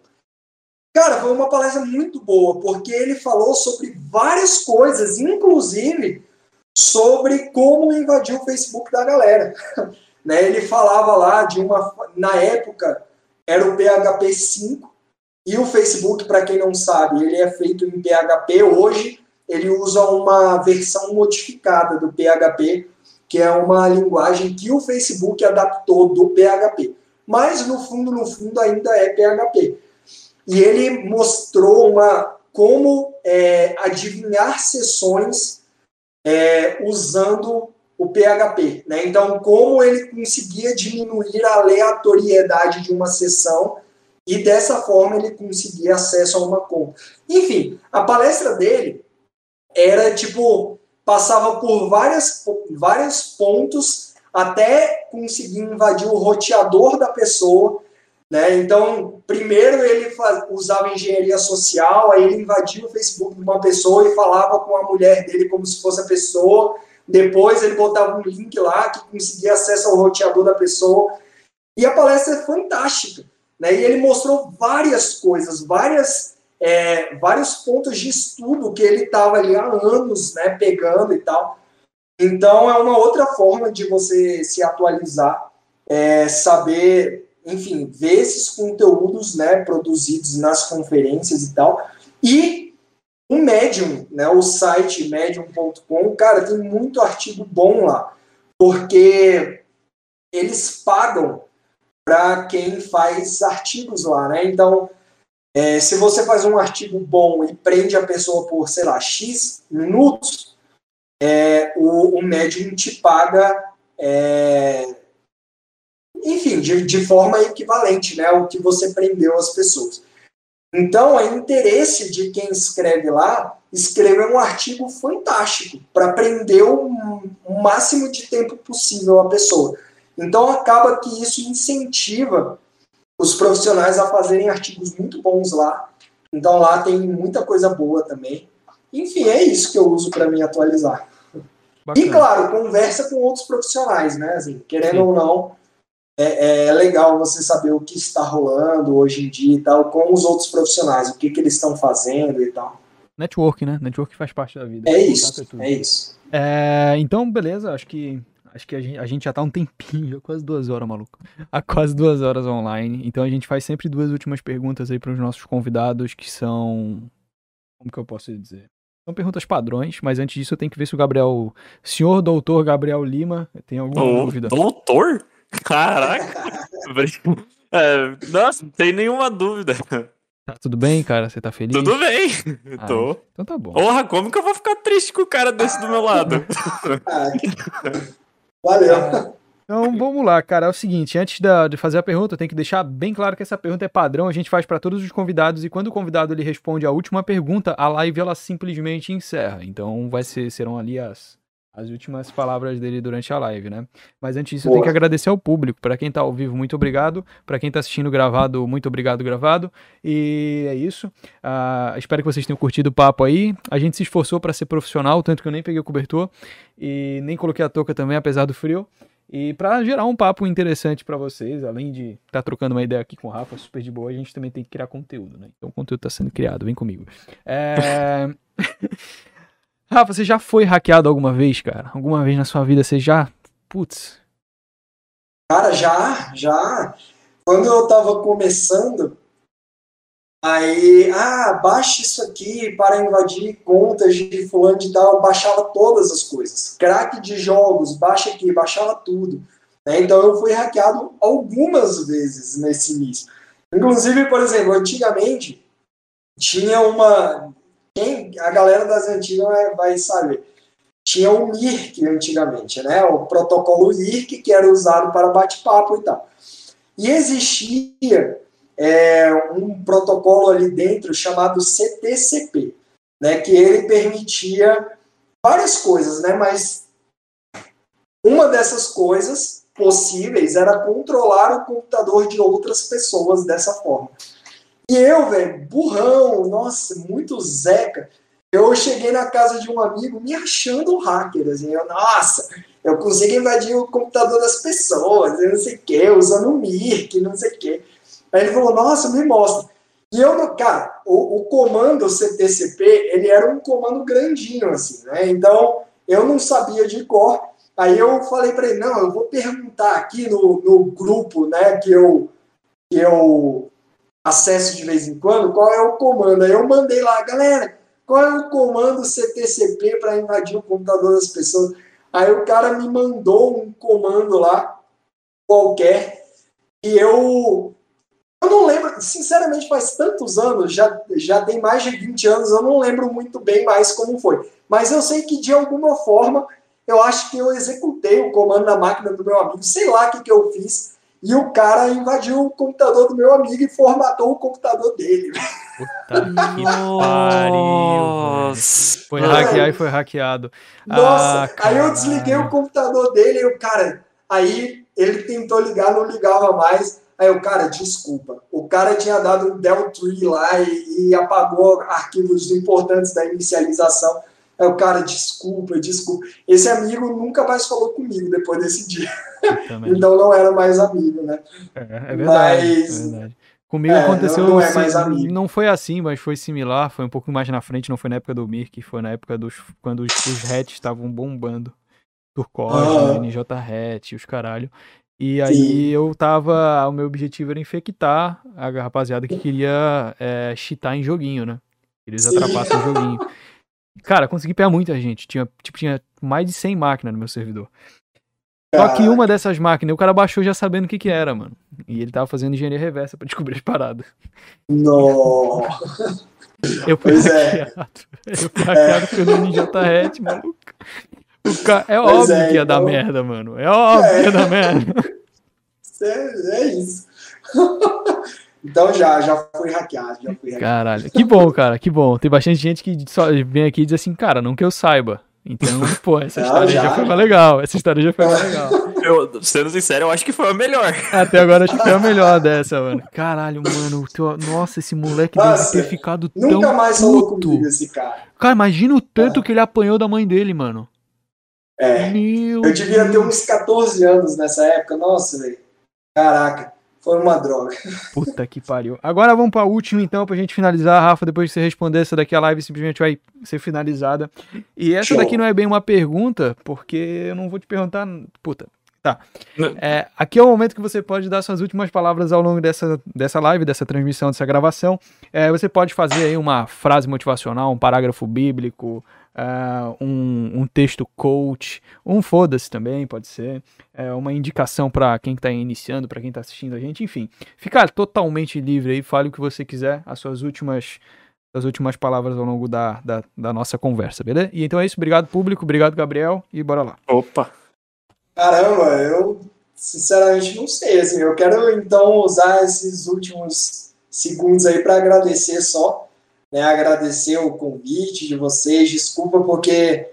Cara, foi uma palestra muito boa, porque ele falou sobre várias coisas, inclusive sobre como invadir o Facebook da galera. *laughs* né? Ele falava lá de uma. Na época, era o PHP 5, e o Facebook, para quem não sabe, ele é feito em PHP. Hoje, ele usa uma versão modificada do PHP, que é uma linguagem que o Facebook adaptou do PHP mas no fundo, no fundo, ainda é PHP. E ele mostrou uma, como é, adivinhar sessões é, usando o PHP. Né? Então, como ele conseguia diminuir a aleatoriedade de uma sessão e dessa forma ele conseguia acesso a uma conta. Enfim, a palestra dele era tipo passava por várias, vários pontos até conseguir invadir o roteador da pessoa. Né? Então, primeiro ele faz, usava engenharia social, aí ele invadia o Facebook de uma pessoa e falava com a mulher dele como se fosse a pessoa. Depois ele botava um link lá que conseguia acesso ao roteador da pessoa. E a palestra é fantástica. Né? E ele mostrou várias coisas, várias, é, vários pontos de estudo que ele estava ali há anos né, pegando e tal. Então, é uma outra forma de você se atualizar, é, saber, enfim, ver esses conteúdos né, produzidos nas conferências e tal. E o Medium, né, o site medium.com, cara, tem muito artigo bom lá, porque eles pagam para quem faz artigos lá, né? Então, é, se você faz um artigo bom e prende a pessoa por, sei lá, X minutos, é, o, o médium te paga, é, enfim, de, de forma equivalente né, ao que você prendeu as pessoas. Então, é interesse de quem escreve lá escrever um artigo fantástico para prender o, o máximo de tempo possível a pessoa. Então, acaba que isso incentiva os profissionais a fazerem artigos muito bons lá. Então, lá tem muita coisa boa também. Enfim, é isso que eu uso para me atualizar. Bacana. E, claro, conversa com outros profissionais, né? Assim, querendo Sim. ou não, é, é, legal você saber o que está rolando hoje em dia e tal, com os outros profissionais, o que, que eles estão fazendo e tal. Network, né? Network faz parte da vida. É isso, é, é isso. É, então, beleza, acho que Acho que a gente, a gente, já tá um tempinho, *laughs* quase duas horas, maluco. Há quase duas horas online. Então a gente faz sempre duas últimas perguntas aí para os nossos convidados, que são. Como que eu posso dizer? São perguntas padrões, mas antes disso eu tenho que ver se o Gabriel. Senhor doutor Gabriel Lima tem alguma o dúvida. Doutor? Caraca! *laughs* é, nossa, não tem nenhuma dúvida. Tá tudo bem, cara? Você tá feliz? Tudo bem. Ah, Tô. Então tá bom. Porra, como que eu vou ficar triste com o cara desse do meu lado? *laughs* Valeu. Então vamos lá, cara. É o seguinte, antes da, de fazer a pergunta, eu tenho que deixar bem claro que essa pergunta é padrão, a gente faz para todos os convidados e quando o convidado ele responde a última pergunta, a live ela simplesmente encerra. Então vai ser, serão ali as, as últimas palavras dele durante a live, né? Mas antes disso, Boa. eu tenho que agradecer ao público. Para quem tá ao vivo, muito obrigado. Para quem tá assistindo gravado, muito obrigado gravado. E é isso. Uh, espero que vocês tenham curtido o papo aí. A gente se esforçou para ser profissional, tanto que eu nem peguei o cobertor e nem coloquei a touca também, apesar do frio. E para gerar um papo interessante para vocês, além de estar tá trocando uma ideia aqui com o Rafa, super de boa, a gente também tem que criar conteúdo, né? Então o conteúdo está sendo criado, vem comigo. É... *laughs* Rafa, você já foi hackeado alguma vez, cara? Alguma vez na sua vida você já. Putz. Cara, já, já. Quando eu tava começando, Aí, ah, baixe isso aqui para invadir contas de fulano de tal. Baixava todas as coisas. Crack de jogos, baixa aqui, baixava tudo. Né? Então eu fui hackeado algumas vezes nesse início. Inclusive, por exemplo, antigamente tinha uma. Quem, a galera das antigas vai, saber. Tinha o MIRC antigamente, né? O protocolo IRC, que era usado para bate-papo e tal. E existia é, um protocolo ali dentro chamado CTCP, né, que ele permitia várias coisas, né, mas uma dessas coisas possíveis era controlar o computador de outras pessoas dessa forma. E eu, velho, burrão, nossa, muito zeca, eu cheguei na casa de um amigo me achando hacker, assim, eu, nossa, eu consigo invadir o computador das pessoas, eu não sei o que, usando o Mirk, não sei o que. Aí ele falou, nossa, me mostra. E eu, cara, o, o, comando CTCP, ele era um comando grandinho, assim, né? Então, eu não sabia de cor. Aí eu falei para ele, não, eu vou perguntar aqui no, no grupo, né, que eu, que eu acesso de vez em quando, qual é o comando. Aí eu mandei lá, galera, qual é o comando CTCP para invadir o computador das pessoas? Aí o cara me mandou um comando lá, qualquer, e eu eu não lembro, sinceramente, faz tantos anos, já, já tem mais de 20 anos, eu não lembro muito bem mais como foi. Mas eu sei que de alguma forma eu acho que eu executei o comando na máquina do meu amigo, sei lá o que, que eu fiz, e o cara invadiu o computador do meu amigo e formatou o computador dele. Puta que pariu. Foi hackear e foi hackeado. Nossa, ah, aí eu desliguei o computador dele e o cara, aí ele tentou ligar, não ligava mais. Aí o cara, desculpa, o cara tinha dado um del tree lá e, e, apagou arquivos importantes da inicialização. Aí o cara, desculpa, desculpa. Esse amigo nunca mais falou comigo depois desse dia. *laughs* então não era mais amigo, né? É, é verdade, mas, é verdade. Comigo é, aconteceu. Não, não, é mais amigo. não foi assim, mas foi similar. Foi um pouco mais na frente, não foi na época do Mirk, foi na época dos. quando os, os hats estavam bombando. Turcose, ah. NJ Hat, os caralho. E aí Sim. eu tava. O meu objetivo era infectar a rapaziada que queria é, cheatar em joguinho, né? Eles atrapassem o joguinho. *laughs* Cara, consegui pegar muita gente. Tinha, tipo, tinha mais de 100 máquinas no meu servidor. Só que uma dessas máquinas, o cara baixou já sabendo o que que era, mano. E ele tava fazendo engenharia reversa pra descobrir as paradas. Nossa. Eu fui pois é. hackeado. É. Eu fui hackeado é. pelo Ninja Red, maluco. Ca... É pois óbvio é, que ia então... dar merda, mano. É óbvio é. que ia dar merda. *laughs* É, é isso. *laughs* então já, já fui hackeado, já fui hackeado. Caralho, que bom, cara, que bom. Tem bastante gente que só vem aqui e diz assim, cara, não que eu saiba. Então, *laughs* pô, essa história já, já foi mais legal. Essa história já foi mais legal. *laughs* Eu, sendo sincero, eu acho que foi a melhor. *laughs* Até agora acho que foi a melhor dessa, mano. Caralho, mano. Teu, nossa, esse moleque nossa, deve ter ficado tão. Nunca mais puto. falou comigo esse cara. Cara, imagina o tanto é. que ele apanhou da mãe dele, mano. É. Meu eu devia ter uns 14 anos nessa época. Nossa, velho. Caraca. Foi uma droga. Puta que pariu. Agora vamos para a última, então, pra gente finalizar, Rafa. Depois de você responder essa daqui, a live simplesmente vai ser finalizada. E essa Show. daqui não é bem uma pergunta, porque eu não vou te perguntar. Puta. Tá. É, aqui é o momento que você pode dar suas últimas palavras ao longo dessa, dessa live, dessa transmissão, dessa gravação. É, você pode fazer aí uma frase motivacional, um parágrafo bíblico, uh, um, um, texto coach, um foda-se também, pode ser, uh, uma indicação para quem está iniciando, para quem está assistindo a gente, enfim. Ficar totalmente livre aí, fale o que você quiser, as suas últimas as últimas palavras ao longo da, da, da, nossa conversa, beleza? E então é isso, obrigado público, obrigado Gabriel e bora lá. Opa! Caramba, eu sinceramente não sei, assim, eu quero então usar esses últimos segundos aí para agradecer só né, agradecer o convite de vocês. Desculpa porque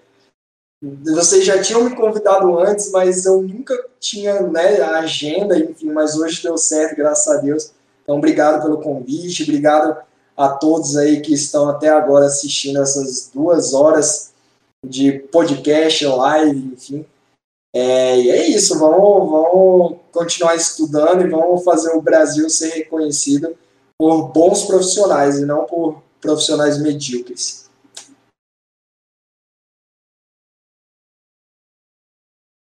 vocês já tinham me convidado antes, mas eu nunca tinha né, a agenda, enfim, mas hoje deu certo, graças a Deus. Então, obrigado pelo convite, obrigado a todos aí que estão até agora assistindo essas duas horas de podcast, live, enfim. É, e é isso, vamos, vamos continuar estudando e vamos fazer o Brasil ser reconhecido por bons profissionais e não por profissionais medíocres.